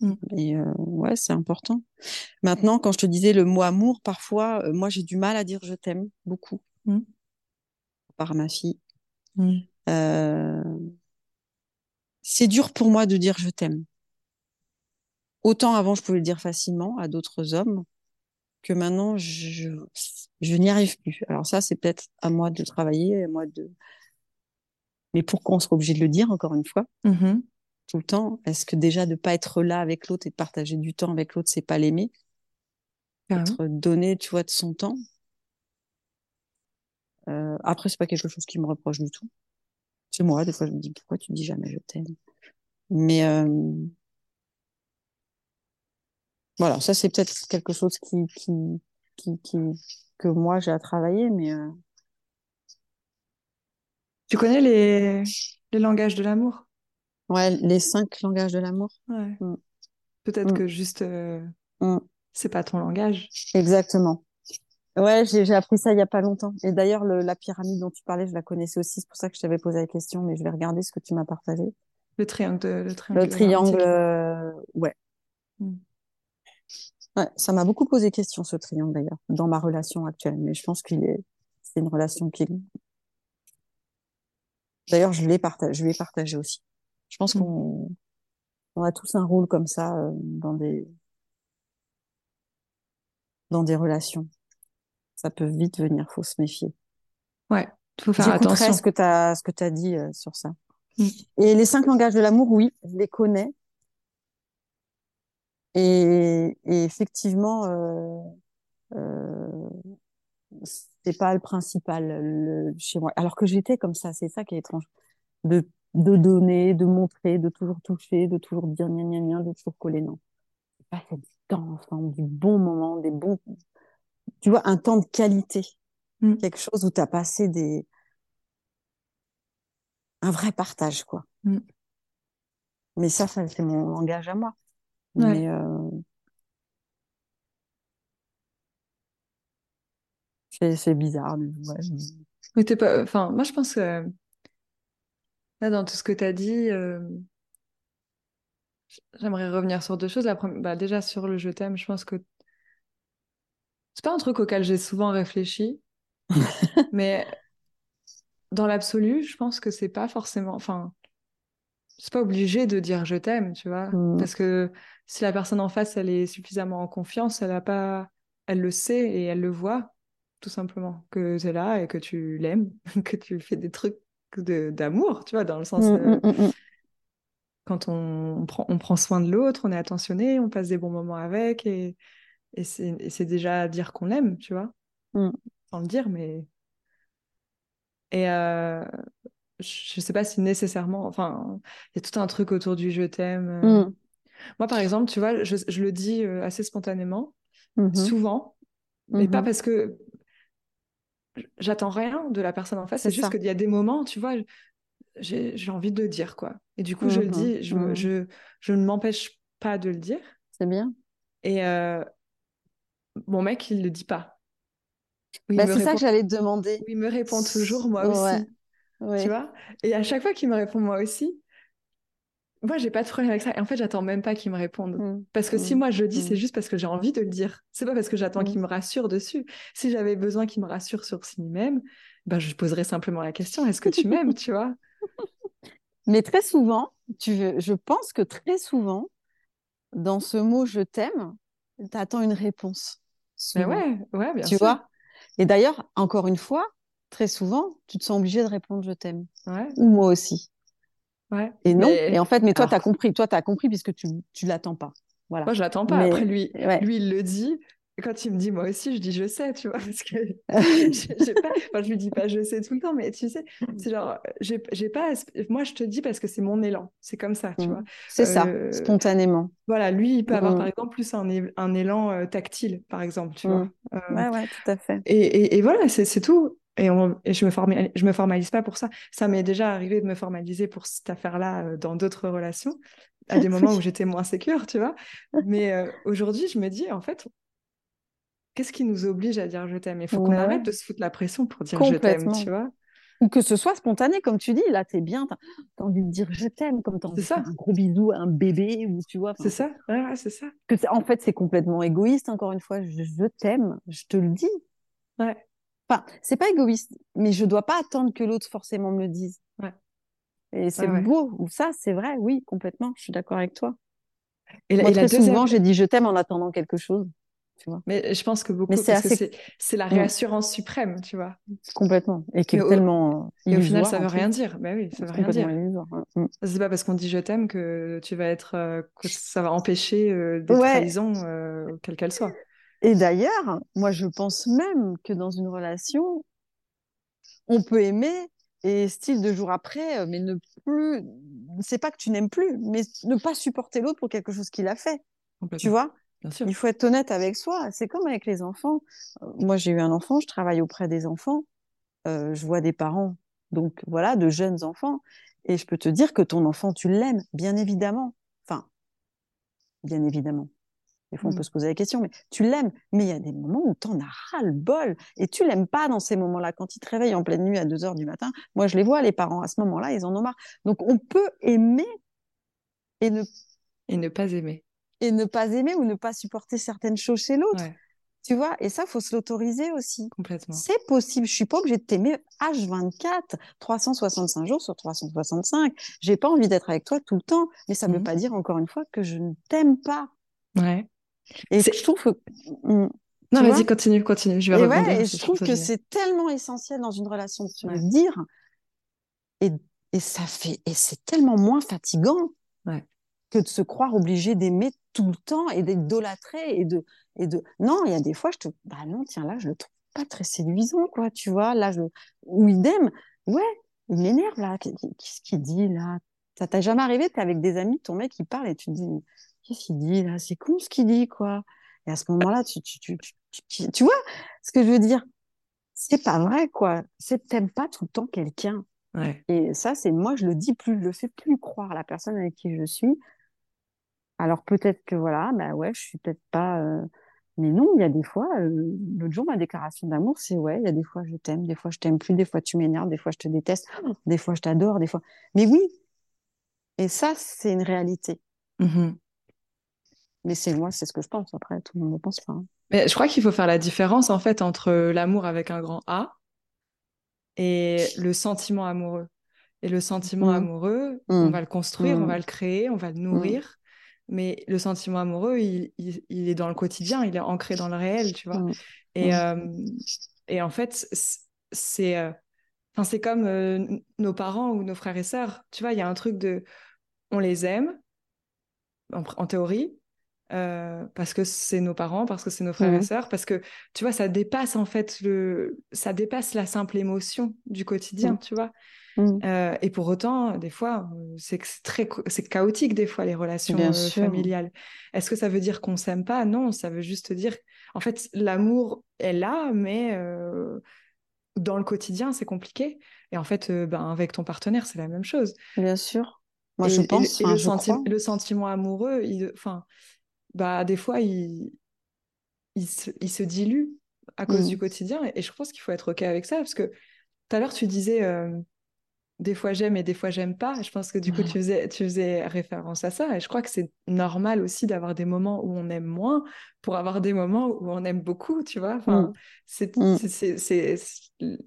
[SPEAKER 1] Mm.
[SPEAKER 2] Et euh, ouais, c'est important. Maintenant, quand je te disais le mot amour, parfois, euh, moi, j'ai du mal à dire je t'aime beaucoup.
[SPEAKER 1] Mm.
[SPEAKER 2] Par ma fille. Euh, c'est dur pour moi de dire je t'aime. Autant avant, je pouvais le dire facilement à d'autres hommes que maintenant, je, je n'y arrive plus. Alors ça, c'est peut-être à moi de travailler, à moi de... Mais pourquoi on serait obligé de le dire, encore une fois?
[SPEAKER 1] Mhm.
[SPEAKER 2] tout le temps Est-ce que déjà de pas être là avec l'autre et de partager du temps avec l'autre, c'est pas l'aimer?
[SPEAKER 1] Carrément.
[SPEAKER 2] Être donné, tu vois, de son temps. Euh, après, c'est pas quelque chose qui me reproche du tout. C'est moi, des fois, je me dis pourquoi tu dis jamais je t'aime? Mais euh, voilà, ça c'est peut-être quelque chose qui, qui, qui, qui que moi j'ai à travailler, mais euh,
[SPEAKER 1] Tu connais les, les langages de l'amour?
[SPEAKER 2] Ouais, les cinq langages de l'amour.
[SPEAKER 1] Ouais.
[SPEAKER 2] Mm.
[SPEAKER 1] Peut-être
[SPEAKER 2] Mm.
[SPEAKER 1] que juste, euh,
[SPEAKER 2] Mm.
[SPEAKER 1] c'est pas ton langage.
[SPEAKER 2] Exactement. Ouais, j'ai appris ça il y a pas longtemps. Et d'ailleurs, le- la pyramide dont tu parlais, je la connaissais aussi. C'est pour ça que je t'avais posé la question, mais je vais regarder ce que tu m'as partagé.
[SPEAKER 1] Le triangle, de- le triangle.
[SPEAKER 2] Le triangle,
[SPEAKER 1] arctique.
[SPEAKER 2] euh, ouais. Ouais, ça m'a beaucoup posé question ce triangle d'ailleurs, dans ma relation actuelle. Mais je pense qu'il est, c'est une relation qui. D'ailleurs, je l'ai partagé, je lui ai partagé aussi. Je pense
[SPEAKER 1] Mm.
[SPEAKER 2] qu'on on a tous un rôle comme ça euh, dans des dans des relations. Ça peut vite venir, faut se méfier.
[SPEAKER 1] Ouais, faut faire attention.
[SPEAKER 2] ce que tu as, ce que tu as dit euh, sur ça.
[SPEAKER 1] Mm.
[SPEAKER 2] Et les cinq langages de l'amour, oui, je les connais. Et, et effectivement, euh, euh, c'est pas le principal le, chez moi. Alors que j'étais comme ça, c'est ça qui est étrange. De, de donner, de montrer, de toujours toucher, de toujours dire gna gna gna, de toujours coller. Non. C'est pas fait du temps ensemble, du bon moment, des bons. Tu vois, un temps de qualité.
[SPEAKER 1] Mm.
[SPEAKER 2] Quelque chose où tu as passé des. Un vrai partage, quoi.
[SPEAKER 1] Mm.
[SPEAKER 2] Mais ça, ça c'est mon langage à moi.
[SPEAKER 1] Ouais.
[SPEAKER 2] Mais euh, c'est bizarre. Mais ouais.
[SPEAKER 1] Mais t'es pas... Enfin, moi, je pense que là, dans tout ce que tu as dit, euh, j'aimerais revenir sur deux choses. La première... bah, déjà, sur le je t'aime, je pense que c'est pas un truc auquel j'ai souvent réfléchi, [laughs] mais dans l'absolu, je pense que c'est pas forcément. Enfin, c'est pas obligé de dire je t'aime, tu vois.
[SPEAKER 2] Mm.
[SPEAKER 1] Parce que si la personne en face, elle est suffisamment en confiance, elle a pas... elle le sait et elle le voit, tout simplement, que es là et que tu l'aimes, [laughs] que tu fais des trucs de- d'amour, tu vois, dans le sens.
[SPEAKER 2] Mm,
[SPEAKER 1] euh,
[SPEAKER 2] mm, mm, mm.
[SPEAKER 1] quand on, on prend, on prend soin de l'autre, on est attentionné, on passe des bons moments avec et, et c'est c'est déjà dire qu'on l'aime, tu vois, sans le dire, mais. Et euh, je sais pas si nécessairement. Enfin, il y a tout un truc autour du je t'aime. euh.
[SPEAKER 2] Mm.
[SPEAKER 1] Moi, par exemple, tu vois, je, je le dis euh, assez spontanément,
[SPEAKER 2] Mhm.
[SPEAKER 1] souvent, mais pas
[SPEAKER 2] Mhm.
[SPEAKER 1] parce que j'attends rien de la personne en face,
[SPEAKER 2] C'est
[SPEAKER 1] juste qu'il y a des moments, tu vois, j'ai j'ai envie de le dire, quoi. Et du coup, je le
[SPEAKER 2] Mhm.
[SPEAKER 1] dis, je, me- je, je ne m'empêche pas de le dire.
[SPEAKER 2] C'est bien.
[SPEAKER 1] Et euh, mon mec, il le dit pas.
[SPEAKER 2] Bah, c'est ça que j'allais te demander.
[SPEAKER 1] il me répond toujours moi
[SPEAKER 2] Ouais,
[SPEAKER 1] aussi,
[SPEAKER 2] ouais.
[SPEAKER 1] tu vois? Et à chaque fois qu'il me répond moi aussi, moi, j'ai pas de problème avec ça. Et en fait, j'attends même pas qu'il me réponde.
[SPEAKER 2] Mm.
[SPEAKER 1] Parce que si
[SPEAKER 2] Mm.
[SPEAKER 1] moi je le dis, c'est
[SPEAKER 2] Mm.
[SPEAKER 1] juste parce que j'ai envie de le dire. C'est pas parce que j'attends qu'il me rassure dessus. Si j'avais besoin qu'il me rassure sur s'il m'aime, ben, je poserais simplement la question est-ce que tu m'aimes, tu vois? [laughs]
[SPEAKER 2] Mais très souvent, tu, je pense que très souvent, dans ce mot je t'aime, tu attends une réponse.
[SPEAKER 1] Mais ouais, ouais, bien
[SPEAKER 2] tu
[SPEAKER 1] sûr.
[SPEAKER 2] vois? Et d'ailleurs, encore une fois, très souvent, tu te sens obligé de répondre je t'aime.
[SPEAKER 1] Ouais,
[SPEAKER 2] Ou moi aussi.
[SPEAKER 1] ouais.
[SPEAKER 2] Et non.
[SPEAKER 1] Mais-
[SPEAKER 2] Et en fait, mais toi,
[SPEAKER 1] alors-
[SPEAKER 2] tu as compris. Toi, tu as compris puisque tu tu l'attends pas. Voilà.
[SPEAKER 1] Moi, je l'attends pas.
[SPEAKER 2] Mais-
[SPEAKER 1] Après, lui,
[SPEAKER 2] ouais.
[SPEAKER 1] lui, il le dit. Et quand il me dit moi aussi, je dis je sais, tu vois. [laughs] Parce que [laughs] j'ai pas... enfin, je lui dis pas je sais tout le temps, mais tu sais, c'est genre, j'ai pas. Moi, je te dis parce que c'est mon élan. C'est comme ça, tu
[SPEAKER 2] Mm.
[SPEAKER 1] vois.
[SPEAKER 2] C'est ça,
[SPEAKER 1] Euh,
[SPEAKER 2] spontanément.
[SPEAKER 1] Voilà, lui, il peut avoir
[SPEAKER 2] Mm.
[SPEAKER 1] par exemple plus un, un élan euh, tactile, par exemple, tu vois.
[SPEAKER 2] Mm.
[SPEAKER 1] Euh,
[SPEAKER 2] Ouais, ouais, tout à fait.
[SPEAKER 1] et, et, et voilà, c'est tout. Et, on, et je me formalise, je me formalise pas pour ça. Ça m'est déjà arrivé de me formaliser pour cette affaire-là euh, dans d'autres relations, à des [laughs] moments où j'étais moins sécure, tu vois. Mais euh, aujourd'hui, je me dis, en fait, qu'est-ce qui nous oblige à dire je t'aime? Il faut qu'on
[SPEAKER 2] Ouais.
[SPEAKER 1] arrête de se foutre la pression pour dire je t'aime, tu vois.
[SPEAKER 2] Ou que ce soit spontané, comme tu dis, là, tu es bien, tu as, envie de dire je t'aime, comme tu as envie de faire un gros bisou à un bébé, ou tu vois.
[SPEAKER 1] C'est ça, ouais, c'est ça.
[SPEAKER 2] Que en fait, c'est complètement égoïste, encore une fois, je, t'aime, je te le dis.
[SPEAKER 1] Ouais.
[SPEAKER 2] Enfin, c'est pas égoïste, mais je dois pas attendre que l'autre forcément me le dise.
[SPEAKER 1] Ouais.
[SPEAKER 2] Et c'est beau, ou ça, c'est vrai, oui, complètement, je suis d'accord avec toi.
[SPEAKER 1] Et,
[SPEAKER 2] Moi, très souvent, j'ai dit je t'aime en attendant quelque chose.
[SPEAKER 1] Mais je pense que beaucoup, c'est la mm. réassurance suprême, tu vois.
[SPEAKER 2] Complètement. Et qui est tellement.
[SPEAKER 1] Et au final, ça veut rien dire. Mais oui, ça veut rien dire. Mm. C'est pas parce qu'on dit je t'aime que tu vas être, euh, que ça va empêcher euh, des trahisons, euh, quelle qu'elle soit.
[SPEAKER 2] Et d'ailleurs, moi, je pense même que dans une relation, on peut aimer et style de jour après, mais ne plus. C'est pas que tu n'aimes plus, mais ne pas supporter l'autre pour quelque chose qu'il a fait. Tu vois? Il faut être honnête avec soi. C'est comme avec les enfants. Euh, moi, j'ai eu un enfant, je travaille auprès des enfants. Euh, je vois des parents, donc voilà, de jeunes enfants. Et je peux te dire que ton enfant, tu l'aimes, bien évidemment. Enfin, bien évidemment. Des fois, on peut mmh. se poser la question, mais tu l'aimes. Mais il y a des moments où tu en as ras le bol et tu l'aimes pas dans ces moments-là. Quand il te réveille en pleine nuit à 2 heures du matin, moi, je les vois, les parents, à ce moment-là, ils en ont marre. Donc, on peut aimer et ne,
[SPEAKER 1] et ne pas aimer
[SPEAKER 2] et ne pas aimer ou ne pas supporter certaines choses chez l'autre. Tu vois, et ça, faut se l'autoriser aussi.
[SPEAKER 1] Complètement.
[SPEAKER 2] C'est possible. Je suis pas obligée de t'aimer H24, 365 jours sur 365. J'ai pas envie d'être avec toi tout le temps, mais ça ne veut mmh. pas dire encore une fois que je ne t'aime pas.
[SPEAKER 1] Ouais.
[SPEAKER 2] Et je trouve que.
[SPEAKER 1] Mmh, non, vas-y, continue, continue. Je vais
[SPEAKER 2] et ouais, et je trouve que c'est tellement essentiel dans une relation de se le dire. Et, et ça fait, et c'est tellement moins fatigant.
[SPEAKER 1] Ouais
[SPEAKER 2] que de se croire obligé d'aimer tout le temps et d'idolâtrer et de et de non il y a des fois je te bah non tiens là je le trouve pas très séduisant quoi tu vois là je ou idem ouais il m'énerve là qu'est-ce qu'il dit là? Ça t'a jamais arrivé t'es avec des amis ton mec il parle et tu te dis qu'est-ce qu'il dit là? C'est con ce qu'il dit quoi et à ce moment-là tu tu, tu, tu, tu vois ce que je veux dire? C'est pas vrai quoi c'est t'aimes pas tout le temps quelqu'un
[SPEAKER 1] ouais.
[SPEAKER 2] et ça c'est moi je le dis plus je le fais plus croire à la personne avec qui je suis alors peut-être que voilà, bah ouais, je suis peut-être pas. Euh, mais non, il y a des fois, euh, l'autre jour, ma déclaration d'amour, c'est ouais, il y a des fois je t'aime, des fois je t'aime plus, des fois tu m'énerves, des fois je te déteste, des fois je t'adore, des fois. Mais oui, et ça, c'est une réalité.
[SPEAKER 1] Mmh
[SPEAKER 2] mais c'est moi, c'est ce que je pense. Après, tout le monde ne pense pas. Hein.
[SPEAKER 1] Mais je crois qu'il faut faire la différence en fait entre l'amour avec un grand A et le sentiment amoureux. Et le sentiment mmh. amoureux, on mmh. va le construire, on va le créer, on va le nourrir mais le sentiment amoureux, il, est dans le quotidien, il est ancré dans le réel, tu vois. Mmh. Et, mmh. Euh, et en fait, c'est euh, c'est comme euh, nos parents ou nos frères et sœurs, tu vois, il y a un truc de on les aime, en, théorie, parce que c'est nos parents, parce que c'est nos frères et mmh. sœurs, parce que tu vois, ça dépasse en fait le, ça dépasse la simple émotion du quotidien, tu vois? Mmh. Euh, et pour autant, des fois, c'est très c'est chaotique des fois les relations euh, familiales. Est-ce que ça veut dire qu'on s'aime pas? Non, ça veut juste dire, en fait, l'amour est là, mais euh, dans le quotidien, c'est compliqué. Et en fait, ben, avec ton partenaire, c'est la même chose.
[SPEAKER 2] Bien sûr. Moi, je pense.
[SPEAKER 1] Et, le, sentiment amoureux, enfin, bah, des fois, il, il, se, dilue à cause du mmh. quotidien. Et, je pense qu'il faut être OK avec ça, parce que tout à l'heure, tu disais des fois j'aime et des fois j'aime pas. Je pense que du coup, tu faisais, tu faisais référence à ça. Et je crois que c'est normal aussi d'avoir des moments où on aime moins pour avoir des moments où on aime beaucoup, tu vois? Enfin, mm. Mm. c'est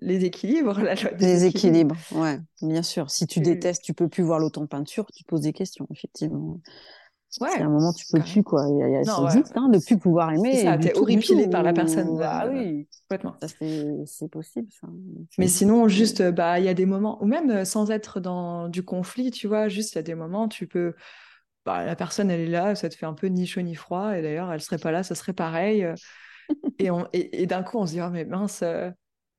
[SPEAKER 1] les équilibres, [laughs] la loi
[SPEAKER 2] Les équilibres, ouais, bien sûr. Si tu détestes, tu peux plus voir l'automne peinture, tu poses des questions, effectivement. Ouais. C'est un moment, tu peux plus, quoi. Il y a, il y a non, ouais. hein, de plus pouvoir aimer.
[SPEAKER 1] Ça, t'es horripilé par la personne.
[SPEAKER 2] Ah oui.
[SPEAKER 1] Complètement.
[SPEAKER 2] Ça, c'est possible, ça.
[SPEAKER 1] Mais sinon, juste, bah, il y a des moments, ou même euh, sans être dans du conflit, tu vois, juste, il y a des moments, tu peux, bah, la personne, elle est là, ça te fait un peu ni chaud ni froid, et d'ailleurs, elle serait pas là, ça serait pareil. Euh. et, on, et, et d'un coup, on se dit, oh, mais mince, euh,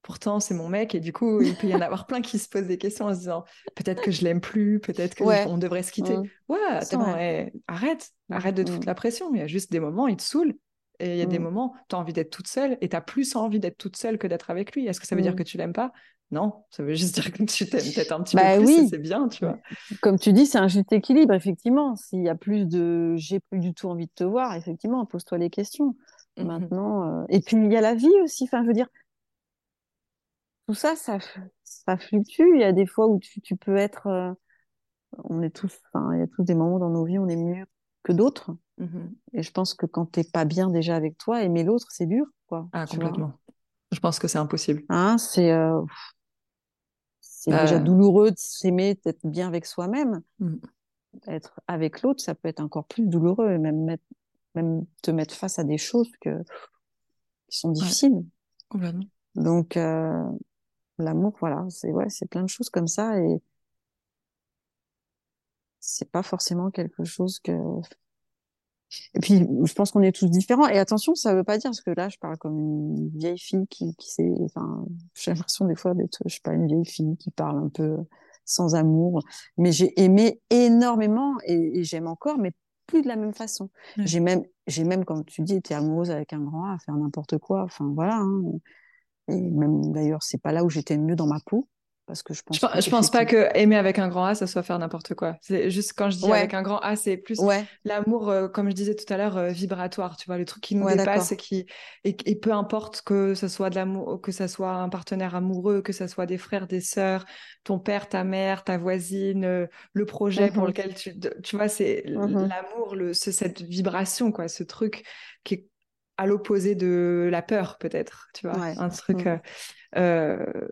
[SPEAKER 1] pourtant c'est mon mec et du coup il peut y en avoir plein qui se posent des questions en se disant peut-être que je l'aime plus peut-être qu'on devrait se quitter mmh. ouais attends eh, arrête mmh. arrête de te foutre mmh. la pression il y a juste des moments il te saoule et il y a des moments tu as envie d'être toute seule et tu as plus envie d'être toute seule que d'être avec lui est-ce que ça veut dire que tu l'aimes pas? Non, ça veut juste dire que tu t'aimes peut-être un petit
[SPEAKER 2] bah
[SPEAKER 1] peu
[SPEAKER 2] plus,
[SPEAKER 1] c'est bien, tu vois.
[SPEAKER 2] Comme tu dis, c'est un juste équilibre, effectivement. S'il y a plus de j'ai plus du tout envie de te voir, effectivement, pose-toi les questions. Maintenant, euh, et puis il y a la vie aussi. Enfin, je veux dire, tout ça, ça, ça fluctue. Il y a des fois où tu, tu peux être. euh, on est tous. Enfin, il y a tous des moments dans nos vies où on est mieux que d'autres.
[SPEAKER 1] Mhm.
[SPEAKER 2] Et je pense que quand t'es pas bien déjà avec toi, aimer l'autre, c'est dur, quoi.
[SPEAKER 1] Ah, complètement. Je pense que c'est impossible.
[SPEAKER 2] Hein, c'est euh, c'est
[SPEAKER 1] Euh.
[SPEAKER 2] déjà douloureux de s'aimer, d'être bien avec soi-même.
[SPEAKER 1] Mm.
[SPEAKER 2] Être avec l'autre, ça peut être encore plus douloureux, et même mettre, même te mettre face à des choses que qui sont difficiles.
[SPEAKER 1] Complètement.
[SPEAKER 2] Donc euh, l'amour, voilà, c'est ouais, c'est plein de choses comme ça et c'est pas forcément quelque chose que. Et puis, je pense qu'on est tous différents. Et attention, ça veut pas dire, parce que là, je parle comme une vieille fille qui, qui sait, enfin, [laughs] j'ai l'impression des fois d'être, je sais pas, une vieille fille qui parle un peu sans amour. Mais j'ai aimé énormément et, et j'aime encore, mais plus de la même façon.
[SPEAKER 1] Ouais.
[SPEAKER 2] J'ai même, j'ai même, comme tu dis, été amoureuse avec un grand A, à faire n'importe quoi. Enfin, voilà. hein. Et même, d'ailleurs, c'est pas là où j'étais mieux dans ma peau. Parce que je pense
[SPEAKER 1] Je, pense- je pense pas que aimer avec un grand A, ça soit faire n'importe quoi. C'est juste quand je dis
[SPEAKER 2] Ouais.
[SPEAKER 1] avec un grand A, c'est plus
[SPEAKER 2] Ouais,
[SPEAKER 1] l'amour, euh, comme je disais tout à l'heure, euh, vibratoire. Tu vois, le truc qui nous
[SPEAKER 2] Ouais,
[SPEAKER 1] dépasse et qui et, et peu importe que ce soit de l'amour, que ça soit un partenaire amoureux, que ça soit des frères, des sœurs, ton père, ta mère, ta voisine, euh, le projet pour
[SPEAKER 2] Mhm.
[SPEAKER 1] lequel tu, tu vois, c'est
[SPEAKER 2] Mhm.
[SPEAKER 1] l'amour, le, ce- cette vibration, quoi, ce truc qui est à l'opposé de la peur, peut-être. Tu vois,
[SPEAKER 2] Ouais.
[SPEAKER 1] un truc.
[SPEAKER 2] Mhm.
[SPEAKER 1] euh, euh,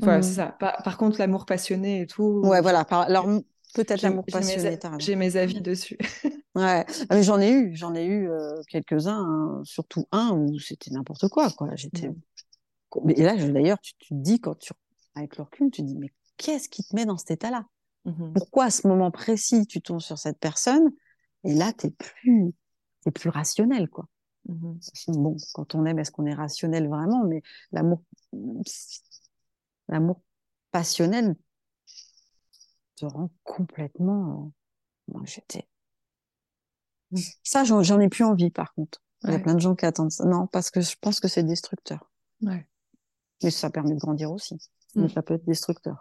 [SPEAKER 1] voilà, c'est ça. Par, par contre, l'amour passionné et tout.
[SPEAKER 2] Ouais, voilà. Par... Alors, peut-être l'amour passionné.
[SPEAKER 1] J'ai mes avis dessus. [laughs]
[SPEAKER 2] Ouais, Ah, mais j'en ai eu, j'en ai eu euh, quelques-uns, hein, surtout un où c'était n'importe quoi, quoi. J'étais.
[SPEAKER 1] Mhm.
[SPEAKER 2] Mais là, d'ailleurs, tu, tu te dis quand tu, avec le recul, tu te dis, mais qu'est-ce qui te met dans cet état-là?
[SPEAKER 1] Mhm.
[SPEAKER 2] Pourquoi à ce moment précis tu tombes sur cette personne? Et là t'es plus, t'es plus rationnel, quoi.
[SPEAKER 1] Mhm.
[SPEAKER 2] Bon, quand on aime, est-ce qu'on est rationnel vraiment? Mais l'amour, l'amour passionnel te rend complètement. euh, Moi, j'étais. Ça, j'en j'en ai plus envie, par contre. Il y a
[SPEAKER 1] Ouais.
[SPEAKER 2] plein de gens qui attendent ça. Non, parce que je pense que c'est destructeur.
[SPEAKER 1] Ouais.
[SPEAKER 2] Mais ça permet de grandir aussi.
[SPEAKER 1] Mm.
[SPEAKER 2] Mais ça peut être destructeur.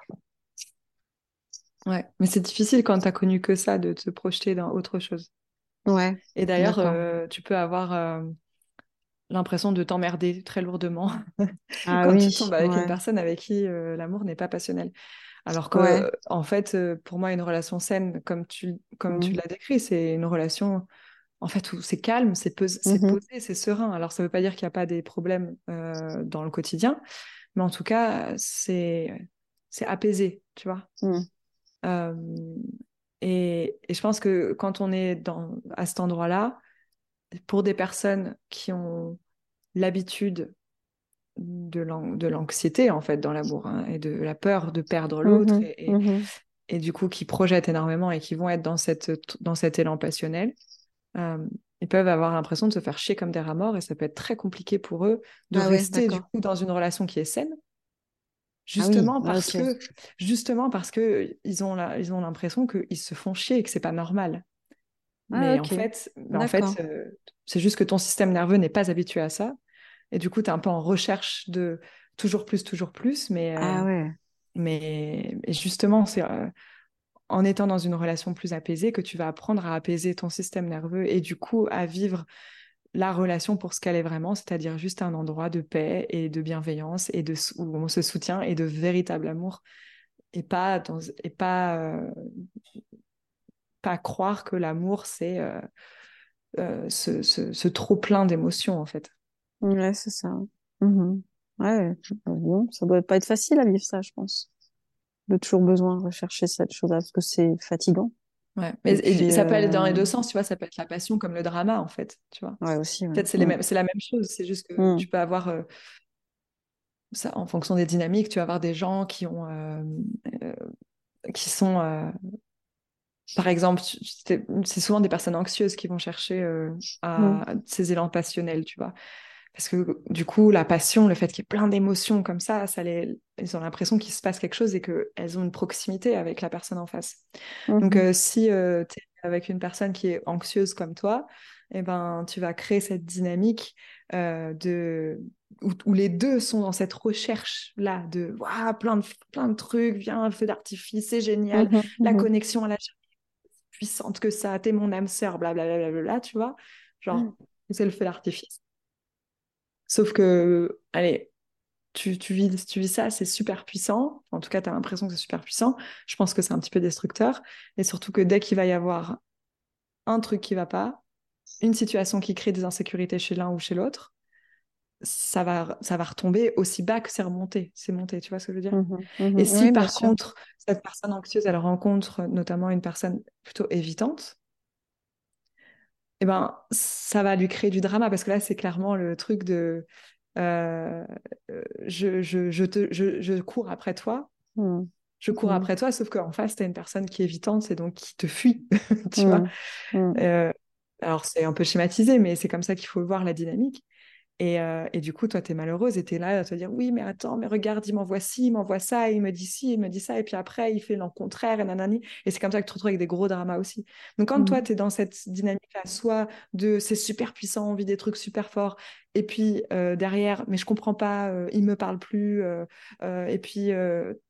[SPEAKER 1] Ouais. Mais c'est difficile quand tu as connu que ça de te projeter dans autre chose.
[SPEAKER 2] Ouais.
[SPEAKER 1] Et d'ailleurs, euh, tu peux avoir euh, l'impression de t'emmerder très lourdement [laughs]
[SPEAKER 2] Ah
[SPEAKER 1] quand
[SPEAKER 2] oui.
[SPEAKER 1] tu tombes avec
[SPEAKER 2] ouais.
[SPEAKER 1] une personne avec qui euh, l'amour n'est pas passionnel. Alors que,
[SPEAKER 2] Ouais.
[SPEAKER 1] en fait, pour moi, une relation saine, comme tu, comme tu
[SPEAKER 2] Mhm.
[SPEAKER 1] l'as décrit, c'est une relation, en fait, où c'est calme, c'est
[SPEAKER 2] Mhm.
[SPEAKER 1] posé, c'est serein. Alors, ça ne veut pas dire qu'il n'y a pas des problèmes dans le quotidien, mais en tout cas, c'est c'est apaisé, tu vois.
[SPEAKER 2] Mhm.
[SPEAKER 1] Et, et je pense que quand on est dans, à cet endroit-là, pour des personnes qui ont l'habitude de l'an- de l'anxiété, en fait, dans l'amour, hein, et de la peur de perdre l'autre,
[SPEAKER 2] Mhm.
[SPEAKER 1] et, et-
[SPEAKER 2] Mhm.
[SPEAKER 1] et du coup qui projettent énormément et qui vont être dans, cette, dans cet élan passionnel, euh, ils peuvent avoir l'impression de se faire chier comme des rats morts et ça peut être très compliqué pour eux de
[SPEAKER 2] Ah ouais,
[SPEAKER 1] rester du
[SPEAKER 2] d'accord.
[SPEAKER 1] coup dans une relation qui est saine.
[SPEAKER 2] Ah oui,
[SPEAKER 1] Justement parce
[SPEAKER 2] ok.
[SPEAKER 1] que justement parce que ils ont la- ils ont l'impression qu'ils se font chier et que c'est pas normal.
[SPEAKER 2] Ah,
[SPEAKER 1] Mais en fait, mais en fait euh, c'est juste que ton système nerveux n'est pas habitué à ça et du coup tu es un peu en recherche de toujours plus toujours plus mais euh,
[SPEAKER 2] Ah ouais.
[SPEAKER 1] mais et justement, c'est euh, en étant dans une relation plus apaisée que tu vas apprendre à apaiser ton système nerveux et du coup à vivre la relation pour ce qu'elle est vraiment, c'est-à-dire juste un endroit de paix et de bienveillance et de où on se soutient et de véritable amour et pas et pas euh, pas croire que l'amour c'est euh, euh, ce, trop plein d'émotions en fait.
[SPEAKER 2] Ouais, c'est ça. Mhm. Ouais, bon, ça doit pas être facile à vivre ça, je pense. De toujours besoin de rechercher cette chose-là parce que c'est fatigant.
[SPEAKER 1] Ouais. Mais,
[SPEAKER 2] Et puis,
[SPEAKER 1] ça peut aller dans les
[SPEAKER 2] euh,
[SPEAKER 1] deux sens, tu vois, ça peut être la passion comme le drama en fait, tu vois.
[SPEAKER 2] Ouais, aussi. ouais.
[SPEAKER 1] Peut-être c'est les
[SPEAKER 2] Mm.
[SPEAKER 1] c'est la même chose, c'est juste que
[SPEAKER 2] Mm.
[SPEAKER 1] tu peux avoir euh, ça en fonction des dynamiques, tu vas avoir des gens qui ont euh, euh, qui sont par exemple, c'est souvent des personnes anxieuses qui vont chercher à ces élans passionnels, tu vois. Parce que du coup, la passion, le fait qu'il y ait plein d'émotions comme ça, ça les, ils ont l'impression qu'il se passe quelque chose et qu'elles ont une proximité avec la personne en face. Donc,
[SPEAKER 2] Mhm.
[SPEAKER 1] euh, si tu es avec une personne qui est anxieuse comme toi, eh ben, tu vas créer cette dynamique euh, de... où, où les deux sont dans cette recherche-là de plein, de, plein de trucs, viens, le feu d'artifice, c'est génial,
[SPEAKER 2] Mhm.
[SPEAKER 1] la
[SPEAKER 2] Mhm.
[SPEAKER 1] connexion à la puissante que ça, t'es mon âme sœur, blablabla, bla, bla, bla, tu vois. Genre,
[SPEAKER 2] Mm.
[SPEAKER 1] c'est le feu d'artifice. Sauf que, allez, tu, tu, vis, tu vis ça, c'est super puissant. En tout cas, tu as l'impression que c'est super puissant. Je pense que c'est un petit peu destructeur. Et surtout que dès qu'il va y avoir un truc qui va pas, une situation qui crée des insécurités chez l'un ou chez l'autre, ça va, ça va retomber aussi bas que c'est remonté. C'est monté, tu vois ce que je veux dire?
[SPEAKER 2] Mmh mh.
[SPEAKER 1] Et si
[SPEAKER 2] Oui,
[SPEAKER 1] par
[SPEAKER 2] sûr.
[SPEAKER 1] contre, cette personne anxieuse, elle rencontre notamment une personne plutôt évitante, eh ben, ça va lui créer du drama parce que là, c'est clairement le truc de euh, je, je, je, te, je, je cours après toi,
[SPEAKER 2] Mmh.
[SPEAKER 1] je cours
[SPEAKER 2] Mhm.
[SPEAKER 1] après toi, sauf qu'en face, tu as une personne qui est évitante et donc qui te fuit, [laughs] tu
[SPEAKER 2] Mmh.
[SPEAKER 1] vois. Euh, alors, c'est un peu schématisé, mais c'est comme ça qu'il faut voir la dynamique. Et, euh, et du coup, toi, tu es malheureuse et tu es là à te dire Oui, mais attends, mais regarde, il m'envoie ci, il m'envoie ça, il me dit ci, il me dit ça, et puis après, il fait le contraire, et nanani. Et c'est comme ça que tu te retrouves avec des gros dramas aussi. Donc, quand toi,
[SPEAKER 2] Mhm.
[SPEAKER 1] tu es dans cette dynamique-là, soit de c'est super puissant, on vit des trucs super forts, et puis euh, derrière, mais je comprends pas, euh, il me parle plus, euh, et puis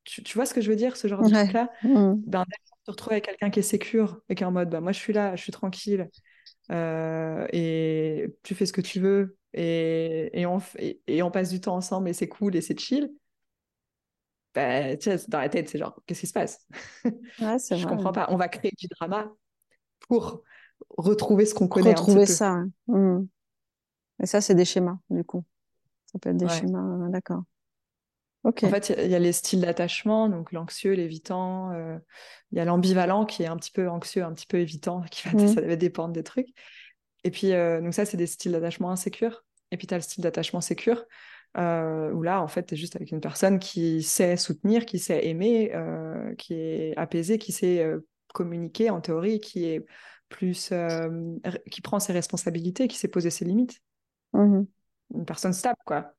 [SPEAKER 1] tu, tu vois ce que je veux dire, ce genre de truc-là?
[SPEAKER 2] Mmh.
[SPEAKER 1] ben, tu te retrouves avec quelqu'un qui est sécure et qui est en mode bah, moi je suis là, je suis tranquille euh, et tu fais ce que tu veux et, et, on, et, et on passe du temps ensemble et c'est cool et c'est chill. Tu sais, dans la tête, c'est genre qu'est-ce qui se passe? [laughs]
[SPEAKER 2] Ouais, c'est
[SPEAKER 1] Je
[SPEAKER 2] vrai.
[SPEAKER 1] comprends pas. On va créer du drama pour retrouver ce qu'on connaît
[SPEAKER 2] Retrouver ça. hein. Mmh. Et ça, c'est des schémas, du coup. Ça peut être des
[SPEAKER 1] Ouais.
[SPEAKER 2] schémas, euh, d'accord. Ok.
[SPEAKER 1] En fait, il y a- il y, a les styles d'attachement, donc l'anxieux, l'évitant. euh, Il y a l'ambivalent qui est un petit peu anxieux, un petit peu évitant, qui va,
[SPEAKER 2] Mhm.
[SPEAKER 1] ça va dépendre des trucs. Et puis, euh, donc ça, c'est des styles d'attachement insécures. Et puis, tu as le style d'attachement sécure, euh, où là, en fait, tu es juste avec une personne qui sait soutenir, qui sait aimer, euh, qui est apaisée, qui sait communiquer en théorie, qui est plus, qui prend ses responsabilités, qui sait poser ses limites.
[SPEAKER 2] Mhm.
[SPEAKER 1] Une personne stable, quoi.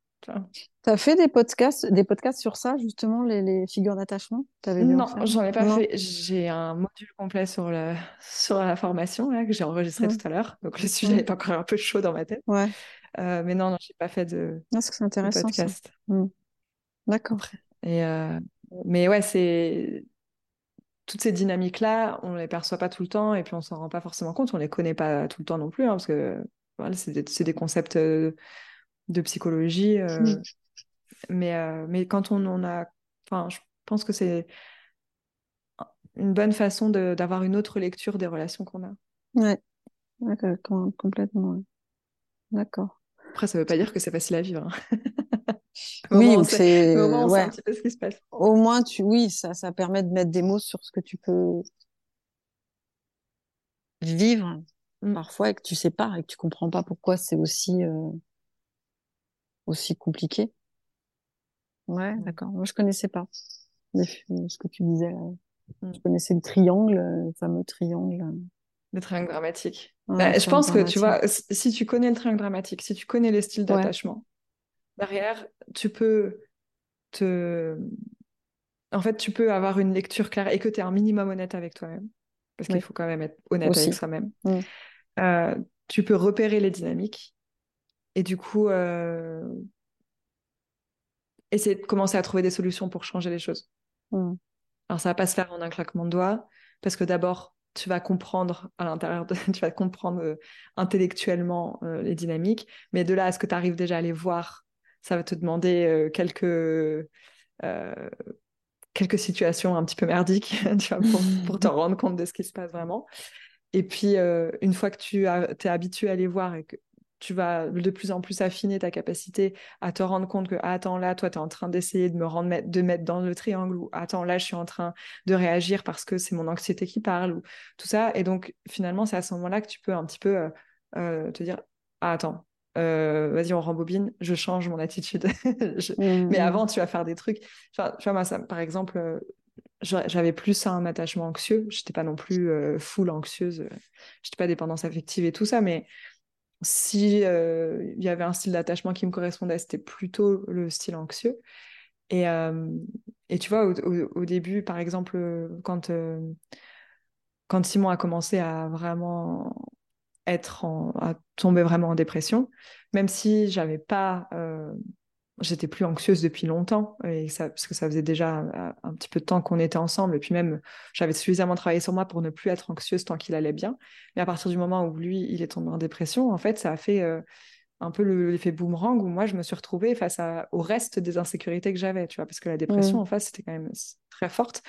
[SPEAKER 1] Tu.
[SPEAKER 2] T'as fait des podcasts, des podcasts sur ça, justement, les, les figures d'attachement?
[SPEAKER 1] Non, j'en ai pas
[SPEAKER 2] Non?
[SPEAKER 1] fait. J'ai un module complet sur la, sur la formation là, que j'ai enregistré
[SPEAKER 2] Ouais.
[SPEAKER 1] tout à l'heure. Donc le sujet
[SPEAKER 2] Ouais.
[SPEAKER 1] est encore un peu chaud dans ma tête.
[SPEAKER 2] Ouais.
[SPEAKER 1] Euh, mais non, non, j'ai pas fait de,
[SPEAKER 2] Ah, que
[SPEAKER 1] de
[SPEAKER 2] intéressant, ça?
[SPEAKER 1] podcast.
[SPEAKER 2] D'accord.
[SPEAKER 1] Et euh, mais ouais, c'est toutes ces dynamiques-là, on les perçoit pas tout le temps et puis on s'en rend pas forcément compte. On les connaît pas tout le temps non plus, hein, parce que voilà, c'est des, c'est des concepts euh, de psychologie. euh,
[SPEAKER 2] Mm.
[SPEAKER 1] mais, euh, mais quand on en a, enfin, je pense que c'est une bonne façon de- d'avoir une autre lecture des relations qu'on a.
[SPEAKER 2] Ouais. D'accord, com- complètement. ouais. D'accord.
[SPEAKER 1] Après, ça veut pas dire que c'est facile à vivre. hein. [laughs]
[SPEAKER 2] Oui,
[SPEAKER 1] Au
[SPEAKER 2] c'est, ouais.
[SPEAKER 1] un petit peu ce qui se passe.
[SPEAKER 2] Au moins, tu, oui, ça, ça permet de mettre des mots sur ce que tu peux vivre
[SPEAKER 1] Mm.
[SPEAKER 2] parfois et que tu sais pas et que tu comprends pas pourquoi c'est aussi, euh, aussi compliqué. Ouais,
[SPEAKER 1] Mm.
[SPEAKER 2] d'accord. Moi, je connaissais pas les- ce que tu disais. là.
[SPEAKER 1] Mm.
[SPEAKER 2] Je connaissais le triangle, le fameux triangle.
[SPEAKER 1] Le triangle dramatique.
[SPEAKER 2] Ouais,
[SPEAKER 1] Bah,
[SPEAKER 2] le
[SPEAKER 1] je pense que tu vois, si tu connais le triangle dramatique, si tu connais les styles
[SPEAKER 2] Ouais.
[SPEAKER 1] d'attachement, derrière, tu peux te. En fait, tu peux avoir une lecture claire et que tu es un minimum honnête avec toi-même. Parce qu'il faut quand même être honnête
[SPEAKER 2] Aussi.
[SPEAKER 1] avec soi-même.
[SPEAKER 2] Mm.
[SPEAKER 1] Euh, tu peux repérer les dynamiques et du coup, euh, essayer de commencer à trouver des solutions pour changer les choses.
[SPEAKER 2] Mm.
[SPEAKER 1] Alors, ça va pas se faire en un claquement de doigts, parce que d'abord, tu vas comprendre à l'intérieur, de... [laughs] tu vas comprendre euh, intellectuellement euh, les dynamiques, mais de là à ce que tu arrives déjà à les voir, ça va te demander euh, quelques, quelques situations un petit peu merdiques, [laughs] tu vois, pour, pour te rendre compte de ce qui se passe vraiment. Et puis, euh, une fois que tu as, es habitué à les voir et que tu vas de plus en plus affiner ta capacité à te rendre compte que, ah, attends, là, toi, tu es en train d'essayer de me rendre, de mettre dans le triangle, ou attends, là, je suis en train de réagir parce que c'est mon anxiété qui parle, ou tout ça. Et donc, finalement, c'est à ce moment-là que tu peux un petit peu euh, euh, te dire, ah, attends, euh, vas-y, on rembobine, je change mon attitude. [laughs] Je-
[SPEAKER 2] Mm,
[SPEAKER 1] Mais avant, tu vas faire des trucs. Enfin, tu vois, moi, ça, par exemple, euh, j'a- j'avais plus un attachement anxieux. J'étais pas non plus euh, full anxieuse. J'étais pas dépendance affective et tout ça, mais si euh, il y avait un style d'attachement qui me correspondait, c'était plutôt le style anxieux. Et, euh, tu vois, au, début, par exemple, quand, euh, quand Simon a commencé à vraiment être à tomber vraiment en dépression, même si j'avais pas, j'étais plus anxieuse depuis longtemps, et ça, parce que ça faisait déjà un, un petit peu de temps qu'on était ensemble, et puis même j'avais suffisamment travaillé sur moi pour ne plus être anxieuse tant qu'il allait bien. Mais à partir du moment où lui, il est tombé en dépression, en fait, ça a fait euh, un peu l'effet boomerang où moi, je me suis retrouvée face à, au reste des insécurités que j'avais, tu vois, parce que la dépression, en face, c'était quand même très forte.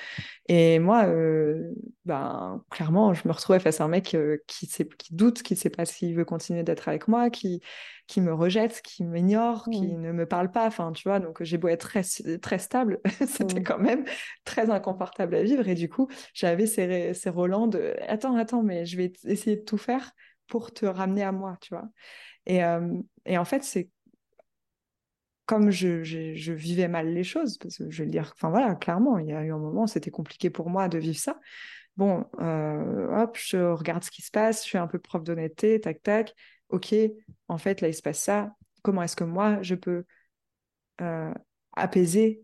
[SPEAKER 1] Et moi, euh, ben, clairement, je me retrouvais face à un mec euh, qui, sait, qui doute, qui ne sait pas s'il veut continuer d'être avec moi, qui, qui me rejette, qui m'ignore, qui ne me parle pas. Enfin, tu vois, donc j'ai beau être très, très stable, [laughs] c'était quand même très inconfortable à vivre. Et du coup, j'avais ces, ces relents de attends, attends, mais je vais essayer de tout faire pour te ramener à moi, tu vois. Et, euh, et en fait, c'est comme je, je, vivais mal les choses, parce que je vais le dire, enfin voilà, clairement, il y a eu un moment, c'était compliqué pour moi de vivre ça. Bon, euh, hop, je regarde ce qui se passe, je fais un peu preuve d'honnêteté, tac, tac. Ok, en fait, là, il se passe ça. Comment est-ce que moi, je peux euh, apaiser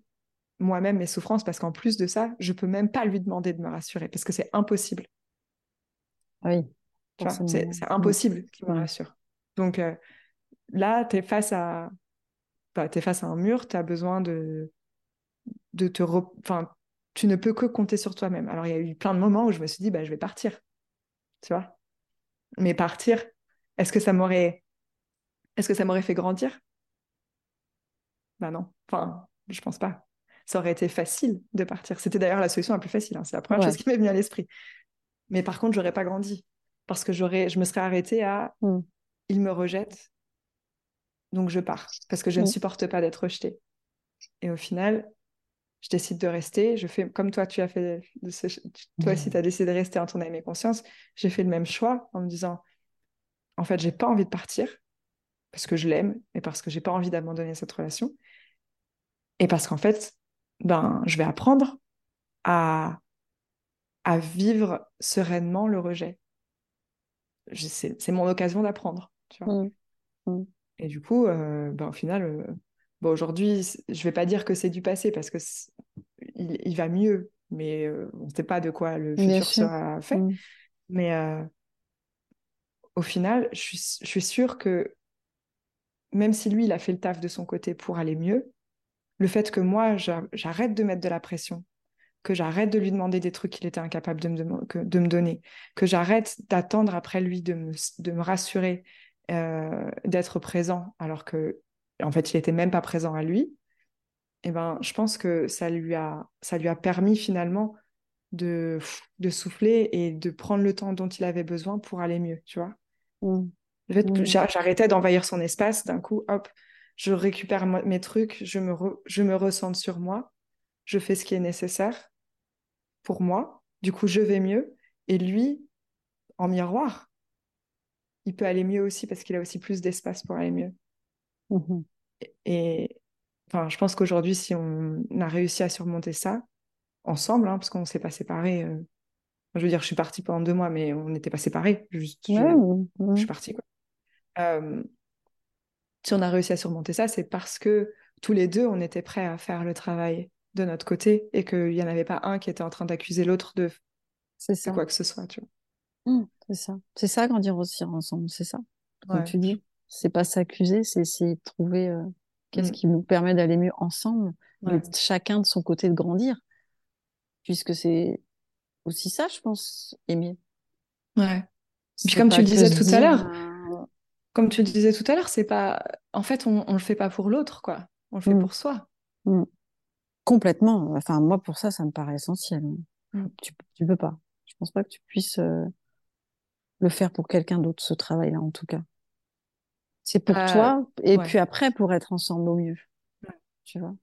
[SPEAKER 1] moi-même mes souffrances? Parce qu'en plus de ça, je peux même pas lui demander de me rassurer, parce que c'est impossible.
[SPEAKER 2] Oui.
[SPEAKER 1] C'est impossible qu'il me rassure. Donc euh, là, tu es face à bah, es face à un mur, tu as besoin de, de te... Enfin, tu ne peux que compter sur toi-même. Alors, il y a eu plein de moments où je me suis dit, bah, je vais partir. Tu vois Mais partir, est-ce que ça m'aurait... Est-ce que ça m'aurait fait grandir? Bah non. Enfin, je pense pas. Ça aurait été facile de partir. C'était d'ailleurs la solution la plus facile. Hein. C'est la première chose qui m'est venue à l'esprit. Mais par contre, j'aurais pas grandi. Parce que j'aurais, je me serais arrêtée à... Hmm il me rejette, donc je pars, parce que je ne supporte pas d'être rejetée. Et au final, je décide de rester, je fais comme toi, tu as fait, toi aussi, tu as décidé de rester en ton âme et conscience, j'ai fait le même choix en me disant, en fait, j'ai pas envie de partir, parce que je l'aime, et parce que j'ai pas envie d'abandonner cette relation, et parce qu'en fait, ben, je vais apprendre à, à vivre sereinement le rejet. C'est mon occasion d'apprendre. Mmh. Mmh. Et du coup, euh, ben, au final, euh, bon, aujourd'hui, je vais pas dire que c'est du passé parce que il, va mieux, mais euh, on ne sait pas de quoi le futur sera fait. Mmh. Mais au final, je suis, je suis sûre que même si lui, il a fait le taf de son côté pour aller mieux, le fait que moi, j'arrête de mettre de la pression, que j'arrête de lui demander des trucs qu'il était incapable de me, de me donner, que j'arrête d'attendre après lui de me, de me rassurer, d'être présent alors que en fait il était même pas présent à lui et eh ben je pense que ça lui a ça lui a permis finalement de de souffler et de prendre le temps dont il avait besoin pour aller mieux tu vois mmh. mmh. j'arrêtais d'envahir son espace d'un coup hop je récupère mes trucs je me je me ressente sur moi je fais ce qui est nécessaire pour moi du coup je vais mieux et lui en miroir il peut aller mieux aussi parce qu'il a aussi plus d'espace pour aller mieux. Mmh et, enfin, je pense qu'aujourd'hui, si on a réussi à surmonter ça ensemble, hein, parce qu'on ne s'est pas séparés, euh, je veux dire, je suis partie pendant deux mois, mais on n'était pas séparés. Juste, je, suis partie. Quoi. Euh, si on a réussi à surmonter ça, c'est parce que tous les deux, on était prêts à faire le travail de notre côté et qu'il n'y en avait pas un qui était en train d'accuser l'autre de, de quoi que ce soit. Tu vois.
[SPEAKER 2] Mmh, c'est ça. C'est ça, grandir aussi ensemble, c'est ça. Comme tu dis, c'est pas s'accuser, c'est essayer de trouver euh, qu'est-ce mmh. qui nous permet d'aller mieux ensemble, chacun de son côté de grandir. Puisque c'est aussi ça, je pense, aimer.
[SPEAKER 1] Ouais. Puis comme tu le disais tout à l'heure, euh, comme tu disais tout à l'heure, c'est pas. En fait, on, on le fait pas pour l'autre, quoi. On le fait mmh. pour soi.
[SPEAKER 2] Complètement. Enfin, moi, pour ça, ça me paraît essentiel. Tu, tu peux pas. Je pense pas que tu puisses. Euh, le faire pour quelqu'un d'autre, ce travail-là, en tout cas. C'est pour euh, toi, et puis après, pour être ensemble au mieux. Tu vois?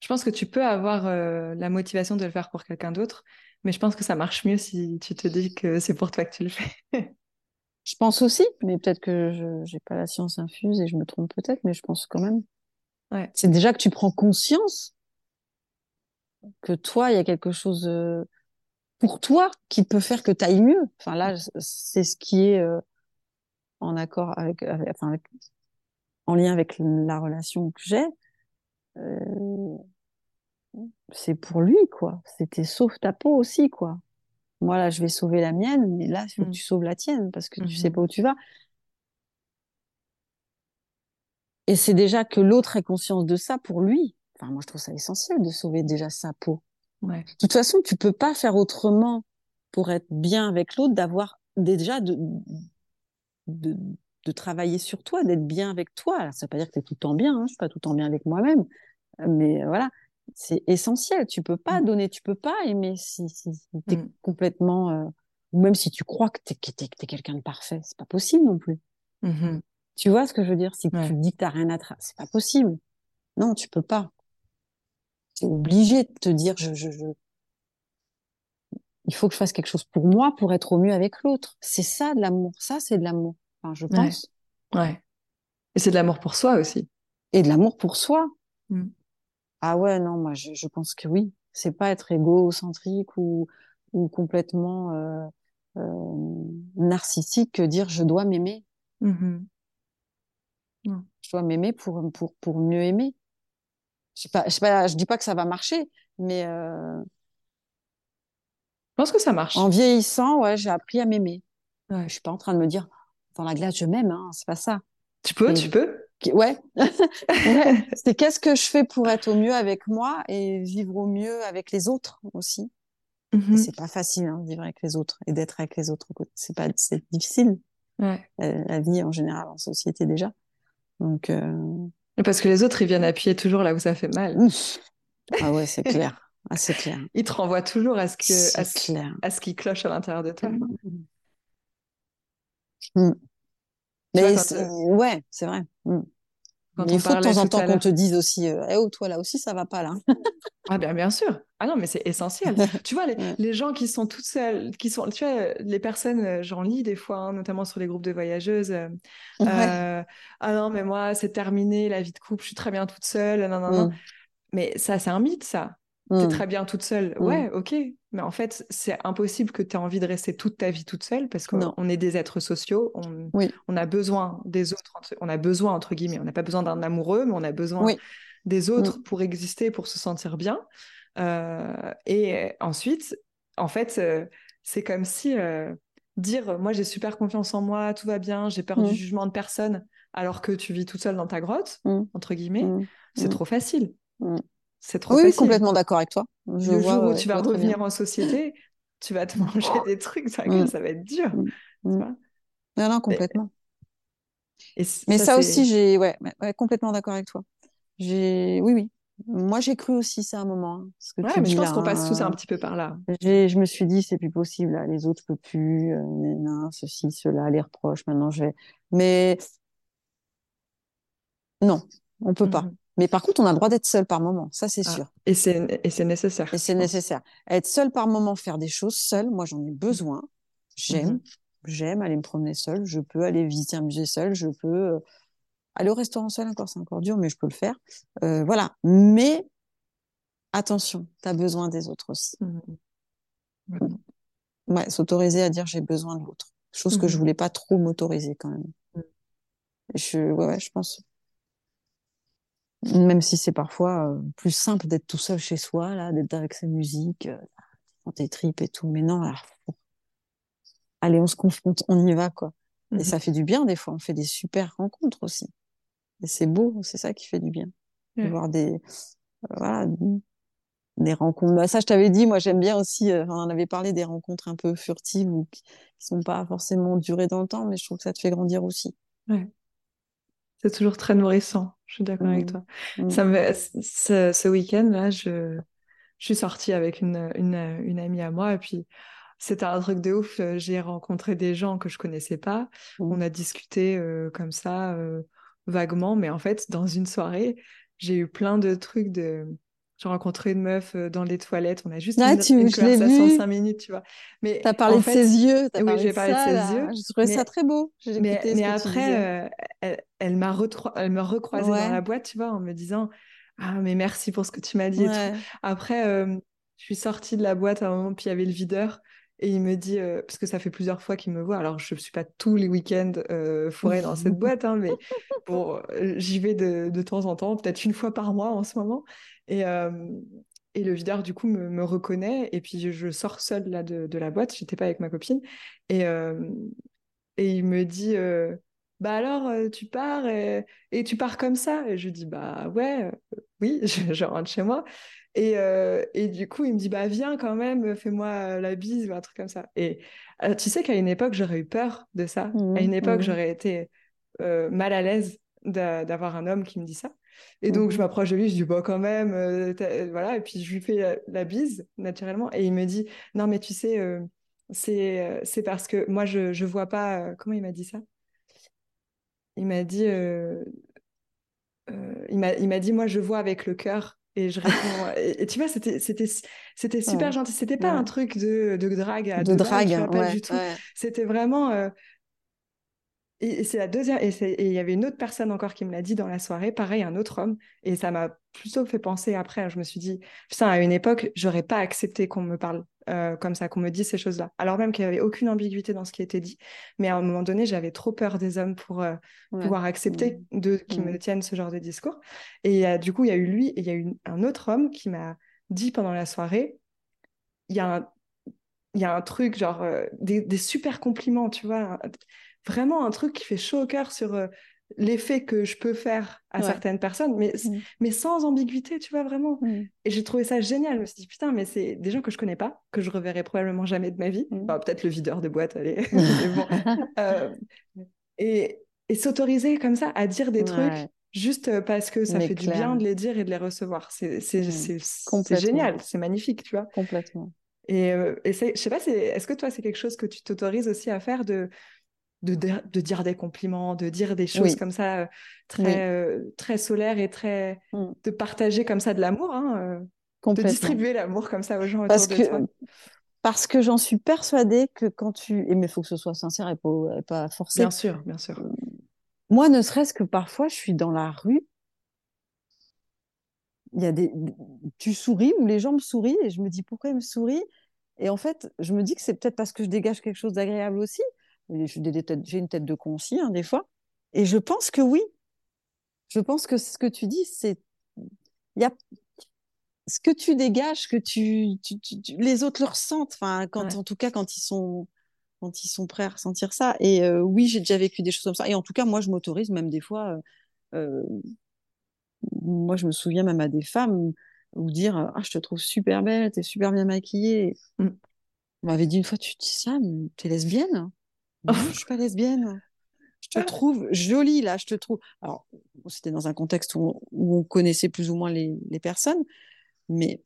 [SPEAKER 1] Je pense que tu peux avoir euh, la motivation de le faire pour quelqu'un d'autre, mais je pense que ça marche mieux si tu te dis que c'est pour toi que tu le fais. [laughs]
[SPEAKER 2] je pense aussi, mais peut-être que je n'ai pas la science infuse et je me trompe peut-être, mais je pense quand même. Ouais. C'est déjà que tu prends conscience que toi, il y a quelque chose pour toi qui peut faire que tu ailles mieux. Enfin là, c'est ce qui est euh, en accord avec, enfin avec, en lien avec la relation que j'ai. Euh, c'est pour lui quoi. C'était sauve ta peau aussi quoi. Moi là, je vais sauver la mienne, mais là, il faut que mmh. tu sauves la tienne parce que tu sais mmh pas où tu vas. Et c'est déjà que l'autre ait conscience de ça pour lui. Enfin, moi, je trouve ça essentiel de sauver déjà sa peau. De toute façon, tu peux pas faire autrement pour être bien avec l'autre, d'avoir déjà de, de de travailler sur toi, d'être bien avec toi. Alors, ça veut pas dire que tu es tout le temps bien, hein, je suis pas tout le temps bien avec moi-même, mais voilà, c'est essentiel. Tu peux pas
[SPEAKER 1] Mm.
[SPEAKER 2] donner, tu peux pas aimer si, si, tu es
[SPEAKER 1] Mm.
[SPEAKER 2] complètement, euh, ou même si tu crois que tu es, quelqu'un de parfait, c'est pas possible non plus.
[SPEAKER 1] Mhm.
[SPEAKER 2] Tu vois ce que je veux dire? Si
[SPEAKER 1] Ouais.
[SPEAKER 2] tu dis que t'as rien à c'est pas possible. Non, tu peux pas. Es obligé de te dire, je, je, je... il faut que je fasse quelque chose pour moi pour être au mieux avec l'autre. C'est ça de l'amour. Ça, c'est de l'amour. Enfin, je pense.
[SPEAKER 1] Ouais. Et c'est de l'amour pour soi aussi.
[SPEAKER 2] Et de l'amour pour soi.
[SPEAKER 1] Mm.
[SPEAKER 2] Ah ouais, non, moi, je, je pense que oui. C'est pas être égocentrique ou, ou complètement euh, euh, narcissique que dire je dois m'aimer.
[SPEAKER 1] Mhm.
[SPEAKER 2] Je dois m'aimer pour, pour, pour mieux aimer. Je sais pas, je sais pas, je dis pas que ça va marcher, mais euh,
[SPEAKER 1] Je pense que ça marche.
[SPEAKER 2] en vieillissant, ouais, j'ai appris à m'aimer.
[SPEAKER 1] Ouais.
[SPEAKER 2] Je suis pas en train de me dire dans la glace je m'aime, hein, c'est pas ça.
[SPEAKER 1] Tu peux,
[SPEAKER 2] Et-
[SPEAKER 1] tu peux.
[SPEAKER 2] Ouais, [laughs] ouais. C'est qu'est-ce que je fais pour être au mieux avec moi et vivre au mieux avec les autres aussi.
[SPEAKER 1] Mhm.
[SPEAKER 2] c'est pas facile hein, de vivre avec les autres et d'être avec les autres. C'est pas, c'est difficile
[SPEAKER 1] Ouais.
[SPEAKER 2] euh, la vie en général en société déjà. Donc euh,
[SPEAKER 1] Parce que les autres, ils viennent appuyer toujours là où ça fait mal.
[SPEAKER 2] ah ouais, c'est clair. Ah c'est clair.
[SPEAKER 1] Ils te renvoient toujours à ce que, à ce,
[SPEAKER 2] clair.
[SPEAKER 1] à ce qui cloche à l'intérieur de toi.
[SPEAKER 2] Mm.
[SPEAKER 1] Vois,
[SPEAKER 2] Mais
[SPEAKER 1] euh,
[SPEAKER 2] ouais, c'est vrai. Mm.
[SPEAKER 1] Quand
[SPEAKER 2] il faut de temps en temps qu'on te dise aussi, euh, eh oh, toi là aussi ça va pas là. [laughs]
[SPEAKER 1] Ah bien, bien sûr. Ah non, mais c'est essentiel. [laughs] Tu vois, les, gens qui sont toutes seules, qui sont, tu vois, les personnes, euh, j'en lis des fois, hein, notamment sur les groupes de voyageuses. euh,
[SPEAKER 2] Ouais.
[SPEAKER 1] euh, ah non, mais moi, c'est terminé, la vie de couple, je suis très bien toute seule. Non, non, non.
[SPEAKER 2] Mm.
[SPEAKER 1] Mais ça, c'est un mythe, ça. T'es
[SPEAKER 2] Mm.
[SPEAKER 1] très bien toute seule.
[SPEAKER 2] Mm.
[SPEAKER 1] Ouais, ok. Mais en fait, c'est impossible que tu aies envie de rester toute ta vie toute seule parce qu'on est des êtres sociaux. On,
[SPEAKER 2] Oui.
[SPEAKER 1] on a besoin des autres. On a besoin, entre guillemets, on n'a pas besoin d'un amoureux, mais on a besoin
[SPEAKER 2] Oui.
[SPEAKER 1] des autres pour exister, pour se sentir bien. Euh, et ensuite, en fait, euh, c'est comme si euh, dire moi j'ai super confiance en moi, tout va bien, j'ai peur
[SPEAKER 2] Mm.
[SPEAKER 1] du jugement de personne, alors que tu vis toute seule dans ta grotte,
[SPEAKER 2] Mm.
[SPEAKER 1] entre guillemets,
[SPEAKER 2] Mm.
[SPEAKER 1] c'est
[SPEAKER 2] Mm.
[SPEAKER 1] trop facile. C'est trop
[SPEAKER 2] Oui, oui, complètement d'accord avec toi. Je
[SPEAKER 1] Le
[SPEAKER 2] vois,
[SPEAKER 1] jour où
[SPEAKER 2] ouais,
[SPEAKER 1] tu vas revenir en société, tu vas te [laughs] manger des trucs, ça,
[SPEAKER 2] Mm.
[SPEAKER 1] ça va être dur.
[SPEAKER 2] Mm.
[SPEAKER 1] tu
[SPEAKER 2] Mm.
[SPEAKER 1] vois.
[SPEAKER 2] Non, non, complètement.
[SPEAKER 1] Et
[SPEAKER 2] Mais ça, aussi, j'ai, ouais, complètement d'accord avec toi. J'ai, oui, oui. Moi, j'ai cru aussi ça à un moment. hein, ce que
[SPEAKER 1] Ouais,
[SPEAKER 2] tu
[SPEAKER 1] mais je pense qu'on passe tous
[SPEAKER 2] hein.
[SPEAKER 1] un petit peu par là.
[SPEAKER 2] J'ai, je me suis dit, c'est plus possible, là, les autres, je peux plus, euh, ceci, cela, les reproches, maintenant je vais. Mais non, on peut pas.
[SPEAKER 1] Mhm.
[SPEAKER 2] Mais par contre, on a le droit d'être seul par moment, ça c'est
[SPEAKER 1] Ah,
[SPEAKER 2] sûr.
[SPEAKER 1] Et c'est et c'est nécessaire.
[SPEAKER 2] Et c'est nécessaire. Être seul par moment, faire des choses seul, moi j'en ai besoin. J'aime,
[SPEAKER 1] Mhm.
[SPEAKER 2] j'aime aller me promener seul. Je peux aller visiter un musée seul. Je peux euh, aller au restaurant seul. Encore, c'est encore dur, mais je peux le faire. Euh, voilà. Mais attention, tu as besoin des autres aussi.
[SPEAKER 1] Vraiment.
[SPEAKER 2] Ouais, s'autoriser à dire j'ai besoin de l'autre. Chose que je voulais pas trop m'autoriser quand même. Je, ouais, ouais, je pense. Même si c'est parfois euh, plus simple d'être tout seul chez soi, là, d'être avec sa musique, euh, dans tes tripes et tout. Mais non, alors, allez, on se confronte, on y va, quoi. Et
[SPEAKER 1] Mhm.
[SPEAKER 2] ça fait du bien, des fois. On fait des super rencontres aussi. Et c'est beau, c'est ça qui fait du bien. De
[SPEAKER 1] Ouais.
[SPEAKER 2] voir des, euh, voilà, des rencontres. Bah, ça, je t'avais dit, moi, j'aime bien aussi, euh, on en avait parlé des rencontres un peu furtives ou qui, qui sont pas forcément durées dans le temps, mais je trouve que ça te fait grandir aussi.
[SPEAKER 1] C'est toujours très nourrissant. Je suis d'accord avec
[SPEAKER 2] Mm.
[SPEAKER 1] toi.
[SPEAKER 2] Mm.
[SPEAKER 1] Ça me, ce, ce week-end là, je, je suis sortie avec une, une, une amie à moi et puis c'était un truc de ouf. J'ai rencontré des gens que je connaissais pas.
[SPEAKER 2] Mm.
[SPEAKER 1] On a discuté euh, comme ça euh, vaguement, mais en fait, dans une soirée, j'ai eu plein de trucs de. J'ai rencontré une meuf euh, dans les toilettes. On a juste
[SPEAKER 2] Ah,
[SPEAKER 1] une,
[SPEAKER 2] tu-
[SPEAKER 1] une conversation cinq minutes, tu vois. Mais
[SPEAKER 2] T'as parlé
[SPEAKER 1] en
[SPEAKER 2] de ses yeux, t'as
[SPEAKER 1] oui,
[SPEAKER 2] parlé
[SPEAKER 1] j'ai
[SPEAKER 2] de
[SPEAKER 1] parlé de ses
[SPEAKER 2] là.
[SPEAKER 1] yeux,
[SPEAKER 2] Je trouvais
[SPEAKER 1] mais-
[SPEAKER 2] ça très beau. J'ai
[SPEAKER 1] mais, après, euh, elle, elle m'a elle me recroisée
[SPEAKER 2] Ouais.
[SPEAKER 1] dans la boîte, tu vois, en me disant Ah, mais merci pour ce que tu m'as dit et tout.
[SPEAKER 2] Ouais.
[SPEAKER 1] Après, euh, je suis sortie de la boîte à un moment, puis il y avait le videur. Et il me dit, euh, parce que ça fait plusieurs fois qu'il me voit, alors je ne suis pas tous les week-ends euh, fourrée dans cette [laughs] boîte, hein, mais bon, j'y vais de, de temps en temps, peut-être une fois par mois en ce moment. Et, euh, et le videur, du coup, me, me reconnaît. Et puis je, sors seule là, de, de la boîte, j'étais pas avec ma copine. Et, euh, et il me dit, euh, bah alors, tu pars et, et tu pars comme ça? Et je dis, bah ouais, euh, oui, [laughs] je, je rentre chez moi. Et, euh, et du coup, il me dit, bah viens quand même, fais-moi la bise ou un truc comme ça. Et tu sais qu'à une époque, j'aurais eu peur de ça. À une époque,
[SPEAKER 2] mhm.
[SPEAKER 1] j'aurais été mal à l'aise d'avoir un homme qui me dit ça. Et donc, je
[SPEAKER 2] Mhm.
[SPEAKER 1] m'approche de lui, je dis, bah, quand même, euh, t'as- voilà. Et puis, je lui fais la, la bise, naturellement. Et il me dit, non, mais tu sais, euh, c'est euh, c'est parce que moi, je, je vois pas. euh, comment il m'a dit ça? Il m'a dit, euh, euh, il m'a, il m'a dit, moi, je vois avec le cœur. Et je réponds. [laughs] et, et tu vois, c'était, c'était, c'était super
[SPEAKER 2] Ouais.
[SPEAKER 1] gentil. C'était pas
[SPEAKER 2] Ouais.
[SPEAKER 1] un truc de, de drague
[SPEAKER 2] De
[SPEAKER 1] balles,
[SPEAKER 2] drague, ouais,
[SPEAKER 1] du tout. C'était vraiment. Et et c'est la deuxième. Et il y avait une autre personne encore qui me l'a dit dans la soirée, pareil, un autre homme. Et ça m'a plutôt fait penser après. Je me suis dit, putain, à une époque, j'aurais pas accepté qu'on me parle euh, comme ça, qu'on me dise ces choses-là. Alors même qu'il n'y avait aucune ambiguïté dans ce qui était dit. Mais à un moment donné, j'avais trop peur des hommes pour euh,
[SPEAKER 2] Ouais.
[SPEAKER 1] pouvoir accepter de qu'ils me
[SPEAKER 2] Mhm.
[SPEAKER 1] tiennent ce genre de discours. Et euh, du coup, il y a eu lui et il y a eu un autre homme qui m'a dit pendant la soirée, il y a un, il y a un truc, genre euh, des, des super compliments, tu vois, vraiment un truc qui fait chaud au cœur sur euh, l'effet que je peux faire à
[SPEAKER 2] Ouais.
[SPEAKER 1] certaines personnes, mais,
[SPEAKER 2] Mm.
[SPEAKER 1] mais sans ambiguïté, tu vois, vraiment.
[SPEAKER 2] Mm.
[SPEAKER 1] Et j'ai trouvé ça génial. Je me suis dit, putain, mais c'est des gens que je connais pas, que je reverrai probablement jamais de ma vie.
[SPEAKER 2] Mm.
[SPEAKER 1] Enfin, peut-être le videur de boîte, allez. [laughs] Bon. Euh, et et s'autoriser comme ça à dire des trucs juste euh, parce que ça
[SPEAKER 2] Mais
[SPEAKER 1] fait du bien de les dire et de les recevoir. C'est c'est-
[SPEAKER 2] Mm.
[SPEAKER 1] c'est- c'est
[SPEAKER 2] Complètement.
[SPEAKER 1] génial, c'est magnifique, tu vois.
[SPEAKER 2] Complètement.
[SPEAKER 1] Et, et je sais pas, c'est- est-ce que toi, c'est quelque chose que tu t'autorises aussi à faire de, de, dire des compliments, de dire des choses
[SPEAKER 2] Oui.
[SPEAKER 1] comme ça, euh, très,
[SPEAKER 2] Oui.
[SPEAKER 1] euh, très solaires et très.
[SPEAKER 2] Mm.
[SPEAKER 1] de partager comme ça de l'amour, hein, euh, de distribuer l'amour comme ça aux gens autour
[SPEAKER 2] Parce
[SPEAKER 1] de
[SPEAKER 2] que,
[SPEAKER 1] toi.
[SPEAKER 2] parce que j'en suis persuadée que quand tu. Et mais il faut que ce soit sincère et pas, pas forcé.
[SPEAKER 1] Bien sûr, bien sûr.
[SPEAKER 2] Moi, ne serait-ce que parfois, je suis dans la rue. Il y a des, tu souris ou les gens me sourient et je me dis pourquoi ils me sourient? Et en fait, je me dis que c'est peut-être parce que je dégage quelque chose d'agréable aussi. J'ai une tête de con aussi, hein, des fois. Et je pense que oui. Je pense que ce que tu dis, c'est. Il y a ce que tu dégages, que tu, tu- tu- tu- les autres le ressentent. Enfin, quand,
[SPEAKER 1] Ouais.
[SPEAKER 2] en tout cas, quand ils sont, quand ils sont prêts à ressentir ça. Et euh, oui, j'ai déjà vécu des choses comme ça. Et en tout cas, moi, je m'autorise même des fois. euh, euh, moi, je me souviens même à des femmes ou dire ah, je te trouve super belle, t'es super bien maquillée.
[SPEAKER 1] Mm.
[SPEAKER 2] On m'avait dit une fois, tu dis ça, mais t'es lesbienne Non, [laughs] je suis pas lesbienne. Je te trouve jolie là, je te trouve. Alors, c'était dans un contexte où, où on connaissait plus ou moins les, les personnes, mais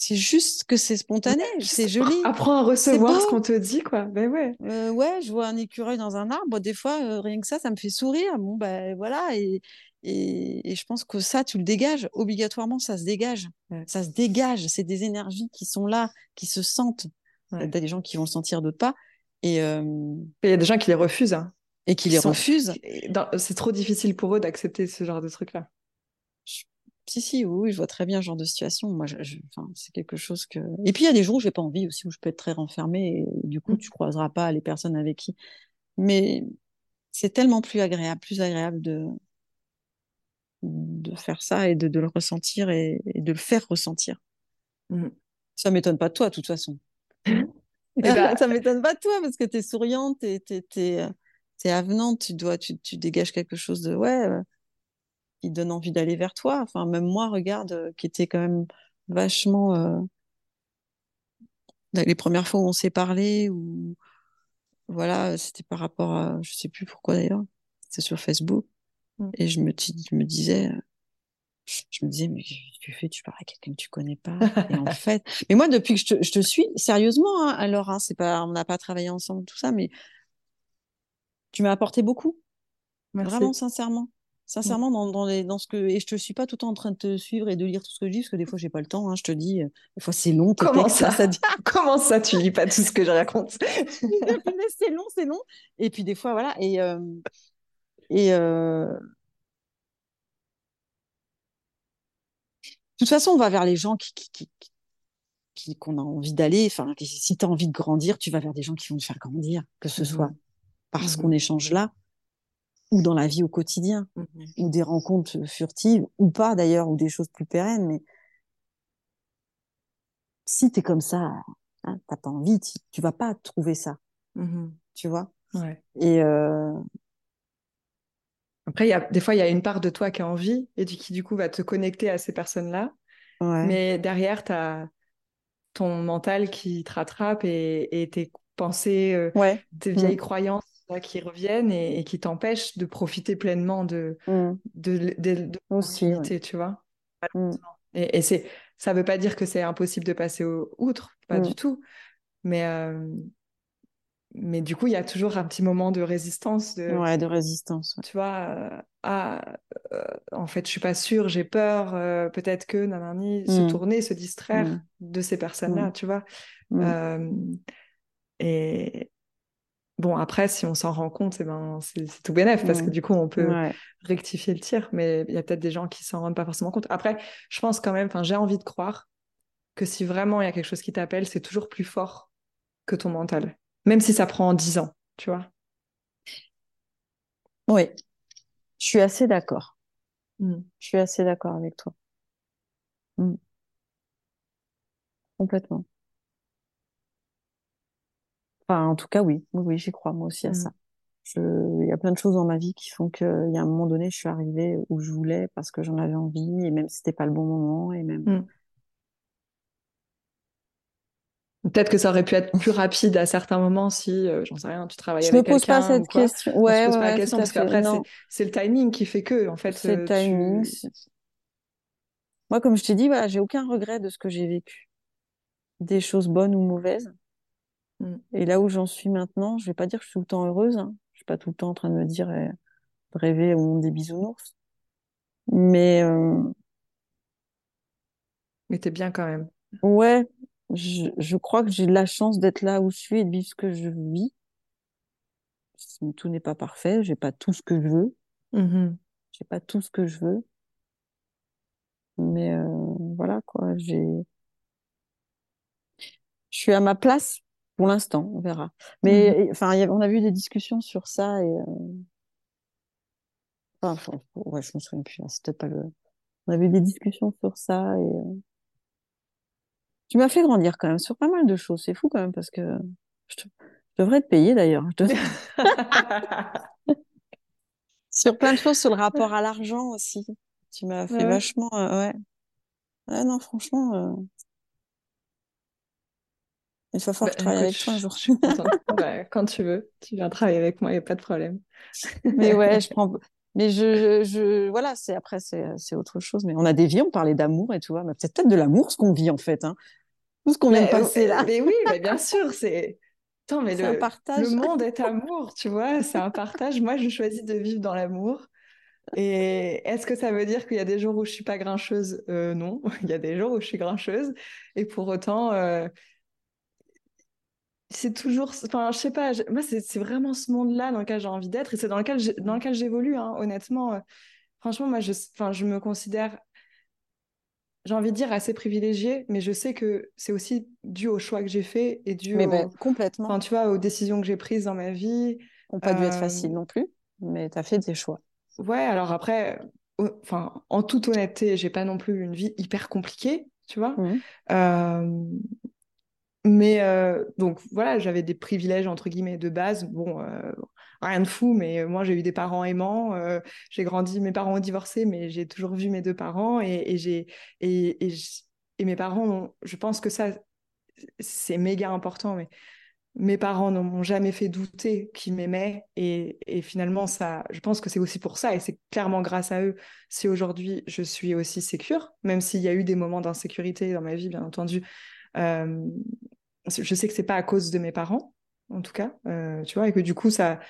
[SPEAKER 2] c'est juste que c'est spontané, c'est joli.
[SPEAKER 1] Apprends à recevoir ce qu'on te dit, quoi. Ben ouais.
[SPEAKER 2] Euh, ouais, je vois un écureuil dans un arbre, des fois, euh, rien que ça, ça me fait sourire. Bon, ben voilà, et, et, et je pense que ça, tu le dégages, obligatoirement, ça se dégage.
[SPEAKER 1] Ouais.
[SPEAKER 2] Ça se dégage, c'est des énergies qui sont là, qui se sentent.
[SPEAKER 1] Ouais.
[SPEAKER 2] T'as des gens qui vont le sentir, d'autres pas, et, euh,
[SPEAKER 1] Il y a des gens qui les refusent. hein.
[SPEAKER 2] et qui
[SPEAKER 1] Qui
[SPEAKER 2] les
[SPEAKER 1] sont-
[SPEAKER 2] refusent.
[SPEAKER 1] C'est trop difficile pour eux d'accepter ce genre de truc-là.
[SPEAKER 2] Si, si, oui, oui, je vois très bien ce genre de situation. Moi, je, je- enfin, c'est quelque chose que. Et puis, il y a des jours où j'ai pas envie aussi, où je peux être très renfermée, et du coup,
[SPEAKER 1] Mm.
[SPEAKER 2] tu croiseras pas les personnes avec qui. Mais c'est tellement plus agréable, plus agréable de, de faire ça et de, de le ressentir et, et de le faire ressentir.
[SPEAKER 1] Mm.
[SPEAKER 2] Ça m'étonne pas de toi, de toute façon.
[SPEAKER 1] Ben,
[SPEAKER 2] ça m'étonne pas de toi parce que tu es souriante, tu es, avenante, tu, dois, tu, tu dégages quelque chose de. Ouais, euh, qui donne envie d'aller vers toi. Enfin, même moi, regarde, euh, qui était quand même vachement. euh, les premières fois où on s'est parlé, ou voilà, c'était par rapport à. Je sais plus pourquoi d'ailleurs. C'était sur Facebook.
[SPEAKER 1] Mm.
[SPEAKER 2] Et je me, dis- je me disais. Je me disais, mais tu fais, tu parles à quelqu'un que tu connais pas. Et en [laughs] fait, mais moi, depuis que je te, je te suis, sérieusement, hein, alors, hein, c'est pas, on n'a pas travaillé ensemble, tout ça, mais tu m'as apporté beaucoup.
[SPEAKER 1] Merci.
[SPEAKER 2] Vraiment, sincèrement. Sincèrement, dans, dans, les, dans ce que. Et je te suis pas tout le temps en train de te suivre et de lire tout ce que je dis, parce que des fois, j'ai pas le temps, hein, je te dis. euh, Des fois, c'est long,
[SPEAKER 1] Comment
[SPEAKER 2] textes,
[SPEAKER 1] ça?
[SPEAKER 2] ça dit. [laughs]
[SPEAKER 1] Comment ça, tu lis pas tout ce que je raconte? [laughs]
[SPEAKER 2] C'est long, c'est long. Et puis, des fois, voilà. Et. euh, et euh, toute façon, on va vers les gens qui, qui, qui, qui- qu'on a envie d'aller. Enfin, si tu as envie de grandir, tu vas vers des gens qui vont te faire grandir, que ce
[SPEAKER 1] Mhm.
[SPEAKER 2] soit parce
[SPEAKER 1] Mhm.
[SPEAKER 2] qu'on échange là, ou dans la vie au quotidien,
[SPEAKER 1] Mhm.
[SPEAKER 2] ou des rencontres furtives, ou pas d'ailleurs, ou des choses plus pérennes. Mais si tu es comme ça, hein, t'as pas envie, tu, tu vas pas trouver ça, tu vois?
[SPEAKER 1] Ouais.
[SPEAKER 2] Et euh,
[SPEAKER 1] Après, il y a, des fois, il y a une part de toi qui a envie et qui, du coup, va te connecter à ces personnes-là.
[SPEAKER 2] ouais.
[SPEAKER 1] Mais derrière, tu as ton mental qui te rattrape et, et tes pensées, euh,
[SPEAKER 2] ouais.
[SPEAKER 1] tes vieilles
[SPEAKER 2] Mm.
[SPEAKER 1] croyances qui reviennent et, qui t'empêchent de profiter pleinement de,
[SPEAKER 2] Mm.
[SPEAKER 1] de, de, de
[SPEAKER 2] Aussi,
[SPEAKER 1] l'opportunité, tu vois.
[SPEAKER 2] Mm.
[SPEAKER 1] Et, et c'est, ça veut pas dire que c'est impossible de passer au, outre, pas
[SPEAKER 2] Mm.
[SPEAKER 1] du tout. Mais, euh, mais du coup, il y a toujours un petit moment de résistance, de,
[SPEAKER 2] Ouais, de résistance. ouais.
[SPEAKER 1] tu vois, euh, ah, euh, en fait, je suis pas sûre, j'ai peur, euh, peut-être que, nanani, se
[SPEAKER 2] Mm.
[SPEAKER 1] tourner, se distraire
[SPEAKER 2] Mm.
[SPEAKER 1] de ces personnes-là,
[SPEAKER 2] Mm.
[SPEAKER 1] tu vois. Et bon, après, si on s'en rend compte, eh ben, c'est tout bénef, parce que du coup, on peut
[SPEAKER 2] Ouais.
[SPEAKER 1] rectifier le tir, mais il y a peut-être des gens qui s'en rendent pas forcément compte. Après, je pense quand même, j'ai envie de croire que si vraiment il y a quelque chose qui t'appelle, c'est toujours plus fort que ton mental, même si ça prend 10 ans, tu vois.
[SPEAKER 2] Oui, je suis assez d'accord.
[SPEAKER 1] Mm.
[SPEAKER 2] Je suis assez d'accord avec toi. Mm. Complètement. Enfin, en tout cas, oui. Oui, j'y crois, moi aussi, à
[SPEAKER 1] Mm.
[SPEAKER 2] ça. Je... Il y a plein de choses dans ma vie qui font qu'il y a un moment donné, je suis arrivée où je voulais parce que j'en avais envie, et même si c'était pas le bon moment, et même.
[SPEAKER 1] Mm. Peut-être que ça aurait pu être plus rapide à certains moments si, euh, j'en sais rien, tu travaillais
[SPEAKER 2] Je me
[SPEAKER 1] avec
[SPEAKER 2] pose pas
[SPEAKER 1] quelqu'un ou
[SPEAKER 2] cette
[SPEAKER 1] quoi.
[SPEAKER 2] question.
[SPEAKER 1] On se
[SPEAKER 2] Ouais,
[SPEAKER 1] pose
[SPEAKER 2] ouais,
[SPEAKER 1] pas la question parce qu'après, c'est le timing qui fait que, en fait,
[SPEAKER 2] c'est le
[SPEAKER 1] euh,
[SPEAKER 2] timing.
[SPEAKER 1] tu...
[SPEAKER 2] Moi, comme je t'ai dit, voilà, j'ai aucun regret de ce que j'ai vécu. Des choses bonnes ou mauvaises.
[SPEAKER 1] Mm.
[SPEAKER 2] Et là où j'en suis maintenant, je vais pas dire que je suis tout le temps heureuse. Hein. Je suis pas tout le temps en train de me dire, euh, de rêver au monde des bisounours. Mais euh,
[SPEAKER 1] Mais t'es bien quand même.
[SPEAKER 2] ouais, je, je crois que j'ai de la chance d'être là où je suis et de vivre ce que je vis. Tout n'est pas parfait, j'ai pas tout ce que je veux,
[SPEAKER 1] Mhm.
[SPEAKER 2] j'ai pas tout ce que je veux. Mais euh, voilà quoi, j'ai, je suis à ma place pour l'instant, on verra. Mais
[SPEAKER 1] Mhm.
[SPEAKER 2] enfin, on a vu des discussions sur ça et euh, enfin, ouais, je me souviens plus. hein, peut-être pas le. On a vu des discussions sur ça et euh, tu m'as fait grandir quand même sur pas mal de choses. C'est fou quand même parce que je, te- je devrais te payer d'ailleurs. Te- [laughs] Sur plein de choses, sur le rapport à l'argent aussi. Tu m'as fait
[SPEAKER 1] Ouais.
[SPEAKER 2] vachement, euh, ouais. Ouais, non, franchement, euh, il va falloir
[SPEAKER 1] Bah,
[SPEAKER 2] que je travaille
[SPEAKER 1] écoute,
[SPEAKER 2] avec toi un jour.
[SPEAKER 1] je suis contente. Bah, quand tu veux, tu viens travailler avec moi, il n'y a pas de problème.
[SPEAKER 2] Mais ouais, [laughs] je prends. Mais je, je, je- voilà, c'est après, c'est, autre chose. Mais on a des vies, on parlait d'amour et tout. hein. Mais c'est peut-être de l'amour ce qu'on vit en fait, hein. Tout ce qu'on vient de
[SPEAKER 1] euh,
[SPEAKER 2] passer là,
[SPEAKER 1] mais oui, mais bien sûr, c'est. Attends, mais le,
[SPEAKER 2] partage.
[SPEAKER 1] le monde est amour, tu vois, c'est un partage. Moi, je choisis de vivre dans l'amour. Et est-ce que ça veut dire qu'il y a des jours où je suis pas grincheuse? Euh, non, [laughs] il y a des jours où je suis grincheuse. Et pour autant, euh, c'est toujours. Enfin, je sais pas, je- moi, c'est vraiment ce monde-là dans lequel j'ai envie d'être et c'est dans lequel dans lequel j'évolue, hein, honnêtement. Euh, Franchement, moi, je, enfin, je me considère j'ai envie de dire assez privilégiée, mais je sais que c'est aussi dû au choix que j'ai fait et dû
[SPEAKER 2] Mais
[SPEAKER 1] au,
[SPEAKER 2] ben, complètement.
[SPEAKER 1] enfin, tu vois, aux décisions que j'ai prises dans ma vie.
[SPEAKER 2] Ont pas dû être
[SPEAKER 1] Euh,
[SPEAKER 2] faciles non plus, mais tu as fait des choix.
[SPEAKER 1] Ouais, alors après, enfin, en toute honnêteté, j'ai pas non plus une vie hyper compliquée, tu vois.
[SPEAKER 2] Mhm.
[SPEAKER 1] Euh, mais euh, donc voilà, j'avais des privilèges entre guillemets de base. Bon, euh, rien de fou, mais moi j'ai eu des parents aimants. euh, j'ai grandi, mes parents ont divorcé, mais j'ai toujours vu mes deux parents et, et mes parents, je pense que ça c'est méga important. Mais mes parents ne m'ont jamais fait douter qu'ils m'aimaient et, finalement ça, je pense que c'est aussi pour ça et c'est clairement grâce à eux si aujourd'hui je suis aussi sécure, même s'il y a eu des moments d'insécurité dans ma vie, bien entendu. Euh, je sais que c'est pas à cause de mes parents, en tout cas, euh, tu vois, et que du coup, ça,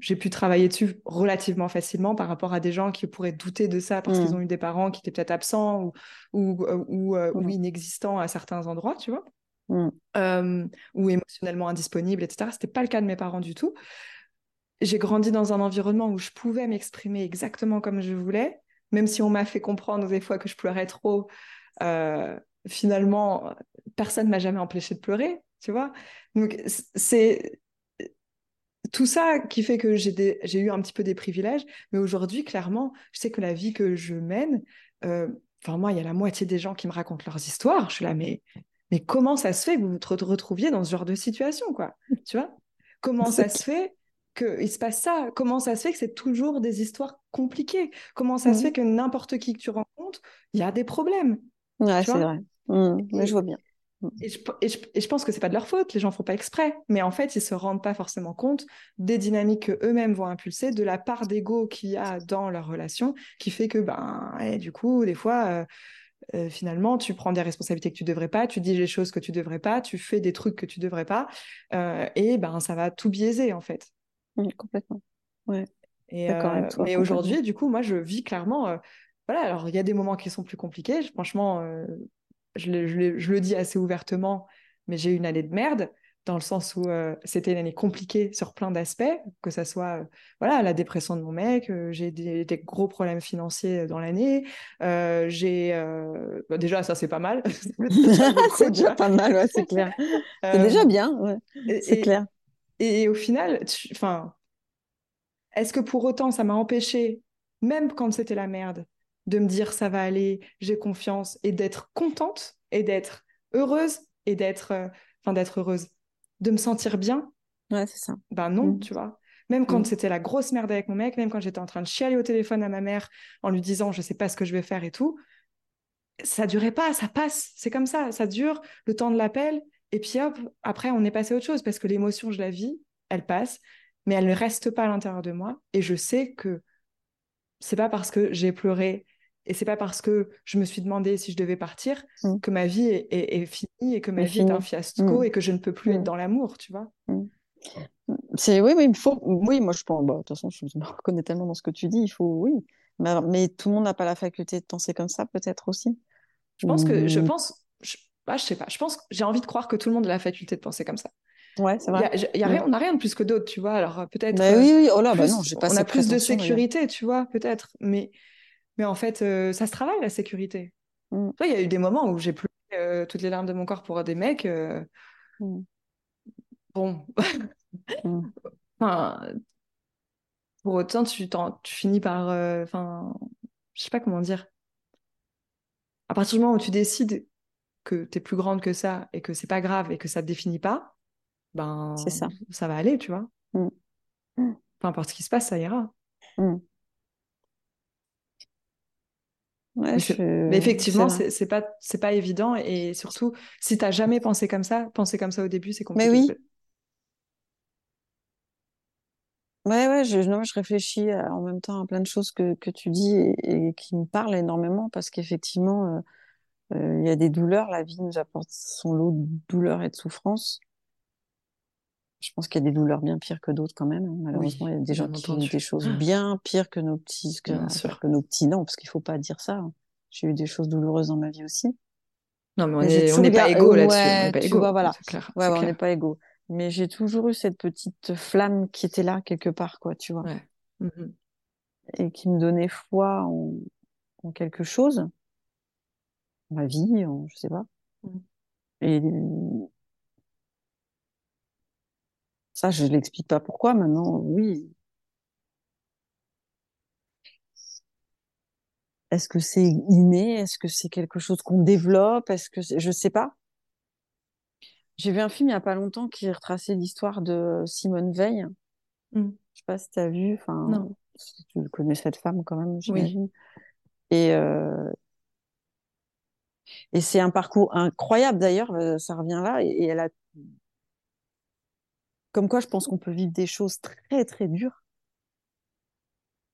[SPEAKER 1] j'ai pu travailler dessus relativement facilement par rapport à des gens qui pourraient douter de ça parce qu'ils
[SPEAKER 2] Mm.
[SPEAKER 1] ont eu des parents qui étaient peut-être absents ou, ou, ou, euh, ou
[SPEAKER 2] Mm.
[SPEAKER 1] inexistants à certains endroits, tu vois,
[SPEAKER 2] Mm.
[SPEAKER 1] euh, ou émotionnellement indisponibles, etc. C'était pas le cas de mes parents du tout. J'ai grandi dans un environnement où je pouvais m'exprimer exactement comme je voulais, même si on m'a fait comprendre des fois que je pleurais trop. euh, finalement, personne m'a jamais empêché de pleurer, tu vois. Donc, c'est tout ça qui fait que j'ai des- j'ai eu un petit peu des privilèges, mais aujourd'hui, clairement, je sais que la vie que je mène, euh, enfin, moi, il y a la moitié des gens qui me racontent leurs histoires. Je suis là, mais, mais comment ça se fait que vous vous re- retrouviez dans ce genre de situation, quoi Tu vois Comment ça se fait qu'il se passe ça Comment ça se fait que c'est toujours des histoires compliquées Comment ça se
[SPEAKER 2] Mm.
[SPEAKER 1] fait que n'importe qui que tu rencontres, il y a des problèmes
[SPEAKER 2] Ouais, c'est vrai. Mm. Mais
[SPEAKER 1] Et-
[SPEAKER 2] je vois bien.
[SPEAKER 1] Et je, et, je, pense que c'est pas de leur faute, les gens font pas exprès, mais en fait, ils se rendent pas forcément compte des dynamiques que eux-mêmes vont impulser, de la part d'ego qu'il y a dans leur relation, qui fait que, ben, et du coup, des fois, euh, euh, finalement, tu prends des responsabilités que tu devrais pas, tu dis les choses que tu devrais pas, tu fais des trucs que tu devrais pas, euh, et ben, ça va tout biaiser, en fait.
[SPEAKER 2] complètement. Ouais.
[SPEAKER 1] Et, mais aujourd'hui, du coup, moi, je vis clairement. voilà, alors il y a des moments qui sont plus compliqués. Franchement, je, le dis assez ouvertement, mais j'ai eu une année de merde dans le sens où euh, c'était une année compliquée sur plein d'aspects, que ça soit euh, voilà la dépression de mon mec, euh, j'ai des, gros problèmes financiers dans l'année, j'ai bah, déjà ça c'est pas mal, [laughs] [laughs]
[SPEAKER 2] c'est déjà pas mal, ouais, c'est [laughs] clair, c'est déjà bien, ouais. c'est clair.
[SPEAKER 1] Et, au final, enfin, est-ce que pour autant ça m'a empêché, même quand c'était la merde, de me dire ça va aller, j'ai confiance et d'être contente et d'être heureuse et d'être euh, enfin d'être heureuse, de me sentir bien?
[SPEAKER 2] Ouais, c'est ça.
[SPEAKER 1] Ben non, mm. tu vois. Même quand mm. c'était la grosse merde avec mon mec, même quand j'étais en train de chialer au téléphone à ma mère en lui disant je sais pas ce que je vais faire et tout, ça durait pas, ça passe, c'est comme ça, ça dure le temps de l'appel et puis hop, après on est passé à autre chose parce que l'émotion je la vis, elle passe, mais elle ne reste pas à l'intérieur de moi et je sais que c'est pas parce que j'ai pleuré et c'est pas parce que je me suis demandé si je devais partir mm. que ma vie est, finie et que ma vie est un fiasco mm. et que je ne peux plus être mm. dans l'amour, tu vois.
[SPEAKER 2] C'est oui, oui, il faut. Oui, moi je pense. Bah, de toute façon, je me reconnais tellement dans ce que tu dis. Il faut, oui. Mais, mais tout le monde n'a pas la faculté de penser comme ça, peut-être aussi.
[SPEAKER 1] Je pense que je pense. Je, bah, je sais pas. Je pense. J'ai envie de croire que tout le monde a la faculté de penser comme ça.
[SPEAKER 2] Ouais, c'est vrai.
[SPEAKER 1] Y a, rien, on n'a rien de plus que d'autres, tu vois. Alors peut-être.
[SPEAKER 2] Bah, oui, oui. Oh là, bah non, j'ai pas
[SPEAKER 1] On a plus de sécurité, tu vois, peut-être. Mais mais en fait, euh, ça se travaille, la sécurité. Mm. Il y a eu des moments où j'ai pleuré euh, toutes les larmes de mon corps pour des mecs. Euh, mm. Bon. Mm. [laughs] enfin, pour autant, tu, tu finis par. Enfin, je sais pas comment dire. À partir du moment où tu décides que tu es plus grande que ça et que c'est pas grave et que ça te définit pas, ben
[SPEAKER 2] ça.
[SPEAKER 1] ça va aller, tu vois. Peu importe ce qui se passe, ça ira.
[SPEAKER 2] Mais,
[SPEAKER 1] effectivement, c'est pas, pas évident. Et surtout, si tu n'as jamais pensé comme ça, penser comme ça au début, c'est compliqué.
[SPEAKER 2] Mais oui. Ouais, ouais, je, non, je réfléchis en même temps à plein de choses que, que tu dis et, qui me parlent énormément parce qu'effectivement, euh, euh, il y a des douleurs. La vie nous apporte son lot de douleurs et de souffrances. Je pense qu'il y a des douleurs bien pires que d'autres quand même. Hein. Malheureusement, il y a des gens qui ont des choses bien pires que nos petits, que, que nos petits non, parce qu'il faut pas dire ça. Hein. J'ai eu des choses douloureuses dans ma vie aussi.
[SPEAKER 1] Non, mais on n'est pas égaux là-dessus.
[SPEAKER 2] Ouais, voilà. Clair, ouais, on n'est pas égaux. Mais j'ai toujours eu cette petite flamme qui était là quelque part, quoi, tu vois. Mmh Et qui me donnait foi en, en quelque chose, en ma vie, en, je sais pas. Mmh. Et ça, je ne l'explique pas pourquoi. Maintenant, oui. Est-ce que c'est inné? Est-ce que c'est quelque chose qu'on développe? Est-ce que je sais pas. J'ai vu un film il n'y a pas longtemps qui retraçait l'histoire de Simone Veil. Je mmh. Je sais pas si tu as vu. Enfin, tu connais cette femme quand même, j'imagine. Et euh, et c'est un parcours incroyable d'ailleurs. Euh, ça revient là et elle a comme quoi, je pense qu'on peut vivre des choses très, très dures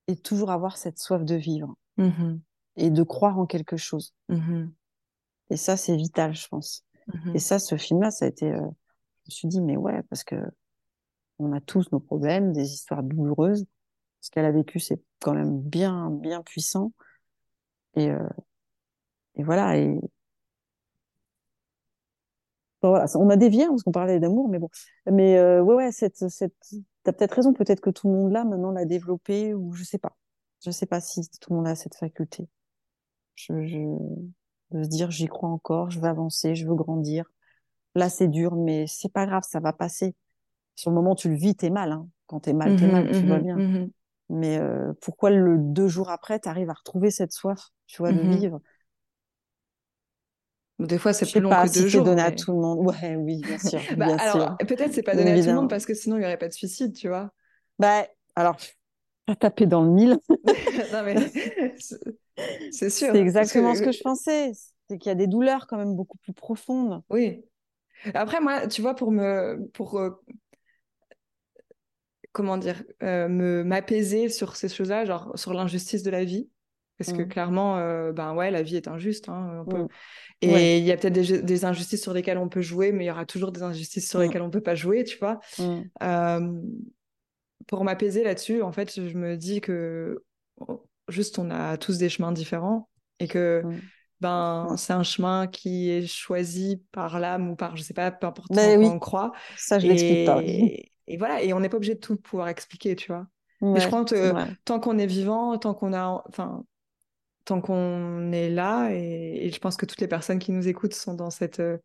[SPEAKER 2] et toujours avoir cette soif de vivre mmh et de croire en quelque chose. Mmh et ça, c'est vital, je pense. Mmh et ça, ce film-là, ça a été. Euh, je me suis dit, mais ouais, parce que on a tous nos problèmes, des histoires douloureuses. Ce qu'elle a vécu, c'est quand même bien, bien puissant. Et, euh, et voilà. Et, voilà, on a dévié hein, parce qu'on parlait d'amour, mais bon. Mais euh, ouais, ouais, cette, cette... t'as peut-être raison. Peut-être que tout le monde là maintenant l'a développé ou je sais pas. Je sais pas si tout le monde a cette faculté. Je, de se dire j'y crois encore, je veux avancer, je veux grandir. Là c'est dur, mais c'est pas grave, ça va passer. Sur le moment tu le vis, t'es mal. Hein. Quand t'es mal, t'es mmh mal, tu vois mmh bien. Mmh mais euh, pourquoi le deux jours après, t'arrives à retrouver cette soif, tu vois, de vivre?
[SPEAKER 1] Des fois, c'est plus long que deux jours.
[SPEAKER 2] donné à tout le monde. Ouais, oui, bien [laughs] sûr.
[SPEAKER 1] bah, alors, peut-être c'est pas donné à tout le monde parce que sinon il n'y aurait pas de suicide, tu vois.
[SPEAKER 2] Bah, alors, pas taper dans le mille. [laughs]
[SPEAKER 1] non mais c'est sûr.
[SPEAKER 2] C'est exactement ce que je pensais. c'est qu'il y a des douleurs quand même beaucoup plus profondes.
[SPEAKER 1] Oui. Après, moi, tu vois, pour me. Pour, euh, comment dire euh, me m'apaiser sur ces choses-là, genre sur l'injustice de la vie. Parce que
[SPEAKER 2] Mm.
[SPEAKER 1] clairement, euh, ben ouais, la vie est injuste. hein, on peut-
[SPEAKER 2] Mm.
[SPEAKER 1] Et
[SPEAKER 2] Ouais.
[SPEAKER 1] il y a peut-être des, des injustices sur lesquelles on peut jouer, mais il y aura toujours des injustices sur
[SPEAKER 2] Mm.
[SPEAKER 1] lesquelles on peut pas jouer, tu vois. Euh, pour m'apaiser là-dessus, en fait, je me dis que oh, juste on a tous des chemins différents et que ben c'est un chemin qui est choisi par l'âme ou par je sais pas, peu importe
[SPEAKER 2] Ben oui.
[SPEAKER 1] on croit.
[SPEAKER 2] Ça, je l'explique pas.
[SPEAKER 1] Et, et voilà, et on n'est pas obligé de tout pouvoir expliquer, tu vois. Mais je crois que tant qu'on est vivant, tant qu'on a, enfin, tant qu'on est là, et, et je pense que toutes les personnes qui nous écoutent sont dans cette, euh,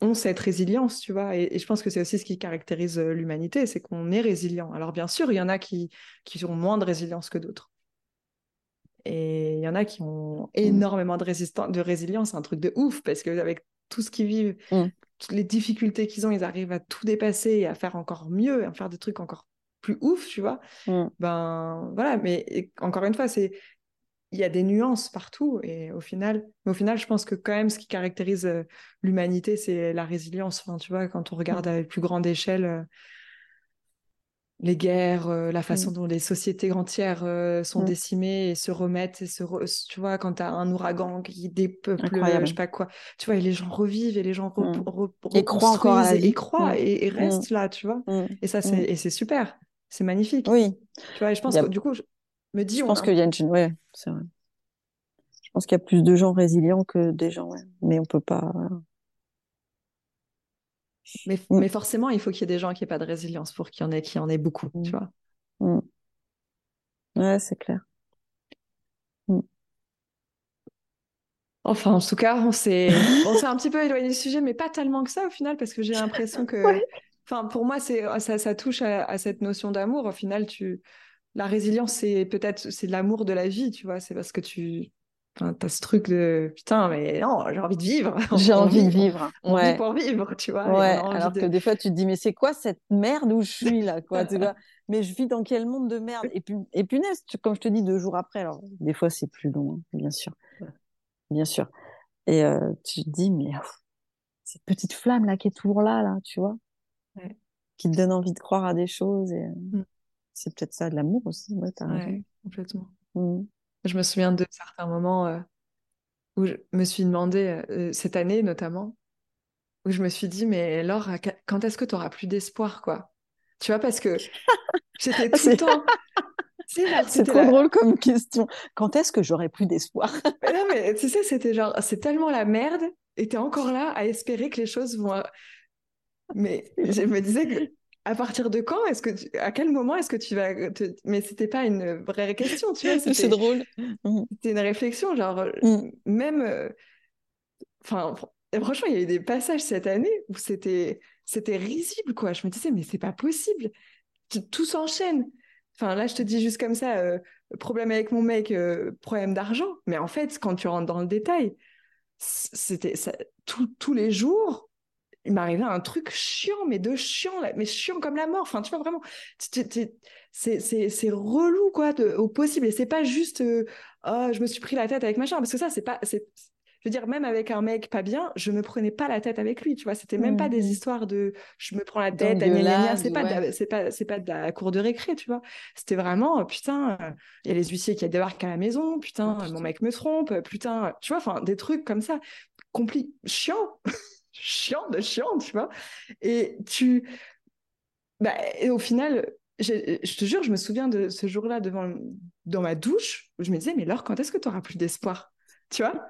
[SPEAKER 1] ont cette résilience, tu vois. Et, et je pense que c'est aussi ce qui caractérise euh, l'humanité, c'est qu'on est résilient. Alors bien sûr, il y en a qui, qui ont moins de résilience que d'autres. Et il y en a qui ont énormément de, résistan- de résilience, un truc de ouf, parce qu'avec tout ce qu'ils vivent,
[SPEAKER 2] Mm.
[SPEAKER 1] toutes les difficultés qu'ils ont, ils arrivent à tout dépasser et à faire encore mieux, à faire des trucs encore plus ouf, tu vois.
[SPEAKER 2] Mm.
[SPEAKER 1] Ben voilà, mais encore une fois, c'est il y a des nuances partout et au final, mais au final, je pense que quand même ce qui caractérise euh, l'humanité, c'est la résilience. Enfin, tu vois, quand on regarde
[SPEAKER 2] Mm.
[SPEAKER 1] à plus grande échelle euh, les guerres, euh, la façon dont les sociétés entières sont
[SPEAKER 2] Mm.
[SPEAKER 1] décimées et se remettent et se re- tu vois, quand tu as un ouragan qui dépeuple, je sais pas quoi, tu vois, et les gens revivent et les gens re-
[SPEAKER 2] Mm.
[SPEAKER 1] re-
[SPEAKER 2] Et croient encore à la vie.
[SPEAKER 1] et croient
[SPEAKER 2] Mm.
[SPEAKER 1] et, et
[SPEAKER 2] Mm.
[SPEAKER 1] restent là, tu vois.
[SPEAKER 2] Mm.
[SPEAKER 1] Et ça,
[SPEAKER 2] Mm.
[SPEAKER 1] c'est super, c'est magnifique.
[SPEAKER 2] Oui,
[SPEAKER 1] Tu vois, et je pense
[SPEAKER 2] a-
[SPEAKER 1] que du coup, je me dis,
[SPEAKER 2] je pense
[SPEAKER 1] a-
[SPEAKER 2] qu'il y a une... Ouais, c'est vrai. Je pense qu'il y a plus de gens résilients que des gens, ouais. Mais on peut pas...
[SPEAKER 1] Mais,
[SPEAKER 2] Mm.
[SPEAKER 1] mais forcément, il faut qu'il y ait des gens qui n'aient pas de résilience pour qu'il y en ait, en ait beaucoup,
[SPEAKER 2] Mm.
[SPEAKER 1] tu vois.
[SPEAKER 2] Mm. Ouais, c'est clair.
[SPEAKER 1] Enfin, en tout cas, on s'est [laughs] on s'est un petit peu éloigné du sujet, mais pas tellement que ça au final, parce que j'ai [laughs] l'impression que,
[SPEAKER 2] Ouais.
[SPEAKER 1] enfin, pour moi, c'est ça, ça touche à, à cette notion d'amour. Au final, tu, la résilience, c'est peut-être c'est l'amour de la vie, tu vois. C'est parce que tu, enfin, t'as ce truc de putain, mais non, j'ai envie de vivre. [laughs]
[SPEAKER 2] J'ai envie de vivre.
[SPEAKER 1] On
[SPEAKER 2] ouais.
[SPEAKER 1] vit pour vivre, tu vois.
[SPEAKER 2] Ouais, alors
[SPEAKER 1] de-
[SPEAKER 2] que des fois tu te dis mais c'est quoi cette merde où je suis là quoi tu vois? [laughs] Mais je vis dans quel monde de merde? Et puis et punaise comme je te dis deux jours après alors des fois c'est plus long hein, bien sûr bien sûr et euh, tu te dis mais pff, cette petite flamme là qui est toujours là là tu vois? Qui te donne envie de croire à des choses et euh,
[SPEAKER 1] Mm.
[SPEAKER 2] C'est peut-être ça de l'amour aussi ouais
[SPEAKER 1] complètement.
[SPEAKER 2] Mm.
[SPEAKER 1] Je me souviens de certains moments euh, où je me suis demandé, euh, cette année notamment, où je me suis dit, mais Laure, quand est-ce que tu auras plus d'espoir, quoi? Tu vois, parce que [laughs] j'étais tout le temps. [laughs]
[SPEAKER 2] C'est trop
[SPEAKER 1] la-
[SPEAKER 2] drôle comme question quand est-ce que j'aurai plus d'espoir? [laughs]
[SPEAKER 1] Mais non, mais tu sais, c'était genre, c'est tellement la merde, et t'es encore là à espérer que les choses vont. Mais je me disais que. À partir de quand est-ce que tu- à quel moment est-ce que tu vas te... mais c'était pas une vraie question tu vois [laughs]
[SPEAKER 2] c'est drôle. Mm.
[SPEAKER 1] c'était une réflexion genre euh,
[SPEAKER 2] Mm.
[SPEAKER 1] même euh, enfin franchement il y a eu des passages cette année où c'était c'était risible quoi. Je me disais mais c'est pas possible. Tout- s'enchaîne. Enfin là je te dis juste comme ça euh, problème avec mon mec euh, problème d'argent. Mais en fait quand tu rentres dans le détail c'était ça tous les jours il m'arrivait un truc chiant, mais de chiant, mais chiant comme la mort. Enfin, tu vois, vraiment, c'est c'est- c'est relou, quoi, de- au possible. Et c'est pas juste, euh, oh, je me suis pris la tête avec machin, parce que ça, c'est pas. c'est- Je veux dire, même avec un mec pas bien, je me prenais pas la tête avec lui, tu vois. C'était même pas des
[SPEAKER 2] Mhm.
[SPEAKER 1] histoires de je me prends la tête, c'est pas, de la-
[SPEAKER 2] ouais.
[SPEAKER 1] c'est pas, c'est pas de la cour de récré, tu vois. C'était vraiment, euh, putain, euh, il y a les huissiers qui débarquent à la maison, putain,
[SPEAKER 2] Oh,
[SPEAKER 1] mon mec me trompe, putain, tu vois, enfin, des trucs comme ça, compli chiant, chiant de chiant, tu vois. Et tu. Bah, et au final, je te jure, je me souviens de ce jour-là devant, dans ma douche, où je me disais, mais Laure, quand est-ce que tu auras plus d'espoir Tu vois?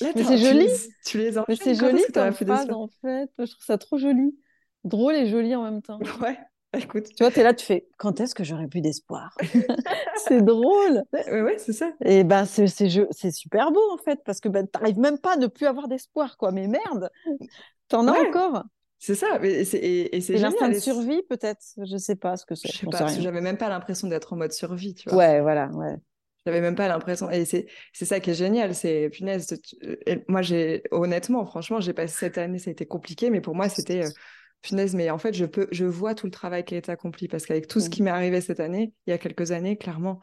[SPEAKER 1] Là,
[SPEAKER 2] Mais c'est
[SPEAKER 1] tu
[SPEAKER 2] joli.
[SPEAKER 1] les- Tu les
[SPEAKER 2] Mais
[SPEAKER 1] enchaînes,
[SPEAKER 2] c'est joli
[SPEAKER 1] que t'auras
[SPEAKER 2] comme
[SPEAKER 1] plus
[SPEAKER 2] phrase
[SPEAKER 1] d'espoir
[SPEAKER 2] en fait. Je trouve ça trop joli. Drôle et joli en même temps. [laughs]
[SPEAKER 1] Ouais, [laughs] écoute.
[SPEAKER 2] Tu vois, tu es là, tu fais quand est-ce que j'aurai plus d'espoir? [laughs] C'est drôle. [laughs]
[SPEAKER 1] Ouais, ouais, c'est ça.
[SPEAKER 2] Et ben, c'est c'est je- c'est super beau en fait, parce que ben, t'arrives même pas à ne plus avoir d'espoir, quoi. Mais merde, t'en as
[SPEAKER 1] Ouais.
[SPEAKER 2] encore.
[SPEAKER 1] C'est ça. Mais c'est- et, et c'est
[SPEAKER 2] l'instinct de
[SPEAKER 1] et
[SPEAKER 2] survie, peut-être? Je sais pas ce que c'est.
[SPEAKER 1] Je sais pas, parce que j'avais même pas l'impression d'être en mode survie, tu vois.
[SPEAKER 2] Ouais, voilà, ouais.
[SPEAKER 1] J'avais même pas l'impression. Et c'est c'est ça qui est génial. C'est punaise. tu- et moi, j'ai honnêtement, franchement, j'ai passé cette année, ça a été compliqué, mais pour moi, c'était euh, punaise. Mais en fait, je peux, je vois tout le travail qui a été accompli parce qu'avec tout ce
[SPEAKER 2] Mm.
[SPEAKER 1] qui m'est arrivé cette année, il y a quelques années, clairement,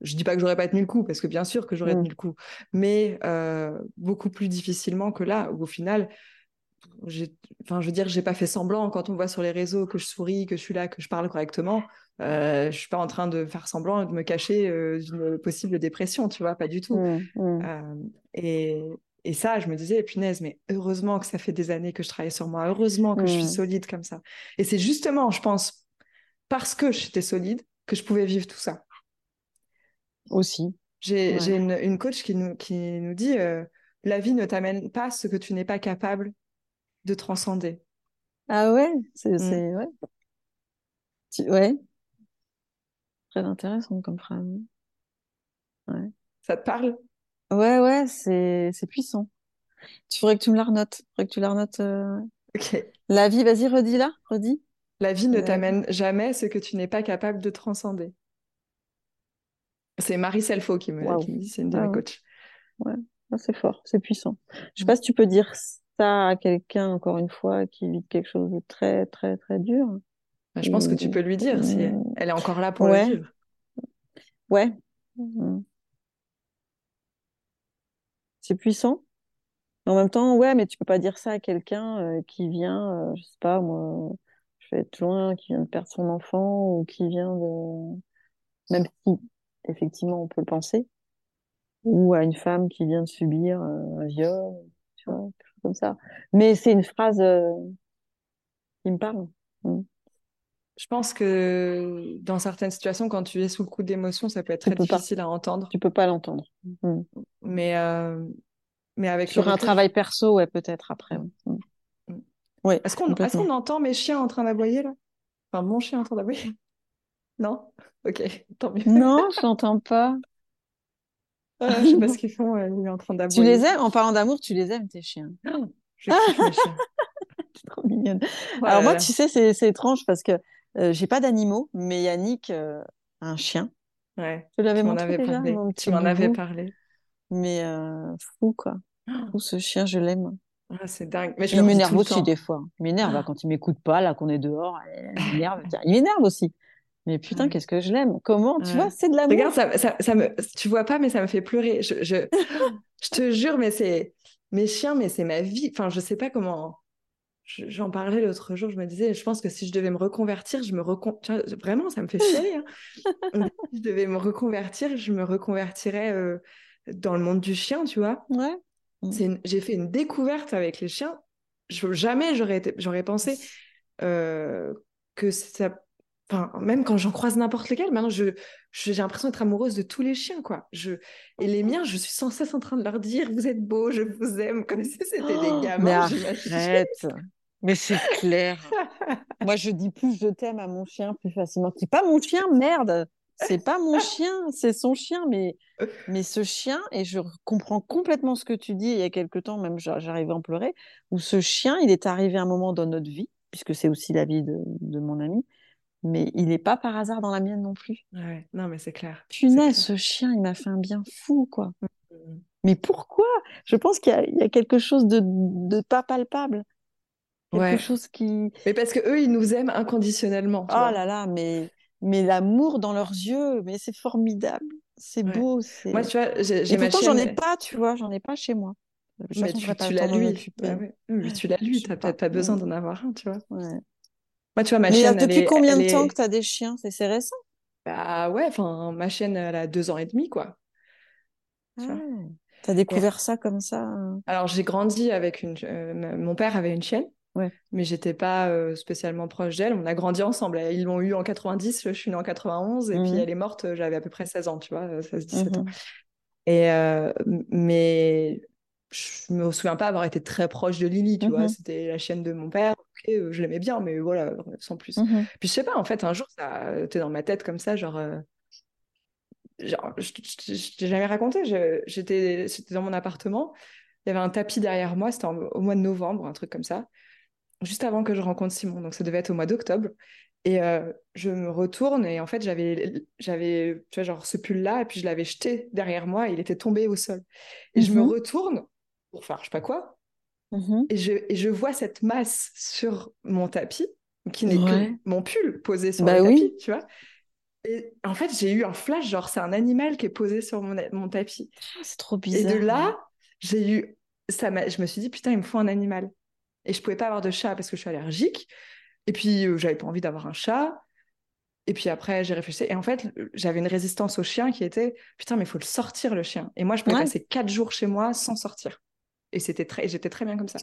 [SPEAKER 1] je dis pas que j'aurais pas tenu le coup, parce que bien sûr que j'aurais
[SPEAKER 2] Mm.
[SPEAKER 1] tenu le coup, mais euh, beaucoup plus difficilement que là, où au final, enfin, je veux dire, j'ai pas fait semblant quand on voit sur les réseaux que je souris, que je suis là, que je parle correctement. Euh, je suis pas en train de faire semblant et de me cacher euh, d'une possible dépression, tu vois, pas du tout.
[SPEAKER 2] Mm, mm.
[SPEAKER 1] Euh, et, et ça, je me disais, punaise, mais heureusement que ça fait des années que je travaille sur moi, heureusement que je suis
[SPEAKER 2] Mm.
[SPEAKER 1] solide comme ça. Et c'est justement, je pense, parce que j'étais solide, que je pouvais vivre tout ça.
[SPEAKER 2] Aussi.
[SPEAKER 1] J'ai
[SPEAKER 2] Ouais.
[SPEAKER 1] une, une coach qui nous, qui nous dit, euh, la vie ne t'amène pas ce que tu n'es pas capable de transcender.
[SPEAKER 2] Ah ouais, c'est,
[SPEAKER 1] Mm.
[SPEAKER 2] c'est, ouais. Tu- ouais. Très intéressant comme phrase.
[SPEAKER 1] Ça te parle?
[SPEAKER 2] Ouais, ouais, c'est, c'est puissant. Tu faudrait que tu me la renotes. Faudrait que tu la renotes. euh,
[SPEAKER 1] Ok.
[SPEAKER 2] La vie, vas-y, redis-la, redis.
[SPEAKER 1] La vie ne
[SPEAKER 2] La vie.
[SPEAKER 1] t'amène jamais ce que tu n'es pas capable de transcender. C'est Marie Selfo qui me,
[SPEAKER 2] Waouh.
[SPEAKER 1] qui me dit, c'est une de
[SPEAKER 2] Ah
[SPEAKER 1] mes
[SPEAKER 2] ouais.
[SPEAKER 1] coachs.
[SPEAKER 2] Ah, c'est fort, c'est puissant. Je sais
[SPEAKER 1] Mm.
[SPEAKER 2] pas si tu peux dire ça à quelqu'un, encore une fois, qui vit quelque chose de très, très, très dur.
[SPEAKER 1] Bah, Je pense que tu peux lui dire si elle,
[SPEAKER 2] Mm.
[SPEAKER 1] elle est encore là pour
[SPEAKER 2] Ouais.
[SPEAKER 1] le vivre.
[SPEAKER 2] Ouais. Mm. C'est puissant. En même temps, ouais, mais tu peux pas dire ça à quelqu'un euh, qui vient, euh, je sais pas, moi, je vais être loin, qui vient de perdre son enfant ou qui vient de, même si effectivement on peut le penser, ou à une femme qui vient de subir euh, un viol, tu vois, quelque chose comme ça. Mais c'est une phrase euh, qui me parle. Mm.
[SPEAKER 1] Je pense que dans certaines situations, quand tu es sous le coup d'émotion, ça peut être
[SPEAKER 2] Tu
[SPEAKER 1] très
[SPEAKER 2] peux pas.
[SPEAKER 1] difficile à entendre.
[SPEAKER 2] Tu peux pas l'entendre. Mm.
[SPEAKER 1] Mais, euh, mais avec
[SPEAKER 2] Sur un travail perso, ouais, peut-être après. ouais. Mm.
[SPEAKER 1] Mm.
[SPEAKER 2] Ouais,
[SPEAKER 1] Est-ce qu'on est entend mes chiens en train d'aboyer là? Enfin, mon chien en train d'aboyer? [laughs] Non? Ok, [laughs] tant mieux.
[SPEAKER 2] Non, [laughs] je l'entends pas.
[SPEAKER 1] Euh, je sais pas ce qu'ils font, euh, lui en train
[SPEAKER 2] Tu
[SPEAKER 1] d'aboyer.
[SPEAKER 2] les aimes? En parlant d'amour, tu les aimes, tes chiens? [gasps]
[SPEAKER 1] Je kiffe mes chiens.
[SPEAKER 2] C'est trop mignonne. Alors moi, tu sais, c'est c'est étrange parce que j'ai pas d'animaux, mais Yannick euh, a un chien.
[SPEAKER 1] Ouais,
[SPEAKER 2] Je l'avais montré
[SPEAKER 1] avais
[SPEAKER 2] déjà,
[SPEAKER 1] parlé.
[SPEAKER 2] mon
[SPEAKER 1] Tu m'en avais parlé.
[SPEAKER 2] Mais euh, fou, quoi. Fou, ce chien, je l'aime.
[SPEAKER 1] Ah, c'est dingue. Mais je
[SPEAKER 2] Il m'énerve aussi des fois. Il m'énerve
[SPEAKER 1] Ah.
[SPEAKER 2] quand il m'écoute pas, là, qu'on est dehors. Il [laughs] m'énerve. Il m'énerve aussi. Mais putain,
[SPEAKER 1] Ouais.
[SPEAKER 2] qu'est-ce que je l'aime. Comment? Tu
[SPEAKER 1] Ouais.
[SPEAKER 2] vois, c'est de l'amour.
[SPEAKER 1] Regarde, ça, ça, ça me, tu vois pas, mais ça me fait pleurer. Je, je, [laughs] je te jure, mais c'est mes chiens, mais c'est ma vie. Enfin, je sais pas comment. Je- J'en parlais l'autre jour, je me disais, je pense que si je devais me reconvertir, je me recon... Vraiment, ça me fait chialer. hein. [laughs] Si je devais me reconvertir, je me reconvertirais euh, dans le monde du chien, tu vois.
[SPEAKER 2] Ouais.
[SPEAKER 1] C'est une- J'ai fait une découverte avec les chiens. Je- Jamais j'aurais été- j'aurais pensé euh, que ça. Enfin, même quand j'en croise n'importe lequel, maintenant je j'ai l'impression d'être amoureuse de tous les chiens, quoi. Je et les miens, je suis sans cesse en train de leur dire vous êtes beaux, je vous aime, comme si c'était des
[SPEAKER 2] Oh,
[SPEAKER 1] gamins,
[SPEAKER 2] arrête. Mais c'est clair. [laughs] Moi, je dis plus je t'aime à mon chien plus facilement. C'est pas mon chien, merde. C'est pas mon [laughs] chien, c'est son chien. Mais, mais ce chien, et je comprends complètement ce que tu dis il y a quelque temps, même j'a- j'arrivais à en pleurer, où ce chien, il est arrivé à un moment dans notre vie, puisque c'est aussi la vie de, de mon ami, mais il n'est pas par hasard dans la mienne non plus.
[SPEAKER 1] Ouais, non, mais c'est clair.
[SPEAKER 2] Punaise, ce chien, il m'a fait un bien fou, quoi.
[SPEAKER 1] Mm.
[SPEAKER 2] Mais pourquoi? Je pense qu'il y y a quelque chose de, de pas palpable. Quelque
[SPEAKER 1] Ouais.
[SPEAKER 2] chose qui...
[SPEAKER 1] Mais parce que eux, ils nous aiment inconditionnellement,
[SPEAKER 2] Oh
[SPEAKER 1] vois.
[SPEAKER 2] là là, mais, mais l'amour dans leurs yeux, mais c'est formidable. C'est
[SPEAKER 1] Ouais.
[SPEAKER 2] beau. C'est...
[SPEAKER 1] Moi, tu vois, j'ai
[SPEAKER 2] Et pourtant, j'en ai pas, tu vois, j'en ai pas chez moi. De
[SPEAKER 1] Mais
[SPEAKER 2] façon,
[SPEAKER 1] tu, tu l'as lui. Bah ouais. Oui, tu l'as lui, t'as
[SPEAKER 2] pas.
[SPEAKER 1] peut-être pas besoin d'en avoir un, tu vois. Moi, tu vois, ma
[SPEAKER 2] Mais euh,
[SPEAKER 1] elle
[SPEAKER 2] depuis
[SPEAKER 1] est,
[SPEAKER 2] combien de temps
[SPEAKER 1] est-
[SPEAKER 2] que tu as des chiens? C'est c'est récent?
[SPEAKER 1] Bah ouais, enfin, ma chienne, elle a deux ans et demi, quoi. Tu vois.
[SPEAKER 2] Tu as découvert ça comme ça? hein?
[SPEAKER 1] Alors, j'ai grandi avec une... euh, mon père avait une chienne,
[SPEAKER 2] Ouais.
[SPEAKER 1] mais j'étais pas euh, spécialement proche d'elle. On a grandi ensemble. Ils l'ont eu en 90, je suis née en 91, et puis
[SPEAKER 2] Mhm.
[SPEAKER 1] elle est morte, euh, j'avais à peu près 16 ans, tu vois, euh, 16-17 ans. Et, euh, mais je me souviens pas avoir été très proche de Lily, tu vois.
[SPEAKER 2] Mhm.
[SPEAKER 1] C'était la chienne de mon père. Ok, euh, je l'aimais bien, mais voilà, sans plus.
[SPEAKER 2] Mhm.
[SPEAKER 1] Puis je sais pas, en fait, un jour, ça était dans ma tête comme ça, genre. euh, genre je je- je t'ai jamais raconté. J'étais dans mon appartement. Il y avait un tapis derrière moi. C'était au mois de novembre, un truc comme ça. Juste avant que je rencontre Simon. Donc ça devait être au mois d'octobre. Et euh, je me retourne et en fait, j'avais, j'avais, tu vois, genre ce pull-là, et puis je l'avais jeté derrière moi, et il était tombé au sol. Et je me
[SPEAKER 2] Mhm.
[SPEAKER 1] retourne pour faire je sais pas quoi,
[SPEAKER 2] Mhm.
[SPEAKER 1] et je, et je vois cette masse sur mon tapis, qui n'est
[SPEAKER 2] Ouais.
[SPEAKER 1] que mon pull posé sur
[SPEAKER 2] Bah
[SPEAKER 1] le
[SPEAKER 2] oui.
[SPEAKER 1] tapis, tu vois. Et en fait, j'ai eu un flash, genre, c'est un animal qui est posé sur mon, mon tapis.
[SPEAKER 2] Ah, c'est trop bizarre.
[SPEAKER 1] Et de là, j'ai eu. Ça je me suis dit, putain, il me faut un animal. Et je pouvais pas avoir de chat parce que je suis allergique. Et puis, euh, j'avais pas envie d'avoir un chat. Et puis après, j'ai réfléchi. Et en fait, j'avais une résistance au chien qui était putain, mais il faut le sortir, le chien. Et moi, je pouvais passer quatre jours chez moi sans sortir. Et c'était très... j'étais très bien comme ça.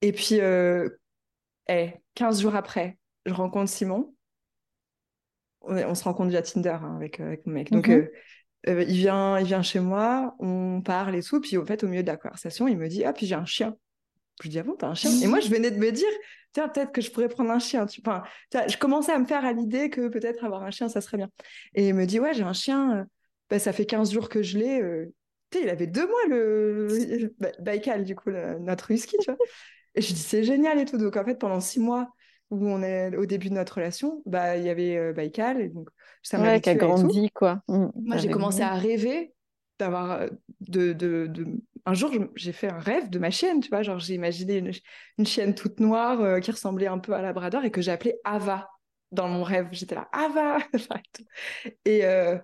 [SPEAKER 1] Et puis, euh... 15 jours après, je rencontre Simon. On, se rencontre via Tinder hein, avec, euh, avec, mon mec. Donc, mhm. euh, il, vient, il vient chez moi, on parle et tout. Puis, en fait, au milieu de la conversation, il me dit Ah, puis j'ai un chien. Je dis, ah bon, t'as un chien Et moi, je venais de me dire, tiens, peut-être que je pourrais prendre un chien. Tu... Enfin, je commençais à me faire à l'idée que peut-être avoir un chien, ça serait bien. Et il me dit, ouais, j'ai un chien, bah, ça fait 15 jours que je l'ai. Euh... il avait deux mois, le Baïkal, du coup, notre husky, tu vois. Et je dis, c'est génial et tout. Donc, en fait, pendant six mois où on est au début de notre relation, bah, il y avait euh, Baïkal. Et donc,
[SPEAKER 2] ça m'a qui a grandi, quoi.
[SPEAKER 1] Mmh, moi, j'ai commencé à rêver d'avoir euh, de, de, de, un jour j'ai fait un rêve de ma chienne tu vois genre j'ai imaginé une, une, chienne toute noire euh, qui ressemblait un peu à Labrador et que j'ai appelée Ava dans mon rêve. J'étais là Ava! [laughs] Et euh,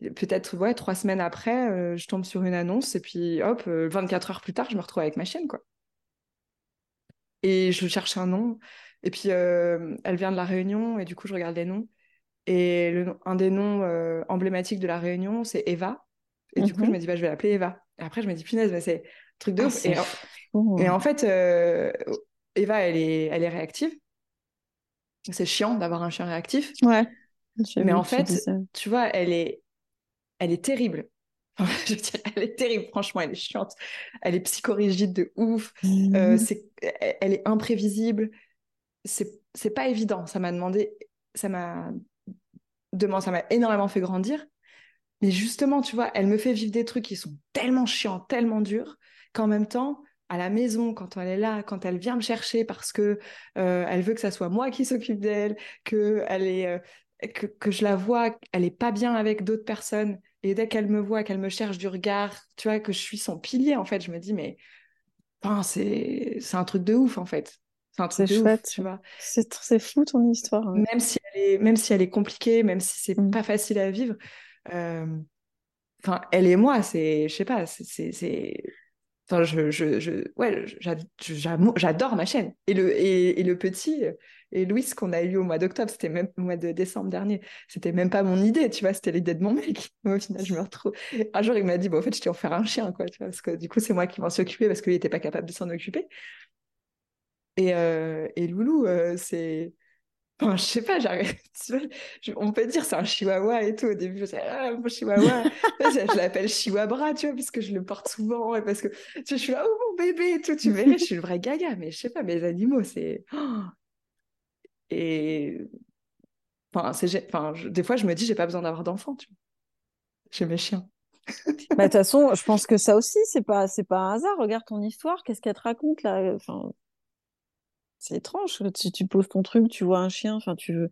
[SPEAKER 1] peut-être ouais trois semaines après je tombe sur une annonce et puis hop 24 heures plus tard je me retrouve avec ma chienne quoi. Et je cherche un nom et puis elle vient de la Réunion et du coup je regarde les noms. Et le, un des noms emblématiques de la Réunion c'est Eva. Et du coup, je mhm. me dis, bah, je vais l'appeler Eva. Après, je me dis, punaise, mais c'est un truc de ah, ouf. Et en... et en, fait, euh, Eva, elle est, elle est réactive. C'est chiant d'avoir un chien réactif.
[SPEAKER 2] Ouais.
[SPEAKER 1] Mais en fait, tu vois, elle est, elle est terrible. [laughs] je veux dire, elle est terrible, franchement, elle est chiante. Elle est psychorigide de ouf. Euh, mhm. c'est, elle est imprévisible. C'est, c'est pas évident. Ça m'a demandé, ça m'a demandé, ça m'a énormément fait grandir. Mais justement, tu vois, elle me fait vivre des trucs qui sont tellement chiants, tellement durs, qu'en même temps, à la maison, quand elle est là, quand elle vient me chercher parce que euh, elle veut que ça soit moi qui s'occupe d'elle, que elle est, euh, que, que, je la vois, elle est pas bien avec d'autres personnes, et dès qu'elle me voit, qu'elle me cherche du regard, tu vois, que je suis son pilier, en fait, je me dis mais, c'est, c'est un truc de ouf, en fait.
[SPEAKER 2] C'est un truc de chouette, ouf, tu vois. C'est, c'est fou ton histoire.
[SPEAKER 1] Même si elle est, même si elle est compliquée, même si c'est mmh. pas facile à vivre. Euh, enfin, elle et moi, c'est, je sais pas, c'est, enfin, je, je, ouais, j'adore ma chaîne. Et le, et, le petit, et Louis, qu'on a eu au mois d'octobre, c'était même au mois de décembre dernier, c'était même pas mon idée, tu vois, c'était l'idée de mon mec. [laughs] au final, je me retrouve. Un jour, il m'a dit, bon, en fait, je t'ai offert un chien, quoi, tu vois, parce que du coup, c'est moi qui m'en suis occupée parce qu'il n'était pas capable de s'en occuper. Et, euh, et Loulou, euh, c'est Je sais pas. [laughs] On peut dire c'est un chihuahua et tout. Au début, je disais, ah, mon chihuahua. je l'appelle chihuahua, tu vois, parce je le porte souvent et parce que tu je suis là, oh mon bébé et tout. Tu verrais, je suis le vrai gaga, mais je sais pas, mes animaux, c'est. [gasps] Et. Enfin, enfin des fois, je me dis, j'ai pas besoin d'avoir d'enfants, tu vois. J'ai mes chiens.
[SPEAKER 2] bah, de toute façon, je pense que ça aussi, c'est pas, c'est pas un hasard. Regarde ton histoire, qu'est-ce qu'elle te raconte là c'est étrange. Si tu poses ton truc, tu vois un chien, enfin, tu veux.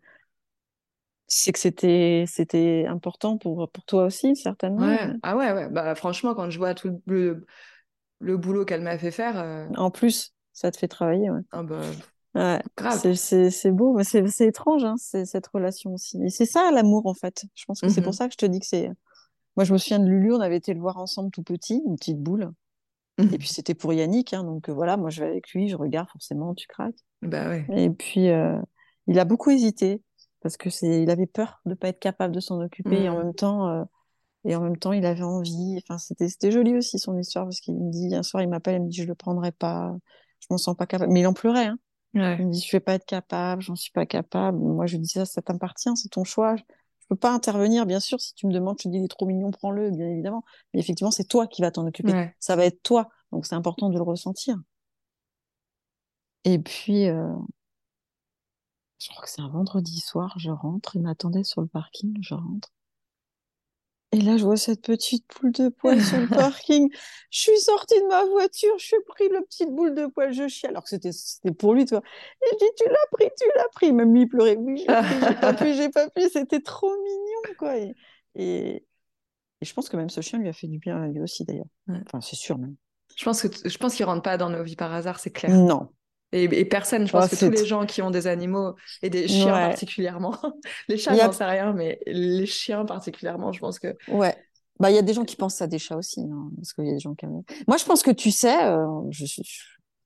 [SPEAKER 2] C'est que c'était c'était important pour, pour toi aussi, certainement.
[SPEAKER 1] Ouais. Ah ouais, ouais. Bah, franchement, quand je vois tout le, le boulot qu'elle m'a fait faire. Euh
[SPEAKER 2] en plus, ça te fait travailler. Ouais.
[SPEAKER 1] Ah bah.
[SPEAKER 2] Ouais, c'est beau, mais c'est étrange, hein, cette relation aussi. Et c'est ça l'amour, en fait. Je pense que c'est pour mmh ça que je te dis que c'est. Moi, je me souviens de Lulu, on avait été le voir ensemble tout petit, une petite boule. Et puis c'était pour Yannick, hein, donc euh, voilà, moi je vais avec lui, je regarde forcément, tu craques.
[SPEAKER 1] Bah ouais.
[SPEAKER 2] Et puis euh, il a beaucoup hésité parce que c'est, il avait peur de pas être capable de s'en occuper et en mmh. même temps, euh, et en même temps il avait envie. Enfin c'était, c'était joli aussi son histoire parce qu'il me dit un soir il m'appelle, il me dit je le prendrai pas, je m'en sens pas capable, mais il en pleurait. Hein. Ouais. Il me dit je vais pas être capable, j'en suis pas capable. Moi je lui dis ça, ça t'appartient, c'est ton choix. Je peux pas intervenir, bien sûr. Si tu me demandes, je te dis, il est trop mignon, prends-le, bien évidemment. Mais effectivement, c'est toi qui vas t'en occuper. Ça va être toi. Donc, c'est important de le ressentir. Et puis, euh, je crois que c'est un vendredi soir, je rentre, il m'attendait sur le parking, je rentre. Et là, je vois cette petite boule de poil sur le [laughs] parking. Je suis sortie de ma voiture, je suis pris le petite boule de poil, je chie, alors que c'était, c'était pour lui, toi. Et je dis, tu l'as pris, tu l'as pris. Même lui, il pleurait. Oui, j'ai pas pu, j'ai pas pu. C'était trop mignon, quoi. Et, et, je pense que même ce chien lui a fait du bien à lui aussi, d'ailleurs. Enfin, c'est sûr, même.
[SPEAKER 1] Je pense que je pense qu'il rentre pas dans nos vies par hasard, c'est clair.
[SPEAKER 2] Non,
[SPEAKER 1] Et, personne, je pense que tous les gens qui ont des animaux, et des chiens particulièrement, [laughs] les chats, j'en sais rien, mais les chiens particulièrement, je pense que.
[SPEAKER 2] Ouais. Bah, il y a des gens qui pensent à des chats aussi, hein, parce qu'il y a des gens qui Moi, je pense que tu sais, euh, je, ne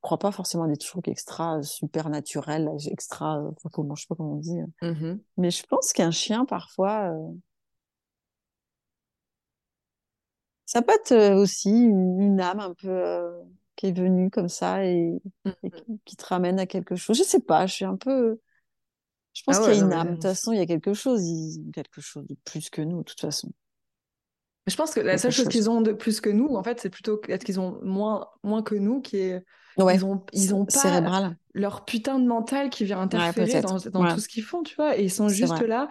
[SPEAKER 2] crois pas forcément à des trucs extra super naturels, extra, euh, comment, je sais pas comment on dit. Euh. Mmh mais je pense qu'un chien, parfois, ça peut être aussi une, âme un peu qui est venu comme ça et, mmh qui, te ramène à quelque chose. Je sais pas, je suis un peu. Je pense ah qu'il y a une âme. De toute façon, il y a quelque chose, quelque chose de plus que nous, de toute façon.
[SPEAKER 1] Je pense que la seule chose, qu'ils ont de plus que nous, en fait, c'est plutôt peut-être qu'ils ont moins, moins que nous, qui est. Ils ont, ils ont pas leur putain de mental qui vient interférer dans, dans tout ce qu'ils font, tu vois. Et ils sont juste là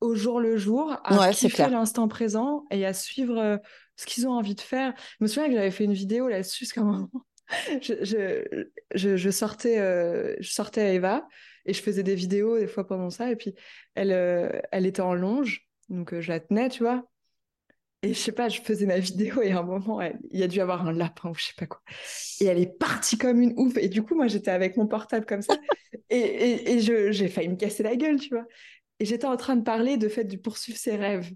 [SPEAKER 1] au jour le jour, à kiffer l'instant présent et à suivre euh, ce qu'ils ont envie de faire. Je me souviens que j'avais fait une vidéo là-dessus, parce qu'à un moment, [laughs] je, je, je, sortais, euh, je sortais à Eva et je faisais des vidéos des fois pendant ça. Et puis, elle, euh, elle était en longe, donc je la tenais, tu vois. Et je sais pas, je faisais ma vidéo et à un moment, il y a dû avoir un lapin ou je sais pas quoi. Et elle est partie comme une ouf. Et du coup, moi, j'étais avec mon portable comme ça. [laughs] et, et, et j'ai failli me casser la gueule, tu vois. Et j'étais en train de parler de fait de poursuivre ses rêves.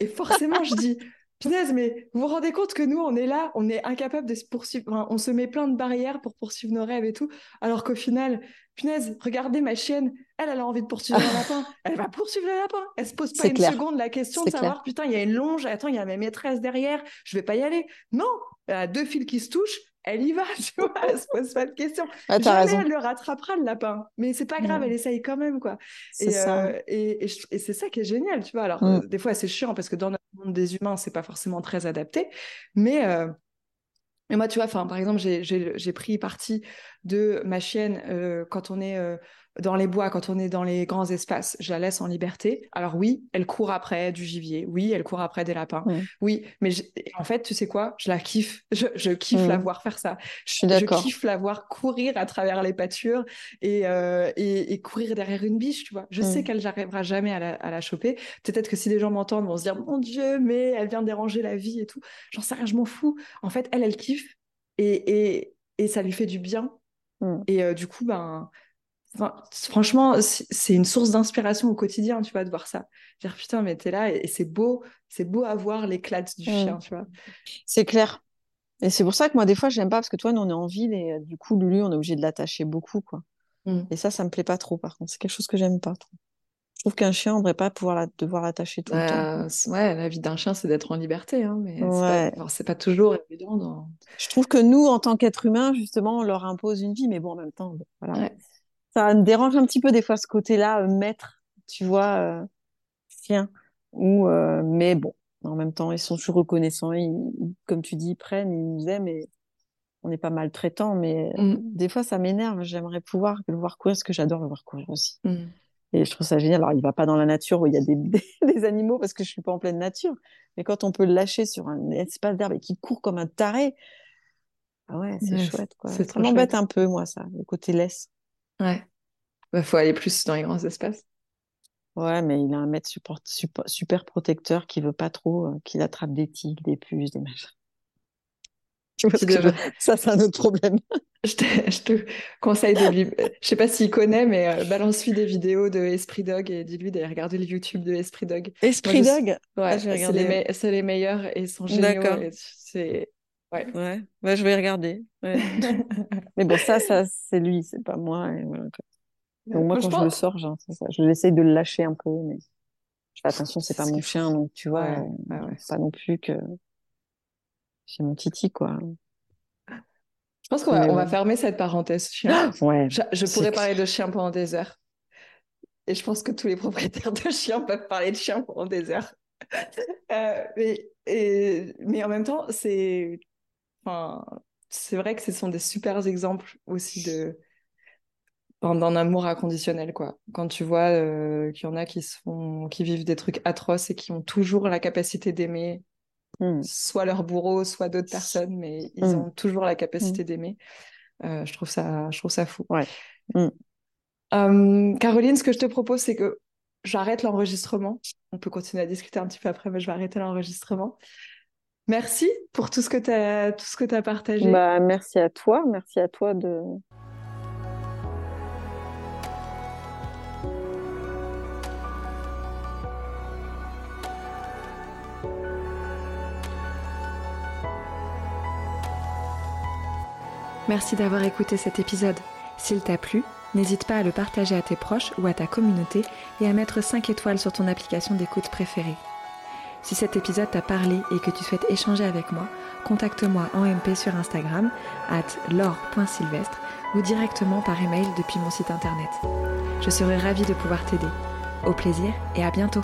[SPEAKER 1] Et forcément, je dis, punaise, mais vous vous rendez compte que nous, on est là, on est incapable de se poursuivre, on se met plein de barrières pour poursuivre nos rêves et tout, alors qu'au final, punaise, regardez ma chienne, elle, elle a envie de poursuivre un [laughs] lapin, elle va poursuivre le lapin, elle se pose pas une seconde la question de savoir, putain, il y a une longe, attends, il y a ma maîtresse derrière, je vais pas y aller. Non, elle a deux fils qui se touchent, elle y va, [laughs] tu vois, elle se pose pas de questions. Ah, Jamais elle le rattrapera le lapin, mais c'est pas grave, elle essaye quand même, quoi. Et, euh, et, et, c'est ça qui est génial, tu vois. Alors, mm. euh, des fois, c'est chiant parce que dans notre monde des humains, c'est pas forcément très adapté, mais. Euh, moi, tu vois, par exemple, j'ai pris parti de ma chienne quand on est dans les bois, quand on est dans les grands espaces, je la laisse en liberté. Alors oui, elle court après du gibier. Oui, elle court après des lapins. Oui, mais en fait, tu sais quoi? Je la kiffe. Je, kiffe la voir faire ça. Je, je kiffe la voir courir à travers les pâtures et, euh, et, courir derrière une biche, tu vois. Je sais qu'elle n'arrivera jamais à la, à la choper. Peut-être que si des gens m'entendent, vont se dire, mon Dieu, mais elle vient déranger la vie et tout. J'en sais rien, je m'en fous. En fait, elle, elle kiffe et, et, et ça lui fait du bien. Et euh, du coup, ben franchement, c'est une source d'inspiration au quotidien, tu vois, de voir ça. Dire putain, mais t'es là et, c'est beau, c'est beau à voir l'éclat du mm. chien, tu vois.
[SPEAKER 2] C'est clair. Et c'est pour ça que moi, des fois, j'aime pas parce que toi, nous, on est en ville et euh, du coup, Lulu, on est obligé de l'attacher beaucoup, quoi. Mm. Et ça, ça me plaît pas trop, par contre. C'est quelque chose que j'aime pas trop. Je trouve qu'un chien, on devrait pas pouvoir la, devoir l'attacher tout le temps.
[SPEAKER 1] Bah, ouais, la vie d'un chien, c'est d'être en liberté, hein, mais c'est pas, toujours évident.
[SPEAKER 2] Je trouve que nous, en tant qu'êtres humains, justement, on leur impose une vie, mais bon, en même temps, voilà ça me dérange un petit peu des fois ce côté-là, euh, maître, tu vois, euh, chien. Ou, euh, mais bon, en même temps, ils sont toujours reconnaissants. comme tu dis, ils prennent, ils nous aiment et on n'est pas maltraitant. Mais mm. des fois, ça m'énerve. J'aimerais pouvoir le voir courir, parce que j'adore le voir courir aussi. Mm. Et je trouve ça génial. Alors, il va pas dans la nature où il y a [laughs] des, des, animaux parce que je suis pas en pleine nature. Mais quand on peut le lâcher sur un espace d'herbe et qu'il court comme un taré, ah ouais, c'est chouette, quoi. Ça m'embête un peu, moi, ça, le côté laisse.
[SPEAKER 1] Ouais. Il bah, faut aller plus dans les grands espaces.
[SPEAKER 2] Ouais, mais il a un maître super, super, protecteur qui veut pas trop euh, qu'il attrape des tigres, des puces, des machins. [laughs] Tu vois ce que [laughs] Ça, c'est un autre problème. [laughs]
[SPEAKER 1] je, te, je, te, conseille de lui. Je sais pas s'il connaît, mais euh, balance-lui des vidéos de Esprit Dog et dis-lui d'aller regarder le YouTube de Esprit Dog.
[SPEAKER 2] Esprit Dog?
[SPEAKER 1] Ouais, ah, c'est les, meilleurs et ils sont géniaux. C'est. Ouais.
[SPEAKER 2] ouais. je vais regarder. [laughs] mais bon, ça, ça c'est lui, c'est pas moi. Et voilà, donc moi, quand je, le sors, genre, ça. je j'essaye de le lâcher un peu, mais je fais attention, c'est pas mon chien, donc tu vois, ouais, pas non plus que c'est mon titi, quoi.
[SPEAKER 1] Je pense qu'on va, on va fermer cette parenthèse chien. [gasps] ouais, je, pourrais parler de chien pendant des heures. Et je pense que tous les propriétaires de chiens peuvent parler de chien pendant des heures. [laughs] euh, mais, et, mais en même temps, c'est enfin, c'est vrai que ce sont des super exemples aussi de, d'un amour inconditionnel quoi quand tu vois euh, qu'il y en a qui sont qui vivent des trucs atroces et qui ont toujours la capacité d'aimer hmm. soit leur bourreau soit d'autres personnes mais ils hmm. ont toujours la capacité hmm. d'aimer euh, je trouve ça je trouve ça fou
[SPEAKER 2] ouais.
[SPEAKER 1] Hum, Caroline ce que je te propose c'est que j'arrête l'enregistrement on peut continuer à discuter un petit peu après mais je vais arrêter l'enregistrement Merci pour tout ce que tu as, partagé.
[SPEAKER 2] Bah, merci à toi, merci à toi de,
[SPEAKER 1] Merci d'avoir écouté cet épisode. S'il t'a plu, n'hésite pas à le partager à tes proches ou à ta communauté et à mettre 5 étoiles sur ton application d'écoute préférée. Si cet épisode t'a parlé et que tu souhaites échanger avec moi, contacte-moi en MP sur Instagram, at laure.sylvestre ou directement par email depuis mon site internet. Je serai ravie de pouvoir t'aider. Au plaisir et à bientôt